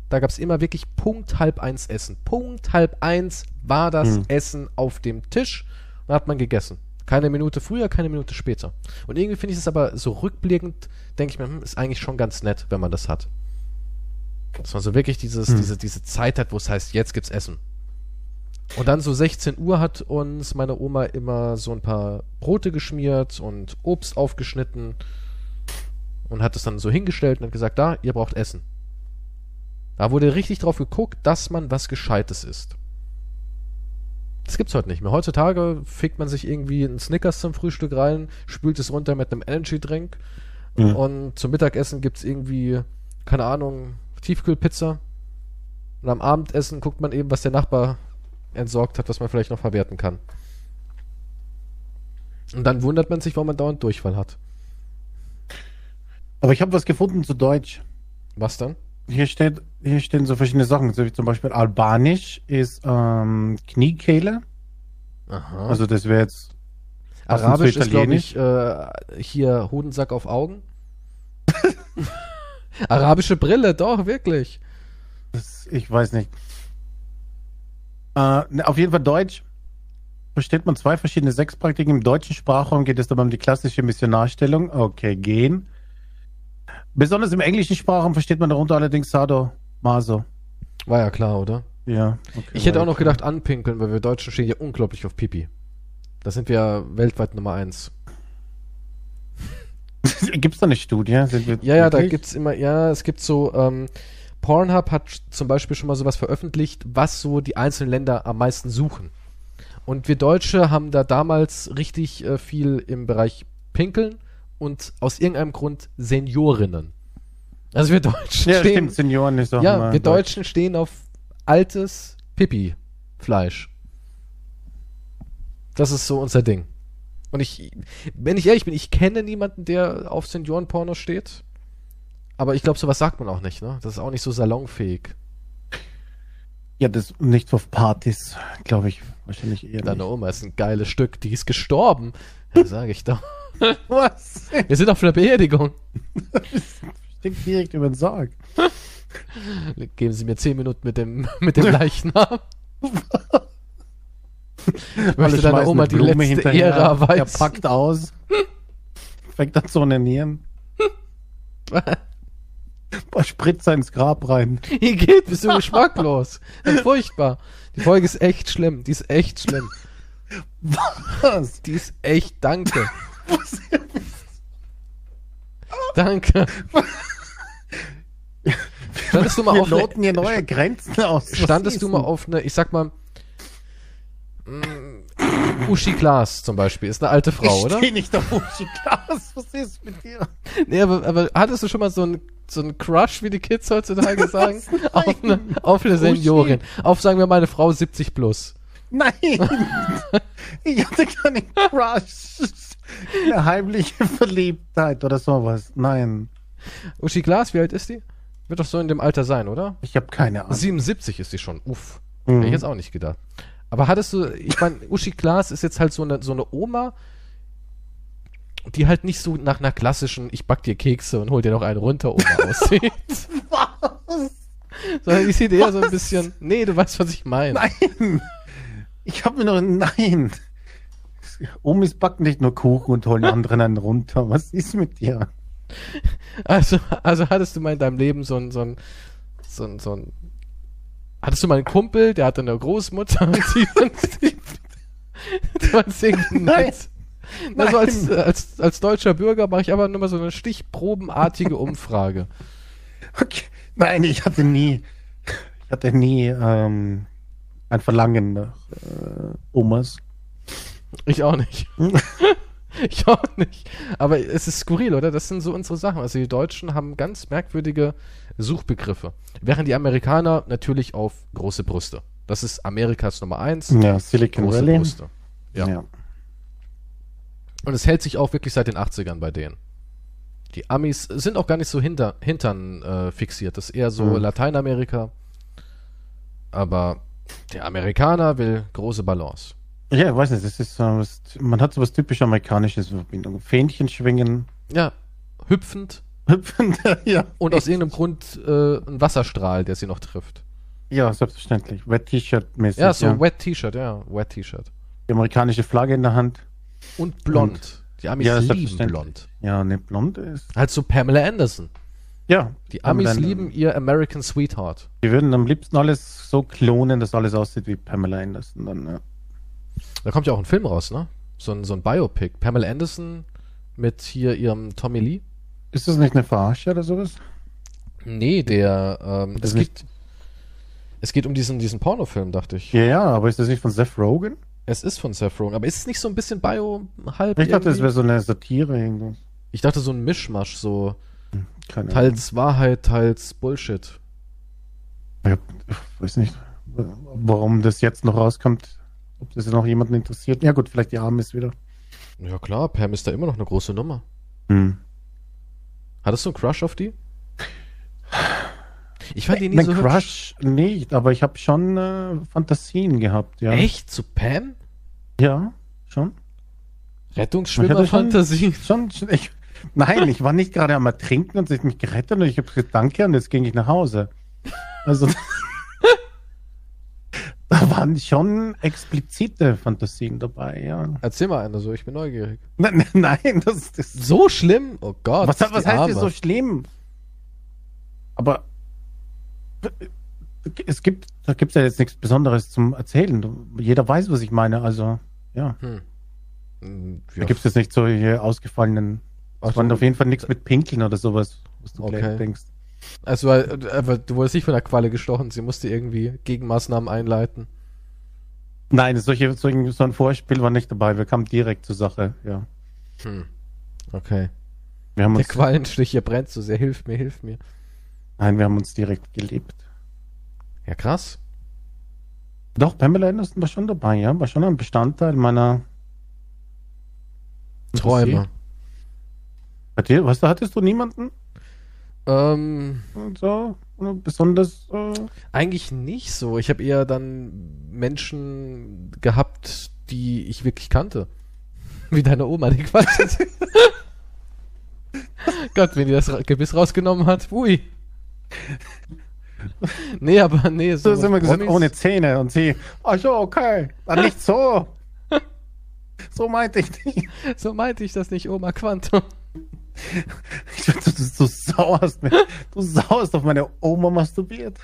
da gab's immer wirklich Punkt halb eins Essen. Punkt halb eins war das Hm. Essen auf dem Tisch und hat man gegessen. Keine Minute früher, keine Minute später. Und irgendwie finde ich es aber so rückblickend, denke ich mir, hm, ist eigentlich schon ganz nett, wenn man das hat. Dass man so wirklich dieses, Hm. diese, diese Zeit hat, wo es heißt, jetzt gibt's Essen. Und dann so 16 Uhr hat uns meine Oma immer so ein paar Brote geschmiert und Obst aufgeschnitten und hat es dann so hingestellt und hat gesagt, da, ihr braucht Essen. Da wurde richtig drauf geguckt, dass man was Gescheites isst. Das gibt's heute nicht mehr. Heutzutage fickt man sich irgendwie einen Snickers zum Frühstück rein, spült es runter mit einem Energy-Drink Mhm. und zum Mittagessen gibt's irgendwie, keine Ahnung, Tiefkühlpizza. Und am Abendessen guckt man eben, was der Nachbar entsorgt hat, was man vielleicht noch verwerten kann. Und dann wundert man sich, warum man dauernd Durchfall hat. Aber ich habe was gefunden zu Deutsch. Was dann? Hier steht, hier stehen so verschiedene Sachen, so wie zum Beispiel Albanisch ist ähm, Kniekehle. Aha. Also das wäre jetzt Arabisch ist, glaube ich, äh, hier Hodensack auf Augen. Arabische Brille, doch, wirklich. Das, ich weiß nicht. Äh, ne, auf jeden Fall Deutsch. Versteht man zwei verschiedene Sexpraktiken. Im deutschen Sprachraum geht es aber um die klassische Missionarstellung. Okay, gehen. Besonders im englischen Sprachraum versteht man darunter allerdings Sado, Maso. War ja klar, oder? Ja. Okay, Ich hätte auch noch klar. gedacht anpinkeln, weil wir Deutschen stehen ja unglaublich auf Pipi. Da sind wir ja weltweit Nummer eins. Gibt's da eine Studie? Ja, ja, da gibt's immer, ja, es gibt so, ähm, Pornhub hat zum Beispiel schon mal sowas veröffentlicht, was so die einzelnen Länder am meisten suchen. Und wir Deutsche haben da damals richtig äh, viel im Bereich Pinkeln und aus irgendeinem Grund Seniorinnen. Also wir Deutschen Ja, stehen, stimmt, Senioren ist auch ja, wir Deutsch. Deutschen stehen auf altes Pipi-Fleisch. Das ist so unser Ding. Und ich, wenn ich ehrlich bin, ich kenne niemanden, der auf Seniorenporno steht. Aber ich glaube, sowas sagt man auch nicht, ne? Das ist auch nicht so salonfähig. Ja, das nicht auf Partys, glaube ich, wahrscheinlich eher Deine nicht. Oma ist ein geiles Stück, die ist gestorben. Ja, sag ich doch. Was? Wir sind auf einer Beerdigung. Stinkt direkt über den Sarg. Geben Sie mir zehn Minuten mit dem, mit dem Leichnam. Ich möchte schmeißen Oma die Blume letzte hinterher, Ehre Er erweisen. packt aus. Fängt an zu onanieren. Boah, Spritzer ins Grab rein. Hier geht, bist du geschmacklos. Das ist furchtbar. Die Folge ist echt schlimm. Die ist echt schlimm. Was? Die ist echt, danke. Danke. Standest du mal Wir auf eine, loten hier neue Grenzen aus. Standest du mal auf eine, ich sag mal, mm, Uschi Glas zum Beispiel, ist eine alte Frau, ich oder? steh nicht auf Uschi Glas. Was ist mit dir? Nee, aber, aber hattest du schon mal so einen so Crush, wie die Kids heutzutage sagen? auf eine, auf eine. Seniorin. Auf, sagen wir mal, eine Frau 70 plus. Nein! ich hatte keinen Crush. Eine heimliche Verliebtheit oder sowas. Nein. Uschi Glas, wie alt ist die? Wird doch so in dem Alter sein, oder? Ich habe keine Ahnung. 77 ist die schon. Uff. Mhm. Hätte ich jetzt auch nicht gedacht. Aber hattest du, ich meine, Uschi Glas ist jetzt halt so eine, so eine Oma, die halt nicht so nach einer klassischen, ich back dir Kekse und hol dir noch einen runter Oma aussieht. Was? Sondern die sieht eher so ein bisschen, nee, du weißt, was ich meine. Nein! Ich habe mir noch. Nein! Omis backen nicht nur Kuchen und holen anderen einen runter. Was ist mit dir? Also, also hattest du mal in deinem Leben so ein, so ein, so ein, so ein, hattest du mal einen Kumpel, der hatte eine Großmutter und die Nein. nett. Also als, als, als deutscher Bürger mache ich aber nur mal so eine stichprobenartige Umfrage. Okay. Nein, ich hatte nie. Ich hatte nie ähm, ein Verlangen nach äh, Omas. Ich auch nicht. ich auch nicht. Aber es ist skurril, oder? Das sind so unsere Sachen. Also die Deutschen haben ganz merkwürdige Suchbegriffe. Während die Amerikaner natürlich auf große Brüste. Das ist Amerikas Nummer eins. Ja, Silicon Große Valley. Brüste. Ja. Ja. Und es hält sich auch wirklich seit den 80ern bei denen. Die Amis sind auch gar nicht so hinter, hintern äh, fixiert. Das ist eher so Mhm. Lateinamerika. Aber der Amerikaner will große Balance. Ja, ich weiß nicht, das ist was, man hat so was typisch Amerikanisches in Verbindung. Fähnchen schwingen, Ja, hüpfend hüpfen, ja. und aus irgendeinem Grund äh, ein Wasserstrahl, der sie noch trifft. Ja, selbstverständlich. Wet T-Shirt mäßig. Ja, so ja. ein Wet T-Shirt, ja, Wet T-Shirt. Die amerikanische Flagge in der Hand. Und blond. Die Amis Ja, lieben blond. Ja, ne, blond ist. Halt so Pamela Anderson. Ja. Die Amis dann- lieben ihr American Sweetheart. Die würden am liebsten alles so klonen, dass alles aussieht wie Pamela Anderson dann, ja. Da kommt ja auch ein Film raus, ne? So ein, so ein Biopic. Pamela Anderson mit hier ihrem Tommy Lee. Ist das nicht eine Verarsche oder sowas? Nee, der, ähm, es geht, es geht um diesen, diesen Pornofilm, dachte ich. Ja, ja, aber ist das nicht von Seth Rogen? Es ist von Seth Rogen, aber ist es nicht so ein bisschen Bio halb? Ich dachte, es wäre so eine Satire irgendwo. ich dachte so ein Mischmasch, so Keine Ahnung. teils Wahrheit, teils Bullshit. Ich weiß nicht, warum das jetzt noch rauskommt. Ob das noch jemanden interessiert. Ja gut, vielleicht die Amis wieder. Ja klar, Pam ist da immer noch eine große Nummer. Hm. Hattest du einen Crush auf die? Ich fand die nie Mein so hübsch. Crush nicht, aber ich habe schon äh, Fantasien gehabt, ja. Echt? Zu Pam? Ja, schon. Rettungsschwimmer-Fantasie. Schon, schon ich, nein, ich war nicht gerade am Ertrinken und sie hat mich gerettet und ich habe gesagt, danke und jetzt ging ich nach Hause. Also waren schon explizite Fantasien dabei, ja. Erzähl mal eine so, ich bin neugierig. Nein, nein das, das So schlimm? Oh Gott. was, was heißt das so schlimm? Aber es gibt, da gibt es ja jetzt nichts Besonderes zum Erzählen. Jeder weiß, was ich meine. Also, ja. Hm. Hm, Da Ja, gibt es jetzt nicht solche ausgefallenen. Ach Es waren so. auf jeden Fall nichts mit Pinkeln oder sowas, was du Okay. denkst. Also, äh, aber du wurdest nicht von der Qualle gestochen, sie musste irgendwie Gegenmaßnahmen einleiten. Nein, solche, solche, so ein Vorspiel war nicht dabei. Wir kamen direkt zur Sache, ja. Hm. Okay. Wir haben Der uns, Quallenstich hier brennt so sehr, hilf mir, hilf mir. nein, wir haben uns direkt geliebt. Ja, krass. Doch, Pamela Anderson war schon dabei, ja. War schon ein Bestandteil meiner Träume. Bei dir, was, da hattest du niemanden? Ähm, Und so, besonders, äh, eigentlich nicht so. Ich habe eher dann Menschen gehabt, die ich wirklich kannte. Wie deine Oma, die Quatsch. Gott, wenn die das Gebiss rausgenommen hat. Ui. Nee, aber nee, so so sind wir gesagt, ohne Zähne. Und sie, ach so, okay. Dann nicht so. so meinte ich nicht. So meinte ich das nicht, Oma Quantum. Ich dachte, du, du, du sauerst, mir- du sauerst auf meine Oma masturbiert.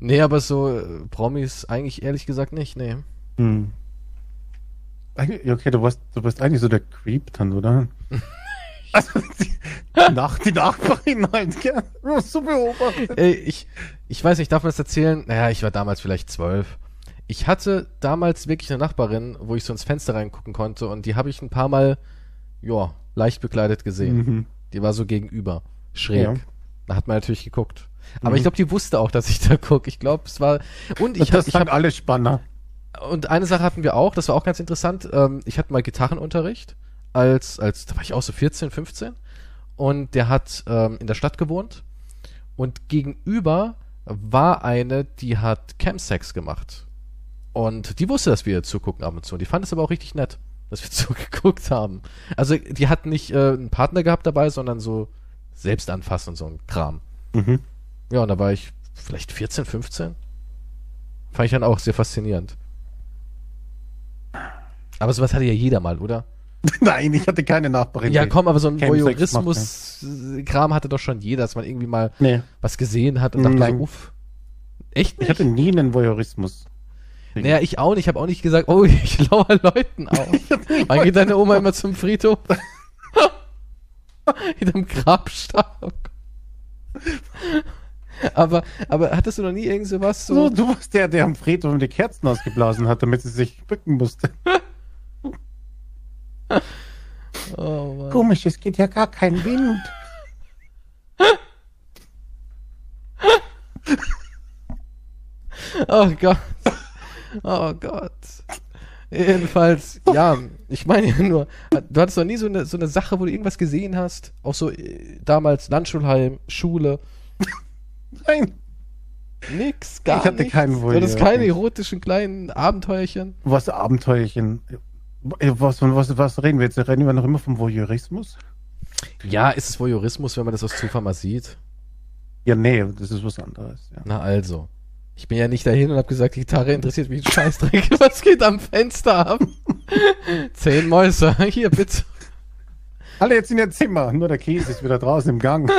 Nee, aber so äh, Promis eigentlich ehrlich gesagt nicht, nee. Hm. Okay, du warst, du warst eigentlich so der Creep dann, oder? Also die, die, Nach, die Nachbarin halt, gell? Du so beobachtet. Ey, ich, ich weiß nicht, darf man das erzählen? Naja, ich war damals vielleicht zwölf. Ich hatte damals wirklich eine Nachbarin, wo ich so ins Fenster reingucken konnte und die habe ich ein paar Mal, ja, leicht bekleidet gesehen. Mhm. Die war so gegenüber, schräg. Ja. Da hat man natürlich geguckt. Aber Mhm. ich glaube, die wusste auch, dass ich da gucke. Ich glaube, es war. Und ich, das hab, ich alle Spanner. und eine Sache hatten wir auch, das war auch ganz interessant. Ähm, ich hatte mal Gitarrenunterricht als, als, da war ich auch so 14, 15. Und der hat ähm, in der Stadt gewohnt. Und gegenüber war eine, die hat Chemsex gemacht. Und die wusste, dass wir ihr zugucken ab und zu. Und die fand es aber auch richtig nett, dass wir zugeguckt haben. Also die hat nicht äh, einen Partner gehabt dabei, sondern so selbst anfassen und so ein Kram. Mhm. Ja, und da war ich vielleicht 14, 15. Fand ich dann auch sehr faszinierend. Aber sowas hatte ja jeder mal, oder? Nein, ich hatte keine Nachbarin. Ja, komm, aber so ein Voyeurismus-Kram hatte doch schon jeder, dass man irgendwie mal Nee, was gesehen hat und dachte Nein. so, uff. Echt ich nicht? hatte nie einen Voyeurismus. Naja, ich auch nicht. Ich habe auch nicht gesagt, oh, ich lauere Leuten auf. Wann geht deine Oma immer zum Friedhof? Hinterm Grabstab. aber, aber hattest du noch nie irgend sowas So, so? du warst der, der am Friedhof die Kerzen ausgeblasen hat, damit sie sich bücken musste. Oh, Mann. Komisch, es geht ja gar kein Wind. Oh Gott. Oh Gott. Jedenfalls, ja, ich meine ja nur, du hattest doch nie so eine, so eine Sache, wo du irgendwas gesehen hast. Auch so äh, damals Landschulheim, Schule. Nein. Nix, gar Ich hatte nichts. keinen Du hattest keine Voyeur. erotischen kleinen Abenteuerchen. Was Abenteuerchen. Was, von was, was reden wir jetzt? Reden wir noch immer vom Voyeurismus? Ja, ist es Voyeurismus, wenn man das aus Zufall mal sieht? Ja, nee, das ist was anderes. Ja. Na also. Ich bin ja nicht dahin und habe gesagt, die Gitarre interessiert mich ein Scheißdreck. Was geht am Fenster ab? Zehn Mäuse. Hier, bitte. Alle jetzt in ihr Zimmer, nur der Käse ist wieder draußen im Gang.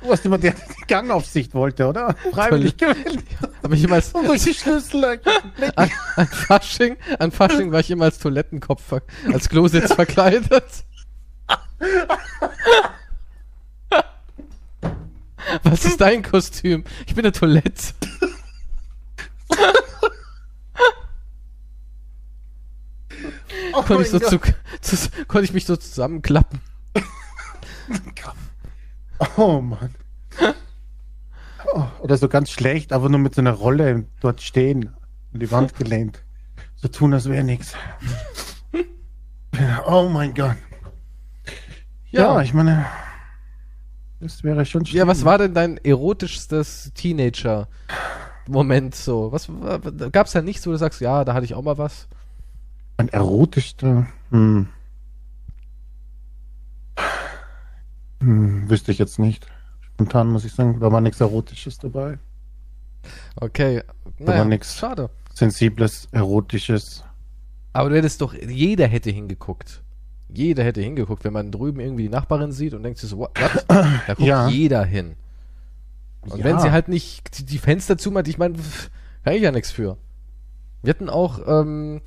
Du warst immer der, der die Gangaufsicht wollte, oder? Freiwillig gewählt. Habe ich jemals Und durch die Schlüssel. an, an Fasching, an Fasching war ich immer als Toilettenkopf, als Klositz verkleidet. Was ist dein Kostüm? Ich bin eine Toilette. Oh Konnte ich, so zu, zu, konnte ich mich so zusammenklappen. Oh Mann. Oh, oder so ganz schlecht, aber nur mit so einer Rolle dort stehen, an die Wand gelehnt. So tun, als wäre nichts. Oh mein Gott. Ja, Ja. ich meine, das wäre schon Ja, was war denn dein erotischstes Teenager-Moment so? Was gab's da nichts, wo du sagst, ja, da hatte ich auch mal was? Ein erotischster. Hm. Hm, wüsste ich jetzt nicht. Spontan muss ich sagen, da war nichts Erotisches dabei. Okay, war naja, nix. schade. Sensibles, Erotisches. Aber du hättest doch, jeder hätte hingeguckt. Jeder hätte hingeguckt, wenn man drüben irgendwie die Nachbarin sieht und denkt sich so, what? what? Da guckt Ja. jeder hin. Und Ja. wenn sie halt nicht die- die Fenster zumacht, ich meine, kann ich ja nichts für. Wir hatten auch ähm,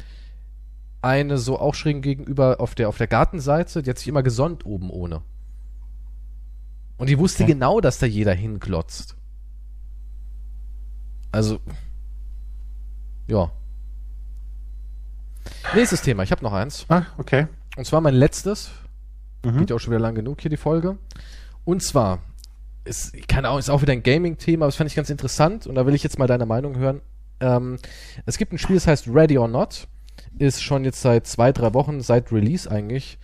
eine so auch schräg gegenüber auf der, auf der Gartenseite, die hat sich immer gesonnt oben ohne. Und die wusste Okay. genau, dass da jeder hinglotzt. Also, ja. Nächstes Thema, ich habe noch eins. Ah, okay. Und zwar mein letztes. Mhm. Geht ja auch schon wieder lang genug hier die Folge. Und zwar, ist, keine Ahnung, ist auch wieder ein Gaming-Thema, aber das fand ich ganz interessant und da will ich jetzt mal deine Meinung hören. Ähm, es gibt ein Spiel, das heißt Ready or Not. Ist schon jetzt seit zwei, drei Wochen, seit Release eigentlich,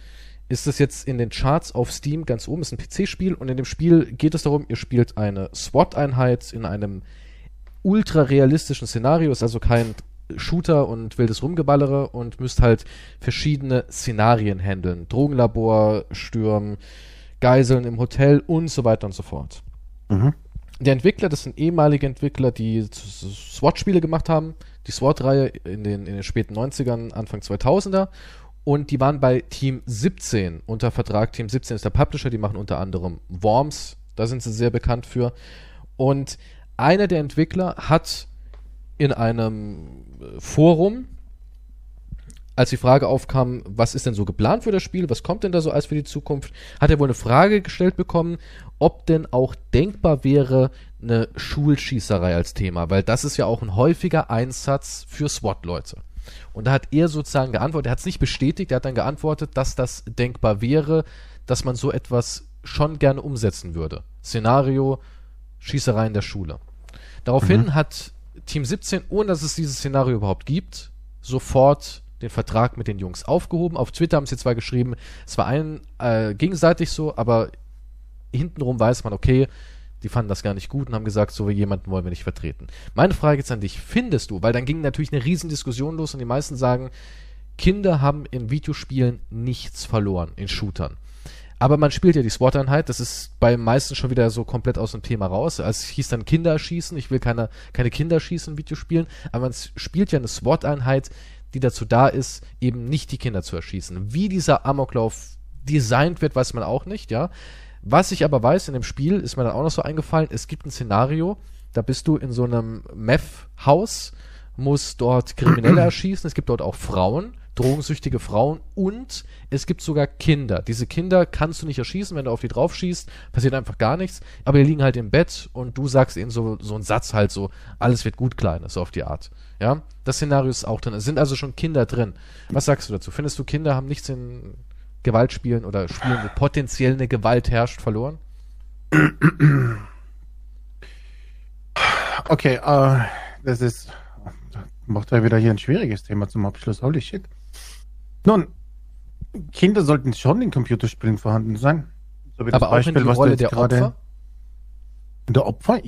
ist es jetzt in den Charts auf Steam ganz oben. Ist ein PC-Spiel und in dem Spiel geht es darum, ihr spielt eine SWAT-Einheit in einem ultra realistischen Szenario, ist also kein Shooter und wildes Rumgeballere und müsst halt verschiedene Szenarien handeln. Drogenlabor, Stürmen, Geiseln im Hotel und so weiter und so fort. Mhm. Der Entwickler, das sind ehemalige Entwickler, die SWAT-Spiele gemacht haben, die SWAT-Reihe in den, in den späten 90ern, Anfang 2000er. Und die waren bei Team 17 unter Vertrag. Team 17 ist der Publisher, die machen unter anderem Worms, da sind sie sehr bekannt für. Und einer der Entwickler hat in einem Forum, als die Frage aufkam, was ist denn so geplant für das Spiel, was kommt denn da so als für die Zukunft, hat er wohl eine Frage gestellt bekommen, ob denn auch denkbar wäre, eine Schulschießerei als Thema, weil das ist ja auch ein häufiger Einsatz für SWAT-Leute. Und da hat er sozusagen geantwortet, er hat es nicht bestätigt, er hat dann geantwortet, dass das denkbar wäre, dass man so etwas schon gerne umsetzen würde. Szenario, Schießerei in der Schule. Daraufhin hat Team 17, ohne dass es dieses Szenario überhaupt gibt, sofort den Vertrag mit den Jungs aufgehoben. Auf Twitter haben sie zwar geschrieben, es war ein äh, gegenseitig so, aber hintenrum weiß man, okay, die fanden das gar nicht gut und haben gesagt, so wie jemanden wollen wir nicht vertreten. Meine Frage jetzt an dich, findest du, weil dann ging natürlich eine riesen Diskussion los und die meisten sagen, Kinder haben in Videospielen nichts verloren, in Shootern. Aber man spielt ja die SWAT-Einheit, das ist bei meisten schon wieder so komplett aus dem Thema raus. Es hieß dann Kinder schießen, ich will keine, keine Kinder schießen in Videospielen, aber man spielt ja eine SWAT-Einheit, die dazu da ist, eben nicht die Kinder zu erschießen. Wie dieser Amoklauf designt wird, weiß man auch nicht, ja. Was ich aber weiß, in dem Spiel ist mir dann auch noch so eingefallen, es gibt ein Szenario, da bist du in so einem Meth-Haus, musst dort Kriminelle erschießen, es gibt dort auch Frauen, drogensüchtige Frauen und es gibt sogar Kinder. Diese Kinder kannst du nicht erschießen, wenn du auf die drauf schießt, passiert einfach gar nichts, aber die liegen halt im Bett und du sagst ihnen so, so einen Satz halt so, alles wird gut, Kleine, so auf die Art. Ja, das Szenario ist auch drin. Es sind also schon Kinder drin. Was sagst du dazu? Findest du, Kinder haben nichts in Gewaltspielen oder Spielen, wo potenziell eine Gewalt herrscht, verloren? Okay, äh, das ist, macht ja wieder hier ein schwieriges Thema zum Abschluss. Holy shit. Nun, Kinder sollten schon in Computerspielen vorhanden sein. So wie Aber das Beispiel, auch in die was Rolle der gerade, Opfer? Der Opfer?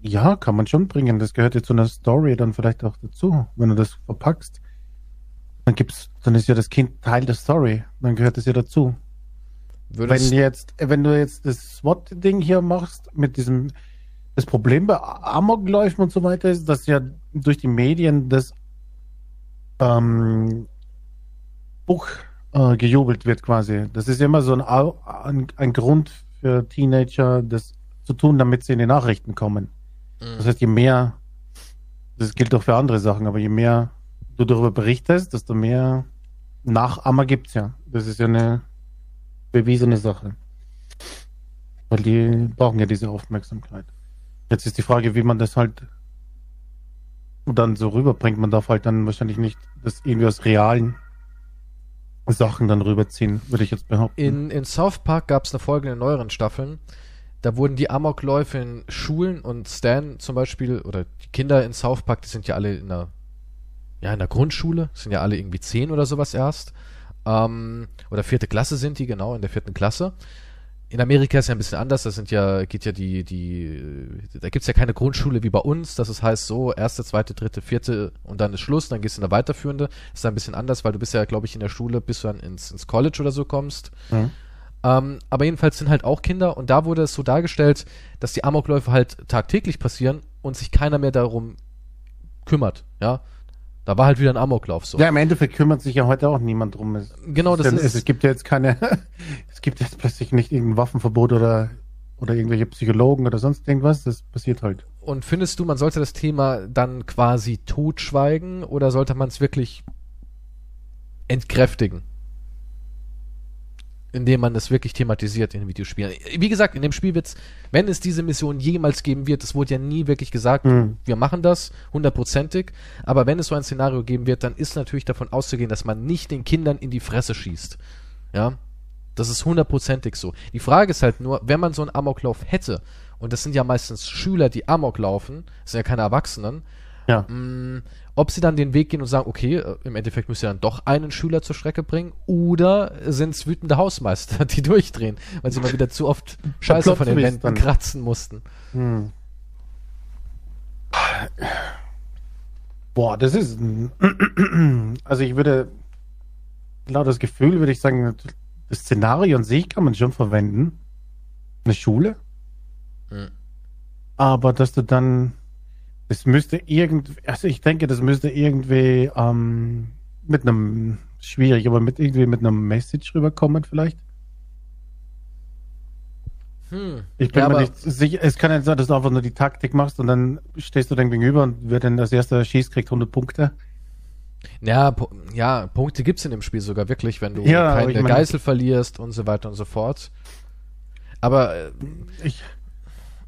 Ja, kann man schon bringen. Das gehört ja zu einer Story dann vielleicht auch dazu, wenn du das verpackst. Dann gibt's, dann ist ja das Kind Teil der Story. Dann gehört es ja dazu. Würdest wenn jetzt, wenn du jetzt das SWAT-Ding hier machst mit diesem, das Problem bei Amokläufen und so weiter ist, dass ja durch die Medien das ähm, Buch äh, gejubelt wird quasi. Das ist immer so ein, ein, ein, Grund für Teenager, das zu tun, damit sie in die Nachrichten kommen. Mhm. Das heißt, je mehr, das gilt auch für andere Sachen, aber je mehr du darüber berichtest, desto mehr Nachahmer gibt es ja. Das ist ja eine bewiesene Sache. Weil die brauchen ja diese Aufmerksamkeit. Jetzt ist die Frage, wie man das halt dann so rüberbringt. Man darf halt dann wahrscheinlich nicht das irgendwie aus realen Sachen dann rüberziehen, würde ich jetzt behaupten. In, in South Park gab es eine Folge in neueren Staffeln. Da wurden die Amokläufe in Schulen und Stan zum Beispiel, oder die Kinder in South Park, die sind ja alle in der, ja, in der Grundschule, sind ja alle irgendwie zehn oder sowas erst. Ähm, oder vierte Klasse sind die, genau, in der vierten Klasse. In Amerika ist ja ein bisschen anders, da sind ja, geht ja die, die, da gibt's ja keine Grundschule wie bei uns, dass es heißt so, erste, zweite, dritte, vierte und dann ist Schluss, dann gehst du in eine weiterführende. Das ist ein bisschen anders, weil du bist ja, glaube ich, in der Schule, bis du dann ins, ins College oder so kommst. Mhm. Ähm, aber jedenfalls sind halt auch Kinder und da wurde es so dargestellt, dass die Amokläufe halt tagtäglich passieren und sich keiner mehr darum kümmert, ja. Da war halt wieder ein Amoklauf so. Ja, im Endeffekt kümmert sich ja heute auch niemand drum. Es, genau, das denn, ist. Es, gibt ja jetzt keine, es gibt jetzt plötzlich nicht irgendein Waffenverbot oder, oder irgendwelche Psychologen oder sonst irgendwas. Das passiert halt. Und findest du, man sollte das Thema dann quasi totschweigen oder sollte man es wirklich entkräftigen? Indem man das wirklich thematisiert in den Videospielen. Wie gesagt, in dem Spiel wird's, wenn es diese Mission jemals geben wird, es wurde ja nie wirklich gesagt, mhm. wir machen das hundertprozentig, aber wenn es so ein Szenario geben wird, dann ist natürlich davon auszugehen, dass man nicht den Kindern in die Fresse schießt. Ja, das ist hundertprozentig so. Die Frage ist halt nur, wenn man so einen Amoklauf hätte, und das sind ja meistens Schüler, die Amok laufen, das sind ja keine Erwachsenen, ja. mh, mm, ob sie dann den Weg gehen und sagen, okay, äh, im Endeffekt müsst ihr dann doch einen Schüler zur Strecke bringen, oder sind es wütende Hausmeister, die durchdrehen, weil sie mal wieder zu oft Scheiße von den Wänden dann. kratzen mussten. Hm. Boah, das ist. Also ich würde, laut das Gefühl würde ich sagen, das Szenario an sich kann man schon verwenden. Eine Schule. Hm. Aber dass du dann es müsste irgendwie, also ich denke, das müsste irgendwie ähm, mit einem, schwierig, aber mit irgendwie mit einem Message rüberkommen vielleicht. Hm. Ich bin ja, mir nicht sicher, es kann ja sein, dass du einfach nur die Taktik machst und dann stehst du dem gegenüber und wer denn als erster schießt, kriegt 100 Punkte. Ja, ja, Punkte gibt's in dem Spiel sogar wirklich, wenn du ja, keine Geißel verlierst und so weiter und so fort. Aber äh, ich,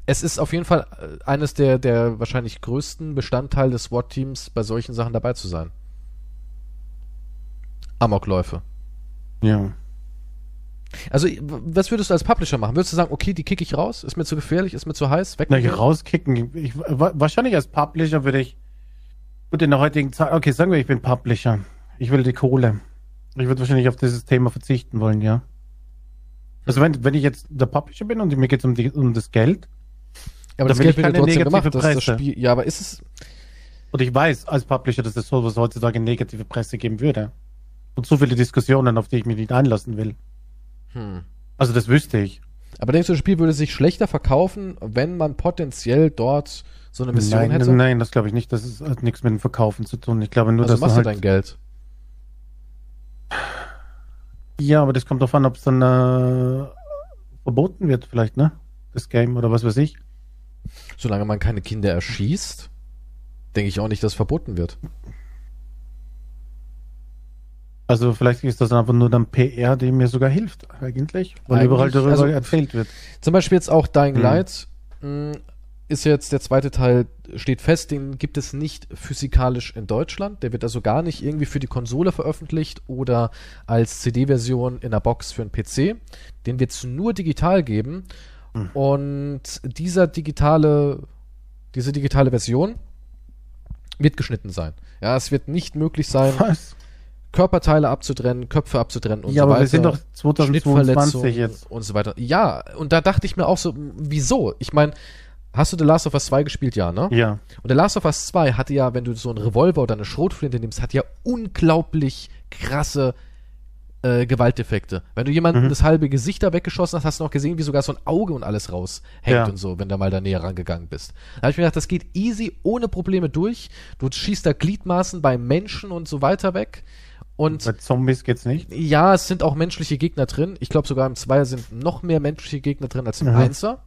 es ist auf jeden Fall äh, eines der, der wahrscheinlich größten Bestandteil des SWAT-Teams, bei solchen Sachen dabei zu sein. Amokläufe. Ja. Also, was würdest du als Publisher machen? Würdest du sagen, okay, die kicke ich raus? Ist mir zu gefährlich? Ist mir zu heiß? Weg? Na, rauskicken. Ich, wahrscheinlich als Publisher würde ich, gut in der heutigen Zeit, okay, sagen wir, ich bin Publisher. Ich will die Kohle. Ich würde wahrscheinlich auf dieses Thema verzichten wollen, ja. Also wenn, wenn ich jetzt der Publisher bin und mir geht es um, um das Geld, ja, aber das Geld wird ja trotzdem gemacht. Das, das Spiel, ja, aber ist es. Und ich weiß als Publisher, dass es sowas heutzutage negative Presse geben würde. Und so viele Diskussionen, auf die ich mich nicht einlassen will. Hm. Also das wüsste ich. Aber denkst du, das Spiel würde sich schlechter verkaufen, wenn man potenziell dort so eine Mission nein, hätte? Nein, das glaube ich nicht. Das hat nichts mit dem Verkaufen zu tun. Ich glaube nur, also dass machst du halt dein Geld. Ja, aber das kommt darauf an, ob es dann äh, verboten wird, vielleicht, ne? Das Game oder was weiß ich. Solange man keine Kinder erschießt, denke ich auch nicht, dass verboten wird. Also vielleicht ist das einfach nur dann PR, die mir sogar hilft, eigentlich, weil eigentlich, überall darüber also, erzählt wird. Zum Beispiel jetzt auch Dying hm. Light hm. ist jetzt der zweite Teil, steht fest, den gibt es nicht physikalisch in Deutschland. Der wird also gar nicht irgendwie für die Konsole veröffentlicht oder als CD-Version in der Box für einen PC. Den wird es nur digital geben. Mhm. Und dieser digitale diese digitale Version, wird geschnitten sein. Ja, es wird nicht möglich sein, Was? Körperteile abzutrennen, Köpfe abzutrennen und Ja, so aber weiter. wir sind doch 2022 Schnittverletzungen jetzt. und so weiter. Ja, und da dachte ich mir auch so, wieso? Ich meine, hast du The Last of Us 2 gespielt? Ja, ne? Ja. Und The Last of Us 2 hatte ja, wenn du so einen Revolver oder eine Schrotflinte nimmst, hat ja unglaublich krasse äh, Gewalteffekte. Wenn du jemanden Mhm. das halbe Gesicht da weggeschossen hast, hast du noch gesehen, wie sogar so ein Auge und alles raushängt Ja. und so, wenn du mal da näher rangegangen bist. Da habe ich mir gedacht, das geht easy, ohne Probleme durch. Du schießt da Gliedmaßen bei Menschen und so weiter weg. Und Bei Zombies geht's nicht. ja, es sind auch menschliche Gegner drin. Ich glaube sogar im Zweier sind noch mehr menschliche Gegner drin als im Aha. Einser.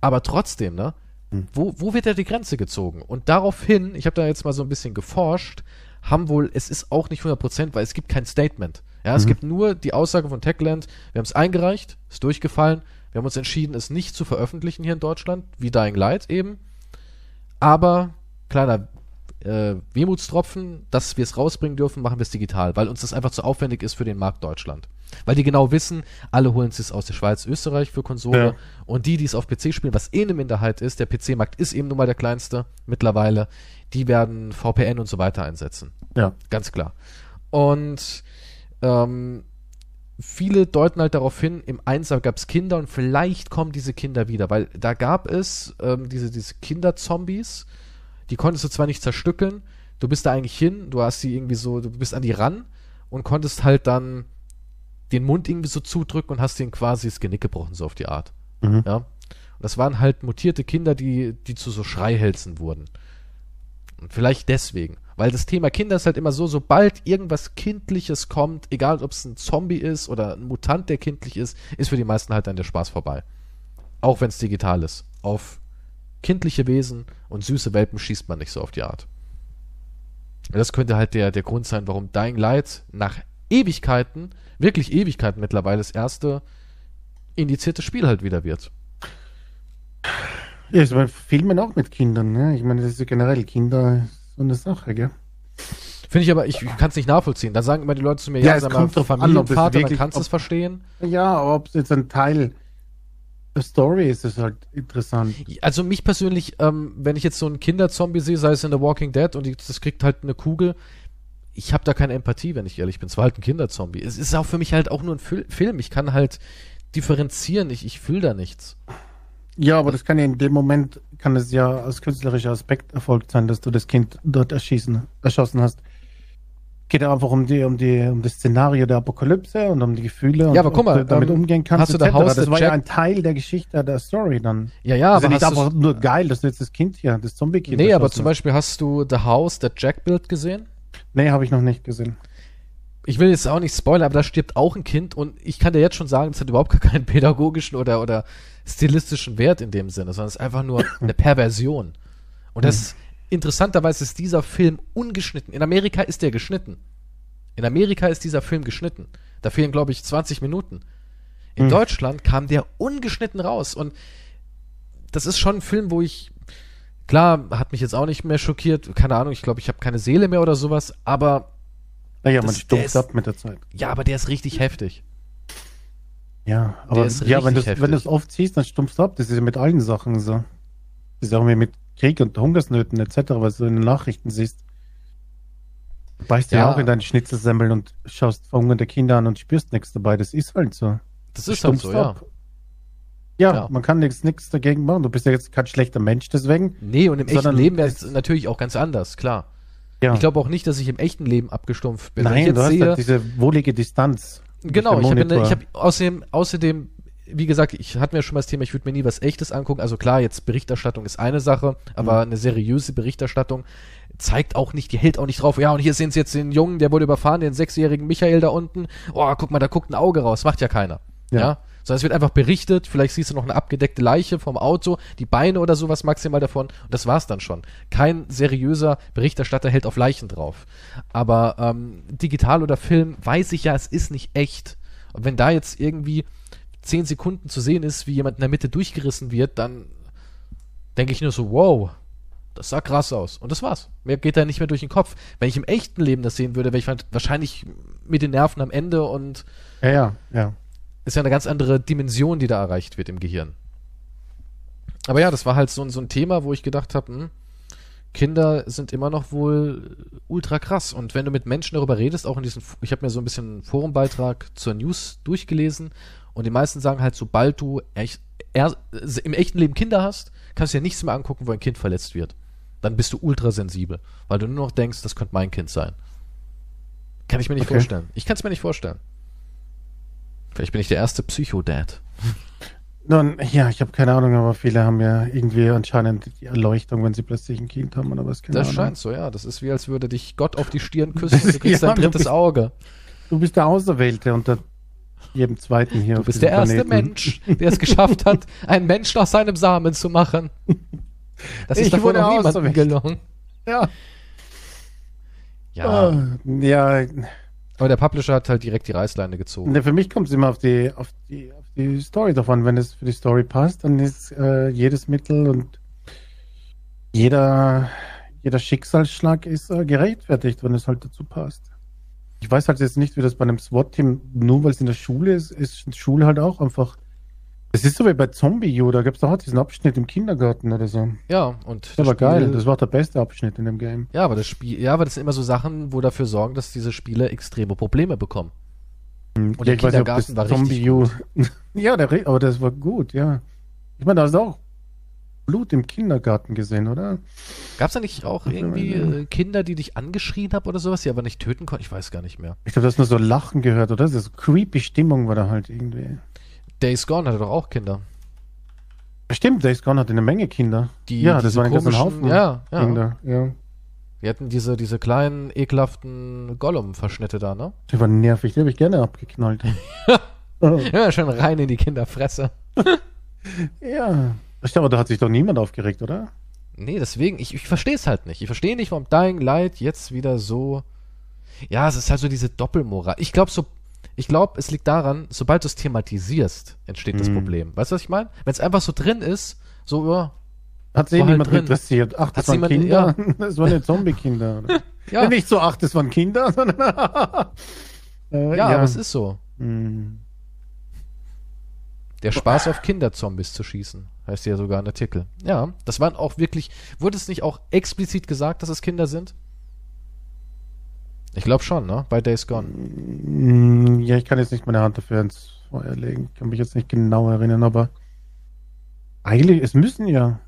Aber trotzdem, ne? Hm. Wo, wo wird da die Grenze gezogen? Und daraufhin, ich habe da jetzt mal so ein bisschen geforscht, haben wohl, es ist auch nicht 100%, weil es gibt kein Statement. Ja, es Mhm. gibt nur die Aussage von Techland, wir haben es eingereicht, ist durchgefallen, wir haben uns entschieden, es nicht zu veröffentlichen hier in Deutschland, wie Dying Light eben. Aber, kleiner äh, Wehmutstropfen, dass wir es rausbringen dürfen, machen wir es digital, weil uns das einfach zu aufwendig ist für den Markt Deutschland. Weil die genau wissen, alle holen es aus der Schweiz, Österreich für Konsole Ja. und die, die es auf PC spielen, was eh eine Minderheit ist, der PC-Markt ist eben nun mal der kleinste mittlerweile, die werden VPN und so weiter einsetzen. Ja. Ganz klar. Und ähm, viele deuten halt darauf hin, im Einser gab es Kinder und vielleicht kommen diese Kinder wieder, weil da gab es ähm, diese, diese Kinderzombies, die konntest du zwar nicht zerstückeln, du bist da eigentlich hin, du hast die irgendwie so, du bist an die ran und konntest halt dann den Mund irgendwie so zudrücken und hast denen quasi das Genick gebrochen, so auf die Art. Mhm. Ja. Und das waren halt mutierte Kinder, die, die zu so Schreihälsen wurden. Vielleicht deswegen. Weil das Thema Kinder ist halt immer so, sobald irgendwas Kindliches kommt, egal ob es ein Zombie ist oder ein Mutant, der kindlich ist, ist für die meisten halt dann der Spaß vorbei. Auch wenn es digital ist. Auf kindliche Wesen und süße Welpen schießt man nicht so auf die Art. Das könnte halt der, der Grund sein, warum Dying Light nach Ewigkeiten, wirklich Ewigkeiten mittlerweile, das erste indizierte Spiel halt wieder wird. Ja, ich meine, Filmen auch mit Kindern, ne? Ich meine, das ist ja generell Kinder so eine Sache, gell? Finde ich aber, ich kann es nicht nachvollziehen. Da sagen immer die Leute zu mir, Ja, ja, es sag kommt mal, drauf an, ob es Familienvater, dann wirklich- kannst du es verstehen. Ja, aber ob es jetzt ein Teil der Story ist, ist halt interessant. Also mich persönlich, ähm, wenn ich jetzt so einen Kinderzombie sehe, sei es in The Walking Dead und das kriegt halt eine Kugel, ich habe da keine Empathie, wenn ich ehrlich bin. Es war halt ein Kinderzombie. Es ist auch für mich halt auch nur ein Fil Film. Ich kann halt differenzieren. Ich, ich fühle da nichts. Ja, aber das kann ja in dem Moment, kann es ja als künstlerischer Aspekt erfolgt sein, dass du das Kind dort erschießen, erschossen hast. Geht ja einfach um die, um die, um das Szenario der Apokalypse und um die Gefühle und Ja, aber guck mal, damit ähm, umgehen kannst. hast du da. Haus das war ja Jack- ein Teil der Geschichte der Story dann. Ja, ja, Das ist aber ja nicht einfach nur geil, dass du jetzt das Kind hier, das Zombie-Kind Nee, aber zum Beispiel hast du The House, der Jack-Bild gesehen? Nee, habe ich noch nicht gesehen. Ich will jetzt auch nicht spoilern, aber da stirbt auch ein Kind und ich kann dir jetzt schon sagen, das hat überhaupt gar keinen pädagogischen oder, oder stilistischen Wert in dem Sinne, sondern es ist einfach nur eine Perversion. Und das, interessanterweise ist dieser Film ungeschnitten. In Amerika ist der geschnitten. In Amerika ist dieser Film geschnitten. Da fehlen, glaube ich, 20 Minuten. In Hm. Deutschland kam der ungeschnitten raus und das ist schon ein Film, wo ich, klar, hat mich jetzt auch nicht mehr schockiert, keine Ahnung, ich glaube, ich habe keine Seele mehr oder sowas, aber Naja, man stumpft ab mit der Zeit. ja, aber der ist richtig heftig. Ja, aber ja, wenn du wenn du es oft siehst, dann stumpfst du ab. Das ist ja mit allen Sachen so. Das ist ja auch mit Krieg und Hungersnöten etc., was du in den Nachrichten siehst. Du beißt ja, Ja. auch in deinen Schnitzelsemmel und schaust verhungernde Kinder an und spürst nichts dabei. Das ist halt so. Das ist halt so, ja. ab. Ja, Ja. man kann nichts nichts dagegen machen. Du bist ja jetzt kein schlechter Mensch deswegen. Nee, und im echten Leben wäre es- natürlich auch ganz anders, klar. Ja. Ich glaube auch nicht, dass ich im echten Leben abgestumpft bin. Nein, du hast sehe, halt diese wohlige Distanz. genau, ich habe ich hab außerdem, außerdem, wie gesagt, ich hatte mir schon mal das Thema, ich würde mir nie was Echtes angucken. Also klar, jetzt Berichterstattung ist eine Sache, aber Mhm. eine seriöse Berichterstattung zeigt auch nicht, die hält auch nicht drauf. Ja, und hier sehen Sie jetzt den Jungen, der wurde überfahren, den sechsjährigen Michael da unten. Oh, guck mal, da guckt ein Auge raus. Macht ja keiner. Ja. Ja. Sondern es wird einfach berichtet, vielleicht siehst du noch eine abgedeckte Leiche vom Auto, die Beine oder sowas maximal davon und das war's dann schon. Kein seriöser Berichterstatter hält auf Leichen drauf. Aber ähm, digital oder Film weiß ich ja, es ist nicht echt. Und wenn da jetzt irgendwie zehn Sekunden zu sehen ist, wie jemand in der Mitte durchgerissen wird, dann denke ich nur so, wow, das sah krass aus. Und das war's. Mehr geht da nicht mehr durch den Kopf. Wenn ich im echten Leben das sehen würde, wäre ich wahrscheinlich mit den Nerven am Ende und Ja, ja, ja. Ist ja eine ganz andere Dimension, die da erreicht wird im Gehirn. Aber ja, das war halt so, so ein Thema, wo ich gedacht habe, hm, Kinder sind immer noch wohl ultra krass. Und wenn du mit Menschen darüber redest, auch in diesem, ich habe mir so ein bisschen einen Forumbeitrag zur News durchgelesen und die meisten sagen halt, sobald du echt, er, im echten Leben Kinder hast, kannst du ja nichts mehr angucken, wo ein Kind verletzt wird. Dann bist du ultra sensibel, weil du nur noch denkst, das könnte mein Kind sein. Kann ich mir nicht Okay. vorstellen. Ich kann es mir nicht vorstellen. Vielleicht bin ich der erste Psycho-Dad. Nun, ja, ich habe keine Ahnung, aber viele haben ja irgendwie anscheinend die Erleuchtung, wenn sie plötzlich ein Kind haben oder was. Keine Das Ahnung. scheint so, ja. Das ist wie, als würde dich Gott auf die Stirn küssen und du kriegst Ja, dein du drittes bist- Auge. Du bist der Auserwählte unter jedem zweiten hier. Du bist der erste Planeten. Mensch, der es geschafft hat, einen Menschen aus seinem Samen zu machen. Das ist Ich davor wurde noch niemandem auserwählt. gelungen. Ja. Ja, Ah, ja. Aber der Publisher hat halt direkt die Reißleine gezogen. Ne, für mich kommt es immer auf die, auf die, auf die Story davon. Wenn es für die Story passt, dann ist äh, jedes Mittel und jeder, jeder Schicksalsschlag ist äh, gerechtfertigt, wenn es halt dazu passt. Ich weiß halt jetzt nicht, wie das bei einem SWAT-Team, nur weil es in der Schule ist, ist Schule halt auch einfach. Es ist so wie bei Zombie U, da gab es doch auch diesen Abschnitt im Kindergarten oder so. Ja, und Das war Spiel- geil, das war auch der beste Abschnitt in dem Game. Ja, aber das Spiel, ja, aber das sind immer so Sachen, wo dafür sorgen, dass diese Spiele extreme Probleme bekommen. Und ja, der Kindergarten das war richtig Zombie U. ja, der, aber das war gut, ja. Ich meine, da hast du auch Blut im Kindergarten gesehen, oder? Gab es da nicht auch irgendwie äh, Kinder, die dich angeschrien haben oder sowas, die aber nicht töten konnten? Ich weiß gar nicht mehr. Ich glaube, du hast nur so Lachen gehört, oder? Das ist creepy Stimmung war da halt irgendwie. Days Gone hatte doch auch Kinder. Stimmt, Days Gone hatte eine Menge Kinder. Die, ja, das diese war ein ganzer komischen- Haufen Ja, ja. Kinder. Ja. Die hatten diese, diese kleinen, ekelhaften Gollum-Verschnitte da, ne? Die waren nervig, die habe ich gerne abgeknallt. Ja, schön rein in die Kinderfresse. ja. Ich glaube, da hat sich doch niemand aufgeregt, oder? Nee, deswegen, ich, ich verstehe es halt nicht. Ich verstehe nicht, warum Dying Light jetzt wieder so. Ja, es ist halt so diese Doppelmoral. Ich glaube, so, ich glaube, es liegt daran, sobald du es thematisierst, entsteht das Mhm. Problem. Weißt du, was ich meine? Wenn es einfach so drin ist, so, ja, Hat sich War halt drin. interessiert. Ach, das waren niemand- Kinder. Das waren ja Zombie-Kinder. ja, Nicht so, ach, das waren Kinder, sondern. äh, ja, aber es ist so. Hm. Der Spaß auf Kinderzombies zu schießen, heißt ja sogar ein Artikel. Ja, das waren auch wirklich, wurde es nicht auch explizit gesagt, dass es Kinder sind? Ich glaube schon, ne? Bei Days Gone. Mm, Ja, ich kann jetzt nicht meine Hand dafür ins Feuer legen. Ich kann mich jetzt nicht genau erinnern, aber eigentlich, es müssen ja.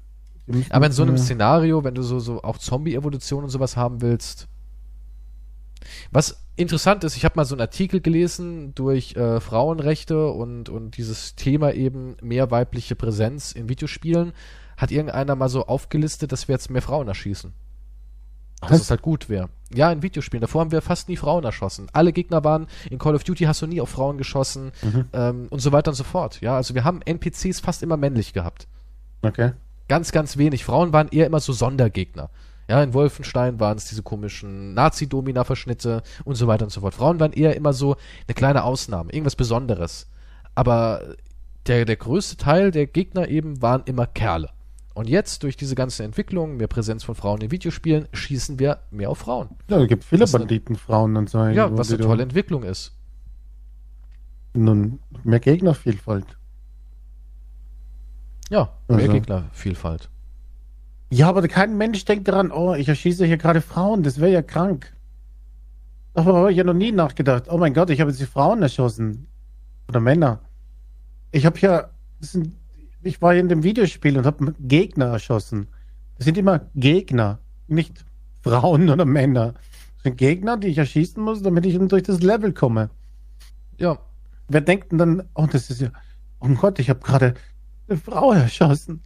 Müssen- Aber in so einem ja. Szenario, wenn du so, so auch Zombie-Evolution und sowas haben willst. Was interessant ist, ich habe mal so einen Artikel gelesen durch äh, Frauenrechte und, und dieses Thema eben mehr weibliche Präsenz in Videospielen, hat irgendeiner mal so aufgelistet, dass wir jetzt mehr Frauen erschießen. Dass Was? es halt gut wäre. Ja, in Videospielen. Davor haben wir fast nie Frauen erschossen. Alle Gegner waren, in Call of Duty hast du nie auf Frauen geschossen Mhm. ähm, und so weiter und so fort. Ja, also wir haben NPCs fast immer männlich gehabt. Okay. Ganz, ganz wenig. Frauen waren eher immer so Sondergegner. Ja, in Wolfenstein waren es diese komischen Nazi-Domina-Verschnitte und so weiter und so fort. Frauen waren eher immer so eine kleine Ausnahme, irgendwas Besonderes. Aber der, der größte Teil der Gegner eben waren immer Kerle. Und jetzt, durch diese ganze Entwicklung, mehr Präsenz von Frauen in Videospielen, schießen wir mehr auf Frauen. Ja, es gibt viele? Banditenfrauen und so. Ja, was eine da- tolle Entwicklung ist. Nun, mehr Gegnervielfalt. Ja, mehr Also. Gegnervielfalt. Ja, aber kein Mensch denkt daran, oh, ich erschieße hier gerade Frauen, das wäre ja krank. Darüber habe ich ja noch nie nachgedacht. Oh mein Gott, ich habe jetzt die Frauen erschossen. Oder Männer. Ich habe ja, das sind, ich war in dem Videospiel und habe Gegner erschossen. Das sind immer Gegner, nicht Frauen oder Männer. Das sind Gegner, die ich erschießen muss, damit ich durch das Level komme. Ja, Wer denkt denn dann, oh, das ist ja, oh Gott, ich habe gerade eine Frau erschossen.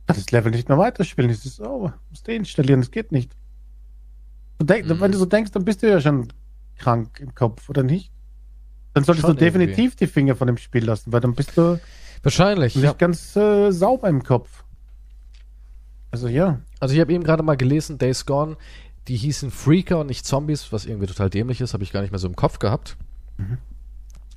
Ich kann das Level nicht mehr weiterspielen. Das ist, oh, muss deinstallieren, das geht nicht. Du denk, Mhm. Wenn du so denkst, dann bist du ja schon krank im Kopf, oder nicht? Dann solltest Schon du definitiv die Finger von dem Spiel lassen, weil dann bist du wahrscheinlich. nicht Ja. ganz äh, sauber im Kopf. Also ja. Also ich habe eben gerade mal gelesen, Days Gone, die hießen Freaker und nicht Zombies, was irgendwie total dämlich ist, habe ich gar nicht mehr so im Kopf gehabt. Mhm.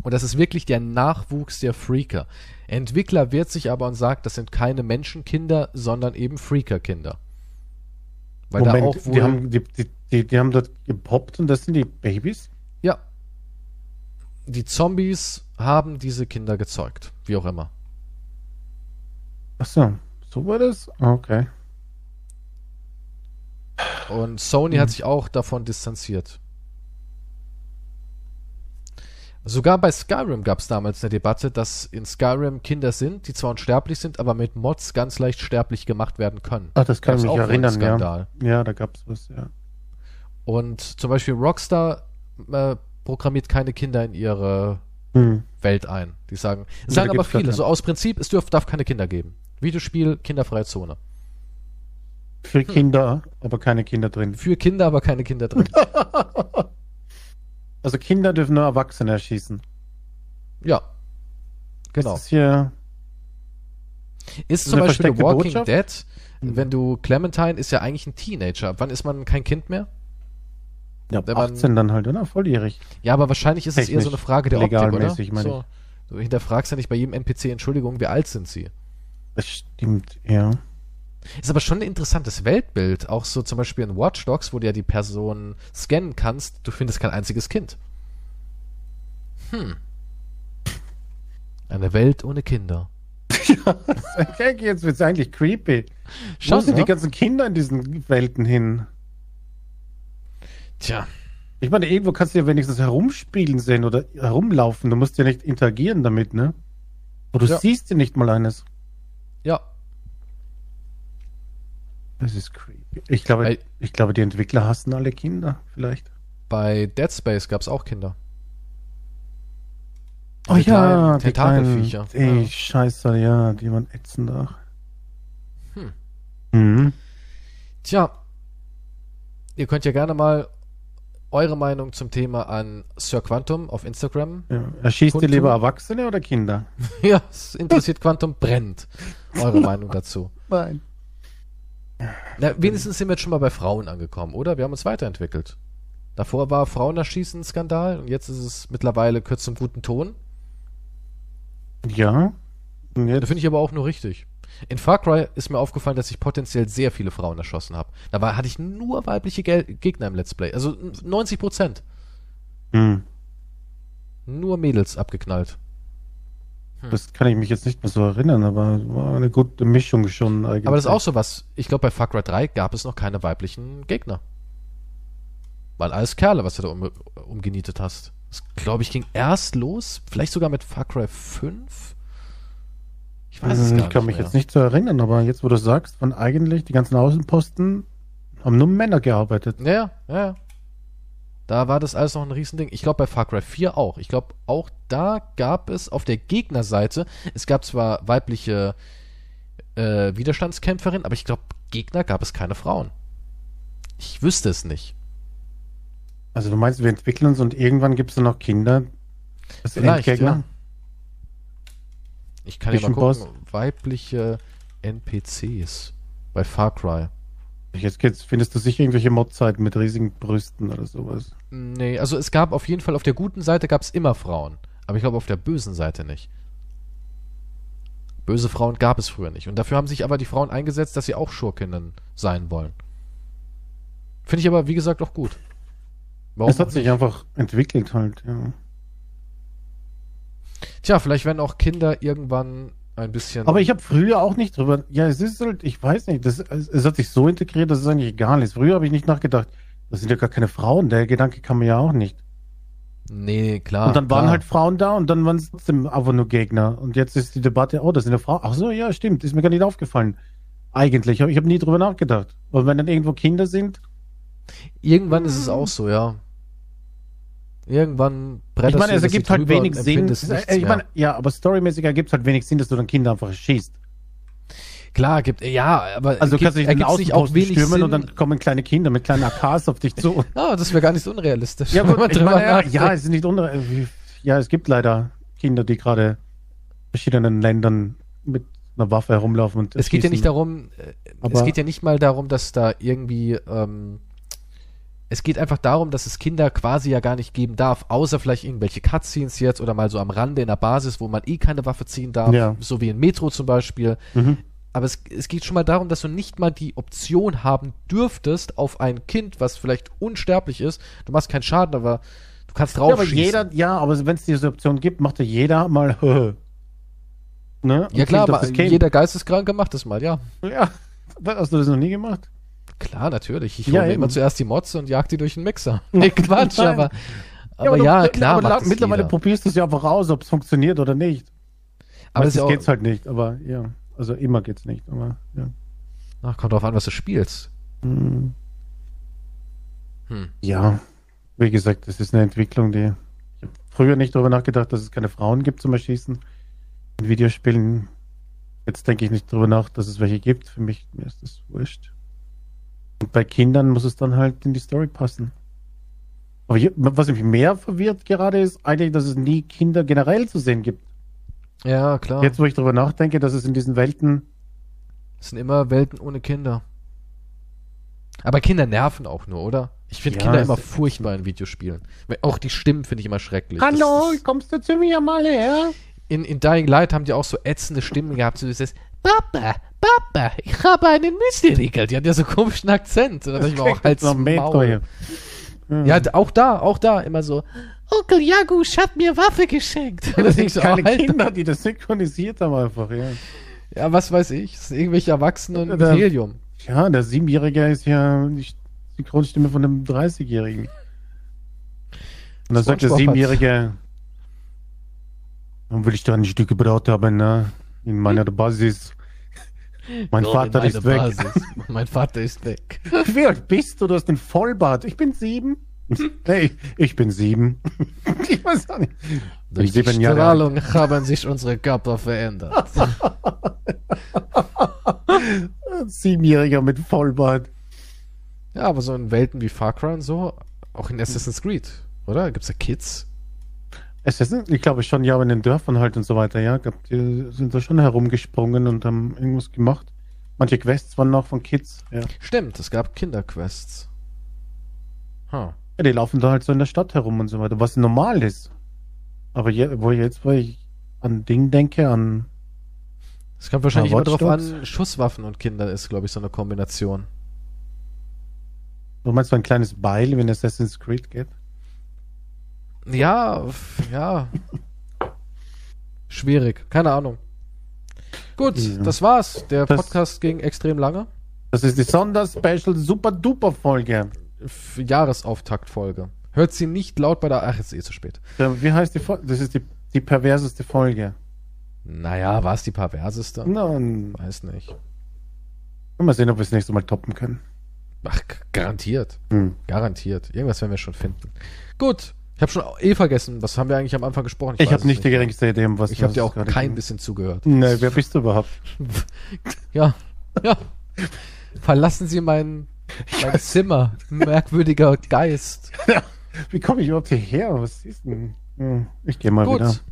Und das ist wirklich der Nachwuchs der Freaker. Entwickler wehrt sich aber und sagt, das sind keine Menschenkinder, sondern eben Freaker-Kinder. Weil da auch wohl, die, haben, die, die, die, die haben dort gepoppt und das sind die Babys? ja, die Zombies haben diese Kinder gezeugt, wie auch immer. Ach so. War das? Okay. Und Sony Mhm. hat sich auch davon distanziert. Sogar bei Skyrim gab es damals eine Debatte, dass in Skyrim Kinder sind, die zwar unsterblich sind, aber mit Mods ganz leicht sterblich gemacht werden können. Ach, das kann Gab's ich mich erinnern, ja. Ja, da gab's was, ja. Und zum Beispiel Rockstar äh, programmiert keine Kinder in ihre Hm. Welt ein. Die sagen, sagen aber viele, so aus Prinzip, es dürf, darf keine Kinder geben. Videospiel, kinderfreie Zone. Für Kinder, aber keine Kinder drin. Für Kinder, aber keine Kinder drin. Also Kinder dürfen nur Erwachsene erschießen. ja. Genau. Ist hier. Ist zum Beispiel The Walking Botschaft? Dead, Mhm. wenn du Clementine ist ja eigentlich ein Teenager. Wann ist man kein Kind mehr? Ja, ab Wenn man- 18 dann halt, oder? Volljährig. Ja, aber wahrscheinlich ist es eher so Technisch, eine Frage der Optik, oder? So, du hinterfragst ja nicht bei jedem NPC, Entschuldigung, wie alt sind sie? Das stimmt, ja. Ist aber schon ein interessantes Weltbild. Auch so zum Beispiel in Watch Dogs, wo du ja die Person scannen kannst, du findest kein einziges Kind. Hm. Eine Welt ohne Kinder. Okay, jetzt wird's eigentlich creepy. Wo Schon, sind ne? die ganzen Kinder in diesen Welten hin? Tja, Ich meine, irgendwo kannst du ja wenigstens herumspielen sehen oder herumlaufen. Du musst ja nicht interagieren damit, ne? Und du Ja. siehst ja nicht mal eines. Ja. Das ist creepy. Ich glaube, Ey. ich glaube, die Entwickler hassen alle Kinder, vielleicht. Bei Dead Space gab es auch Kinder. Oh Die ja, kleinen die Tentakelviecher. ey, Ja. scheiße, ja, die waren ätzend auch. Hm. Mhm. Tja, ihr könnt ja gerne mal eure Meinung zum Thema an Sir Quantum auf Instagram. Ja. Erschießt ihr Kundtun? lieber Erwachsene oder Kinder? ja, es interessiert Quantum brennt. Eure Meinung dazu. Nein. Na, wenigstens sind wir jetzt schon mal bei Frauen angekommen, oder? Wir haben uns weiterentwickelt. Davor war Frauenerschießen ein Skandal und jetzt ist es mittlerweile kurz zum guten Ton. Ja. Jetzt, finde ich aber auch nur richtig. In Far Cry ist mir aufgefallen, dass ich potenziell sehr viele Frauen erschossen habe. Da war, hatte ich nur weibliche Gel Gegner im Let's Play. Also 90 Prozent. hm. Nur Mädels abgeknallt. das kann ich mich jetzt nicht mehr so erinnern, aber war eine gute Mischung schon eigentlich. Aber das ist auch so was. Ich glaube, bei Far Cry 3 gab es noch keine weiblichen Gegner. Waren alles Kerle, was du da um, umgenietet hast. Das, glaube ich, ging erst los. Vielleicht sogar mit Far Cry 5. Ich weiß es Hm, gar Ich kann mich mehr. jetzt nicht so erinnern, aber jetzt, wo du sagst, waren eigentlich die ganzen Außenposten haben nur Männer gearbeitet. Ja, ja. Da war das alles noch ein Riesending. Ich glaube bei Far Cry 4 auch. Ich glaube auch da gab es auf der Gegnerseite, es gab zwar weibliche äh, Widerstandskämpferinnen, aber ich glaube Gegner gab es keine Frauen. Ich wüsste es nicht. Also du meinst, wir entwickeln uns und irgendwann gibt es dann noch Kinder? Das Vielleicht, Endgegner? ja. Ich kann ja mal gucken. Weibliche NPCs bei Far Cry. Jetzt geht's, findest du sicher irgendwelche Modzeiten mit riesigen Brüsten oder sowas. Nee, also es gab auf jeden Fall auf der guten Seite gab es immer Frauen. Aber ich glaube auf der bösen Seite nicht. Böse Frauen gab es früher nicht. Und dafür haben sich aber die Frauen eingesetzt, dass sie auch Schurkinnen sein wollen. Finde ich aber, wie gesagt, auch gut. Warum? Es hat sich einfach entwickelt halt, ja. Tja, vielleicht werden auch Kinder irgendwann ein bisschen. Aber ich habe früher auch nicht drüber. Ja, es ist halt, ich weiß nicht, das, es hat sich so integriert, dass es eigentlich egal ist. Früher habe ich nicht nachgedacht, das sind ja gar keine Frauen. Der Gedanke kam mir ja auch nicht. Nee, klar. und dann waren klar. halt Frauen da und dann waren es trotzdem einfach nur Gegner. Und jetzt ist die Debatte, oh, das sind ja Frauen. Ach so, ja, stimmt, ist mir gar nicht aufgefallen. Eigentlich, aber ich habe nie drüber nachgedacht. Und wenn dann irgendwo Kinder sind, Irgendwann ist es auch so, ja. Irgendwann ich bretterst meine, du es ergibt halt wenig Sinn. nichts Ich meine, ja, aber storymäßig ergibt es halt wenig Sinn, dass du dann Kinder einfach schießt. Klar, gibt, ja, aber Also du gibt, kannst nicht den ergibt's nicht auch wenig stürmen Sinn. und dann kommen kleine Kinder mit kleinen AKs auf dich zu. Ah, das wäre gar nicht so unrealistisch. Ja, gut, ich meine, ja, ja, es ist nicht unre Ja, es gibt leider Kinder, die gerade in verschiedenen Ländern mit einer Waffe herumlaufen und es geht ja nicht darum, äh, es Aber- geht ja nicht mal darum, dass da irgendwie, ähm, es geht einfach darum, dass es Kinder quasi ja gar nicht geben darf, außer vielleicht irgendwelche Cutscenes jetzt oder mal so am Rande in der Basis, wo man eh keine Waffe ziehen darf, Ja. so wie in Metro zum Beispiel. Mhm. Aber es, es geht schon mal darum, dass du nicht mal die Option haben dürftest auf ein Kind, was vielleicht unsterblich ist. Du machst keinen Schaden, aber du kannst drauf Ja, aber schießen. jeder, ja, aber wenn es diese Option gibt, macht ja jeder mal ne? Ja klar, aber jeder Geisteskranke macht das mal, ja. Ja, hast du das noch nie gemacht? Klar, natürlich. Ich Ja, hole immer zuerst die Mods und jag die durch den Mixer. Nee, Quatsch, Nein. aber, aber du- ja, klar. aber macht la- das mittlerweile jeder. probierst du es ja einfach raus, ob es funktioniert oder nicht. aber Aber es geht's halt nicht, aber ja. Also immer geht's nicht, aber ja. ach, kommt drauf an, was du spielst. Hm. Hm. Ja, wie gesagt, das ist eine Entwicklung, die. Ich habe früher nicht darüber nachgedacht, dass es keine Frauen gibt zum Erschießen in Videospielen. Jetzt denke ich nicht darüber nach, dass es welche gibt. Für mich mir ist das wurscht. Und bei Kindern muss es dann halt in die Story passen. Aber hier, was mich mehr verwirrt gerade ist, eigentlich, dass es nie Kinder generell zu sehen gibt. Ja, klar. Jetzt, wo ich darüber nachdenke, dass es in diesen Welten. Es sind immer Welten ohne Kinder. Aber Kinder nerven auch nur, oder? Ich finde Ja, Kinder immer furchtbar in Videospielen. Auch die Stimmen finde ich immer schrecklich. Das Hallo, ist- kommst du zu mir mal her? In, in Dying Light haben die auch so ätzende Stimmen gehabt. So dieses Papa, Papa, ich habe einen Müsli-Riegel. Die hat ja so komischen Akzent. Und dann dachte ich mir auch, halt's noch Maul. teuer. Ja, auch da, auch da immer so. Onkel Jagusch hat mir Waffe geschenkt. Und Das sind so, keine Alter, Kinder, die das synchronisiert haben einfach, ja. Ja, was weiß ich. Das sind irgendwelche Erwachsenen mit Da- Helium. Ja, der Siebenjährige ist ja die Synchronstimme von einem 30-Jährigen. Und dann sagt der Siebenjährige, dann will ich da ein Stück Brot haben, ne? In meiner Basis. Mein Nur Vater ist weg. Basis. mein Vater ist weg. Wie alt bist du? Du hast den Vollbart. Ich bin sieben. Hey, ich bin sieben. ich weiß auch nicht. Durch die sieben Jahre. Strahlung haben sich unsere Körper verändert. Siebenjähriger mit Vollbart. ja, aber so in Welten wie Far Cry und so, auch in Assassin's Creed, oder? Gibt's da Kids? Es ist, ich glaube schon, ja, aber in den Dörfern halt und so weiter, ja. Glaub, die sind da schon herumgesprungen und haben irgendwas gemacht. Manche Quests waren noch von Kids, ja. Stimmt, es gab Kinderquests. Huh. ja. Die laufen da halt so in der Stadt herum und so weiter, was normal ist. Aber je, wo jetzt, wo ich an Ding denke, an. Es kommt wahrscheinlich immer drauf an, Schusswaffen und Kinder ist, glaube ich, so eine Kombination. Du meinst so ein kleines Beil, wenn Assassin's Creed geht? Ja, ja. Schwierig, keine Ahnung. Gut, Ja. das war's. Der Das- Podcast ging extrem lange. Das ist die Sonderspecial Super Duper Folge. F- Jahresauftaktfolge. Hört sie nicht laut bei der. Ach, jetzt ist eh zu spät. Ja, Wie heißt die Folge? Das ist die, die perverseste Folge. Naja, war es die perverseste? Na, Weiß nicht. mal sehen, ob wir es nächste Mal toppen können. Ach, garantiert. Hm. Garantiert. Irgendwas werden wir schon finden. Gut. Ich habe schon eh vergessen. Was haben wir eigentlich am Anfang gesprochen? Ich weiß habe nicht die geringste Idee, was Ich habe dir auch kein ging. bisschen zugehört. Nee, wer bist du überhaupt? Ja, ja. Verlassen Sie mein, mein Zimmer, merkwürdiger Geist. Wie komme ich überhaupt hierher? Was ist denn? Hm, Ich gehe mal wieder. Gut.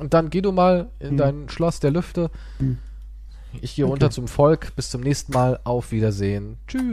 Und dann geh du mal in Hm. dein Schloss der Lüfte. Hm. Ich gehe runter zum Volk. Bis zum nächsten Mal. Auf Wiedersehen. Tschüss.